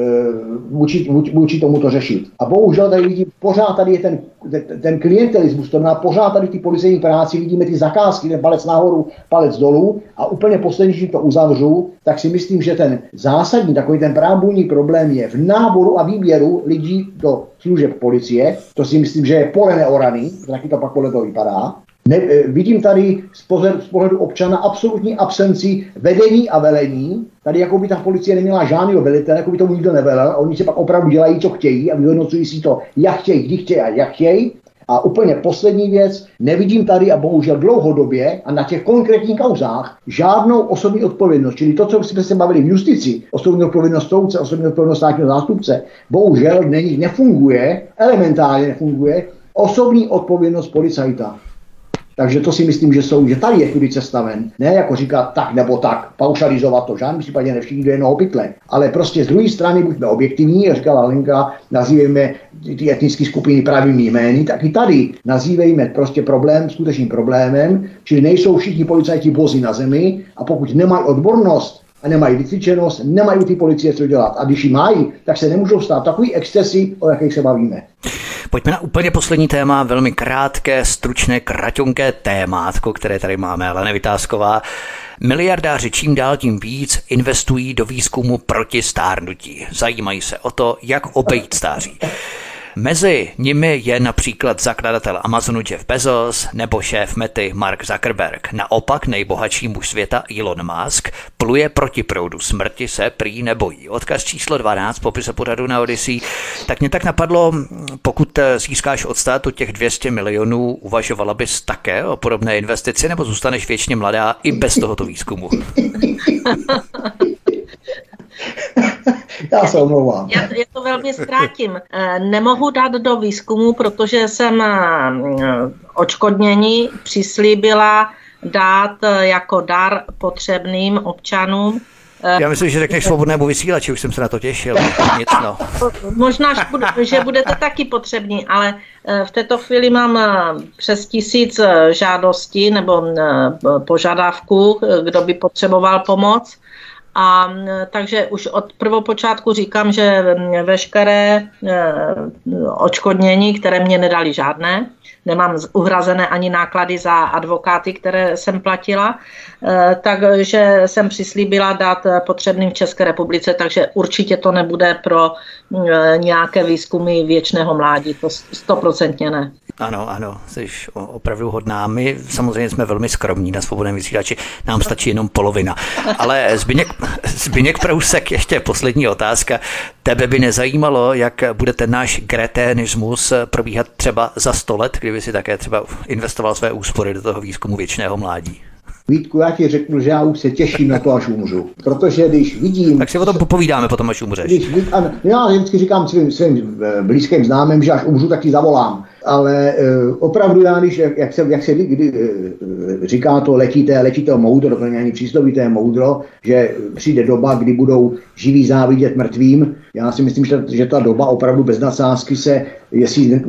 vůči, vůči tomu to řešit. A bohužel tady vidím, pořád tady je ten, ten, ten klientelismus, to znamená pořád tady ty policejní práci, vidíme ty zakázky, ten palec nahoru, palec dolů a úplně poslední, když to uzavřu, tak si myslím, že ten zásadní, takový ten prábůlní problém je v náboru a výběru lidí do služeb policie. To si myslím, že je pole neoraný, taky to pak podle vypadá. Ne, eh, vidím tady z pohledu, z pohledu občana absolutní absenci vedení a velení. Tady jako by ta policie neměla žádný velitel, jako by tomu nikdo nevelel. Oni se pak opravdu dělají, co chtějí a vyhodnocují si to, jak chtějí, kdy chtějí a jak chtějí. A úplně poslední věc, nevidím tady a bohužel dlouhodobě a na těch konkrétních kauzách žádnou osobní odpovědnost, čili to, co jsme se bavili v justici, osobní odpovědnost soudce, osobní odpovědnost státního zástupce, bohužel není, nefunguje, elementárně nefunguje, osobní odpovědnost policajta. Takže to si myslím, že jsou, že tady je tudy cesta ven. Ne jako říkat tak nebo tak, paušalizovat to, v žádném případě ne všichni do jednoho pytle. Ale prostě z druhé strany buďme objektivní, jak říkala Lenka, nazývejme ty etnické skupiny pravými jmény, tak i tady nazývejme prostě problém skutečným problémem, čili nejsou všichni policajti bozy na zemi a pokud nemají odbornost, a nemají vycvičenost, nemají ty policie co dělat. A když ji mají, tak se nemůžou stát takový excesy, o jakých se bavíme. Pojďme na úplně poslední téma, velmi krátké, stručné, kraťonké témátko, které tady máme, ale nevytázková. Miliardáři čím dál tím víc investují do výzkumu proti stárnutí. Zajímají se o to, jak obejít stáří. Mezi nimi je například zakladatel Amazonu Jeff Bezos nebo šéf Mety Mark Zuckerberg. Naopak nejbohatší muž světa Elon Musk pluje proti proudu smrti se prý nebojí. Odkaz číslo 12 popise pořadu na Odyssey. Tak mě tak napadlo, pokud získáš od státu těch 200 milionů, uvažovala bys také o podobné investici nebo zůstaneš věčně mladá i bez tohoto výzkumu? Já se omlouvám. Já, já to velmi zkrátím. Eh, nemohu dát do výzkumu, protože jsem eh, očkodnění přislíbila dát eh, jako dar potřebným občanům já myslím, že řekneš svobodnému vysílači, už jsem se na to těšil. Nic, no. Možná, že budete taky potřební, ale v této chvíli mám přes tisíc žádostí nebo požadavků, kdo by potřeboval pomoc. A takže už od prvopočátku říkám, že veškeré e, očkodnění, které mě nedali žádné, nemám uhrazené ani náklady za advokáty, které jsem platila, e, takže jsem přislíbila dát potřebným v České republice, takže určitě to nebude pro e, nějaké výzkumy věčného mládí, to stoprocentně ne. Ano, ano, jsi opravdu hodná. My samozřejmě jsme velmi skromní na svobodném vysílači, nám stačí jenom polovina. Ale Zbyněk, Zbyněk Prousek, ještě poslední otázka. Tebe by nezajímalo, jak bude ten náš greténismus probíhat třeba za sto let, kdyby si také třeba investoval své úspory do toho výzkumu věčného mládí? Vítku, já ti řeknu, že já už se těším na to, až umřu. Protože když vidím... Tak si o tom popovídáme potom, až umřeš. Když, ano, já vždycky říkám svým, svým eh, blízkým známým, že až umřu, tak ti zavolám ale uh, opravdu já, když, jak se, jak se kdy, uh, říká to letité, letité moudro, to není příslovité moudro, že přijde doba, kdy budou živí závidět mrtvým. Já si myslím, že, že ta doba opravdu bez nadsázky se, jestli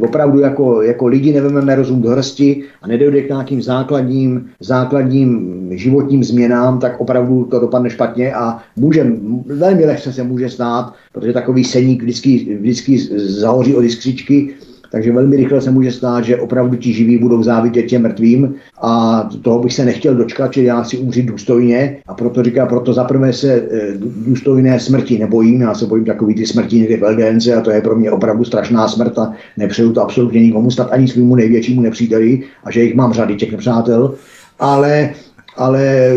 opravdu jako, jako lidi nevememe rozum do hrsti a nedojde k nějakým základním, základním životním změnám, tak opravdu to dopadne špatně a může, velmi lehce se může stát, protože takový seník vždycky, vždycky zahoří od jiskřičky, takže velmi rychle se může stát, že opravdu ti živí budou závidět těm mrtvým. A toho bych se nechtěl dočkat, že já si umřít důstojně. A proto říká, proto zaprvé se e, důstojné smrti nebojím, já se bojím takový ty smrti někde v LDNC a to je pro mě opravdu strašná smrt a nepřeju to absolutně nikomu stát ani svýmu největšímu nepříteli a že jich mám řady těch nepřátel, ale ale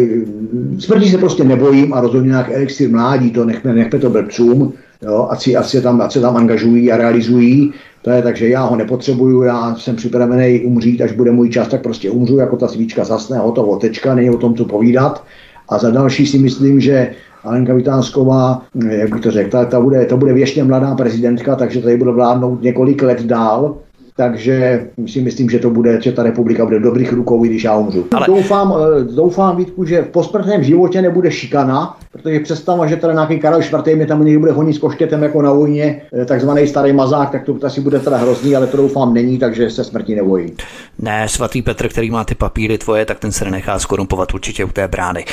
smrti se prostě nebojím a rozhodně nějak elixir mládí, to nechme, nechme to blbcům, jo, ať, si, ať, se tam, ať se tam angažují a realizují. To je takže já ho nepotřebuju, já jsem připravený umřít, až bude můj čas, tak prostě umřu, jako ta svíčka zasne, hotovo, tečka, není o tom, co povídat. A za další si myslím, že Alenka Vitánsková, jak bych to řekl, ta, ta bude, to bude věčně mladá prezidentka, takže tady bude vládnout několik let dál takže si myslím, že to bude, že ta republika bude v dobrých rukou, když já umřu. Ale... Doufám, eh, doufám Vítku, že v posmrtném životě nebude šikana, protože představa, že teda nějaký Karel IV. mě tam někdy bude honit s koštětem jako na vojně, eh, takzvaný starý mazák, tak to asi bude teda hrozný, ale to doufám není, takže se smrti nebojí. Ne, svatý Petr, který má ty papíry tvoje, tak ten se nenechá skorumpovat určitě u té brány.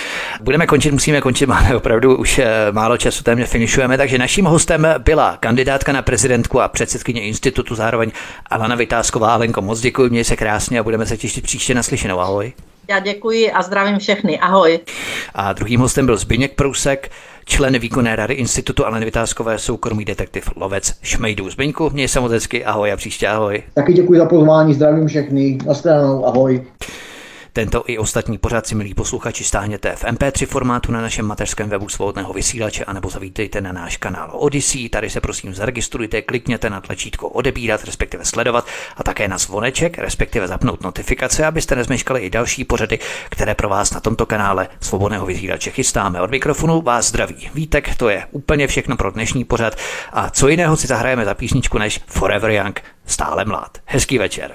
Budeme končit, musíme končit, máme opravdu už eh, málo času, téměř finišujeme, takže naším hostem byla kandidátka na prezidentku a předsedkyně institutu zároveň Alana Vytázková. Alenko, moc děkuji, měj se krásně a budeme se těšit příště naslyšenou. Ahoj. Já děkuji a zdravím všechny. Ahoj. A druhým hostem byl Zbyněk Prousek, člen výkonné rady Institutu Aleny Vytázkové, soukromý detektiv Lovec Šmejdů. Zbyňku, měj se ahoj a příště ahoj. Taky děkuji za pozvání, zdravím všechny, nashledanou, ahoj. Tento i ostatní pořád si, milí posluchači, stáhněte v MP3 formátu na našem mateřském webu svobodného vysílače anebo zavítejte na náš kanál Odyssey. Tady se prosím zaregistrujte, klikněte na tlačítko odebírat, respektive sledovat a také na zvoneček, respektive zapnout notifikace, abyste nezmeškali i další pořady, které pro vás na tomto kanále svobodného vysílače chystáme. Od mikrofonu vás zdraví Vítek, to je úplně všechno pro dnešní pořad a co jiného si zahrajeme za písničku než Forever Young, stále mlad. Hezký večer.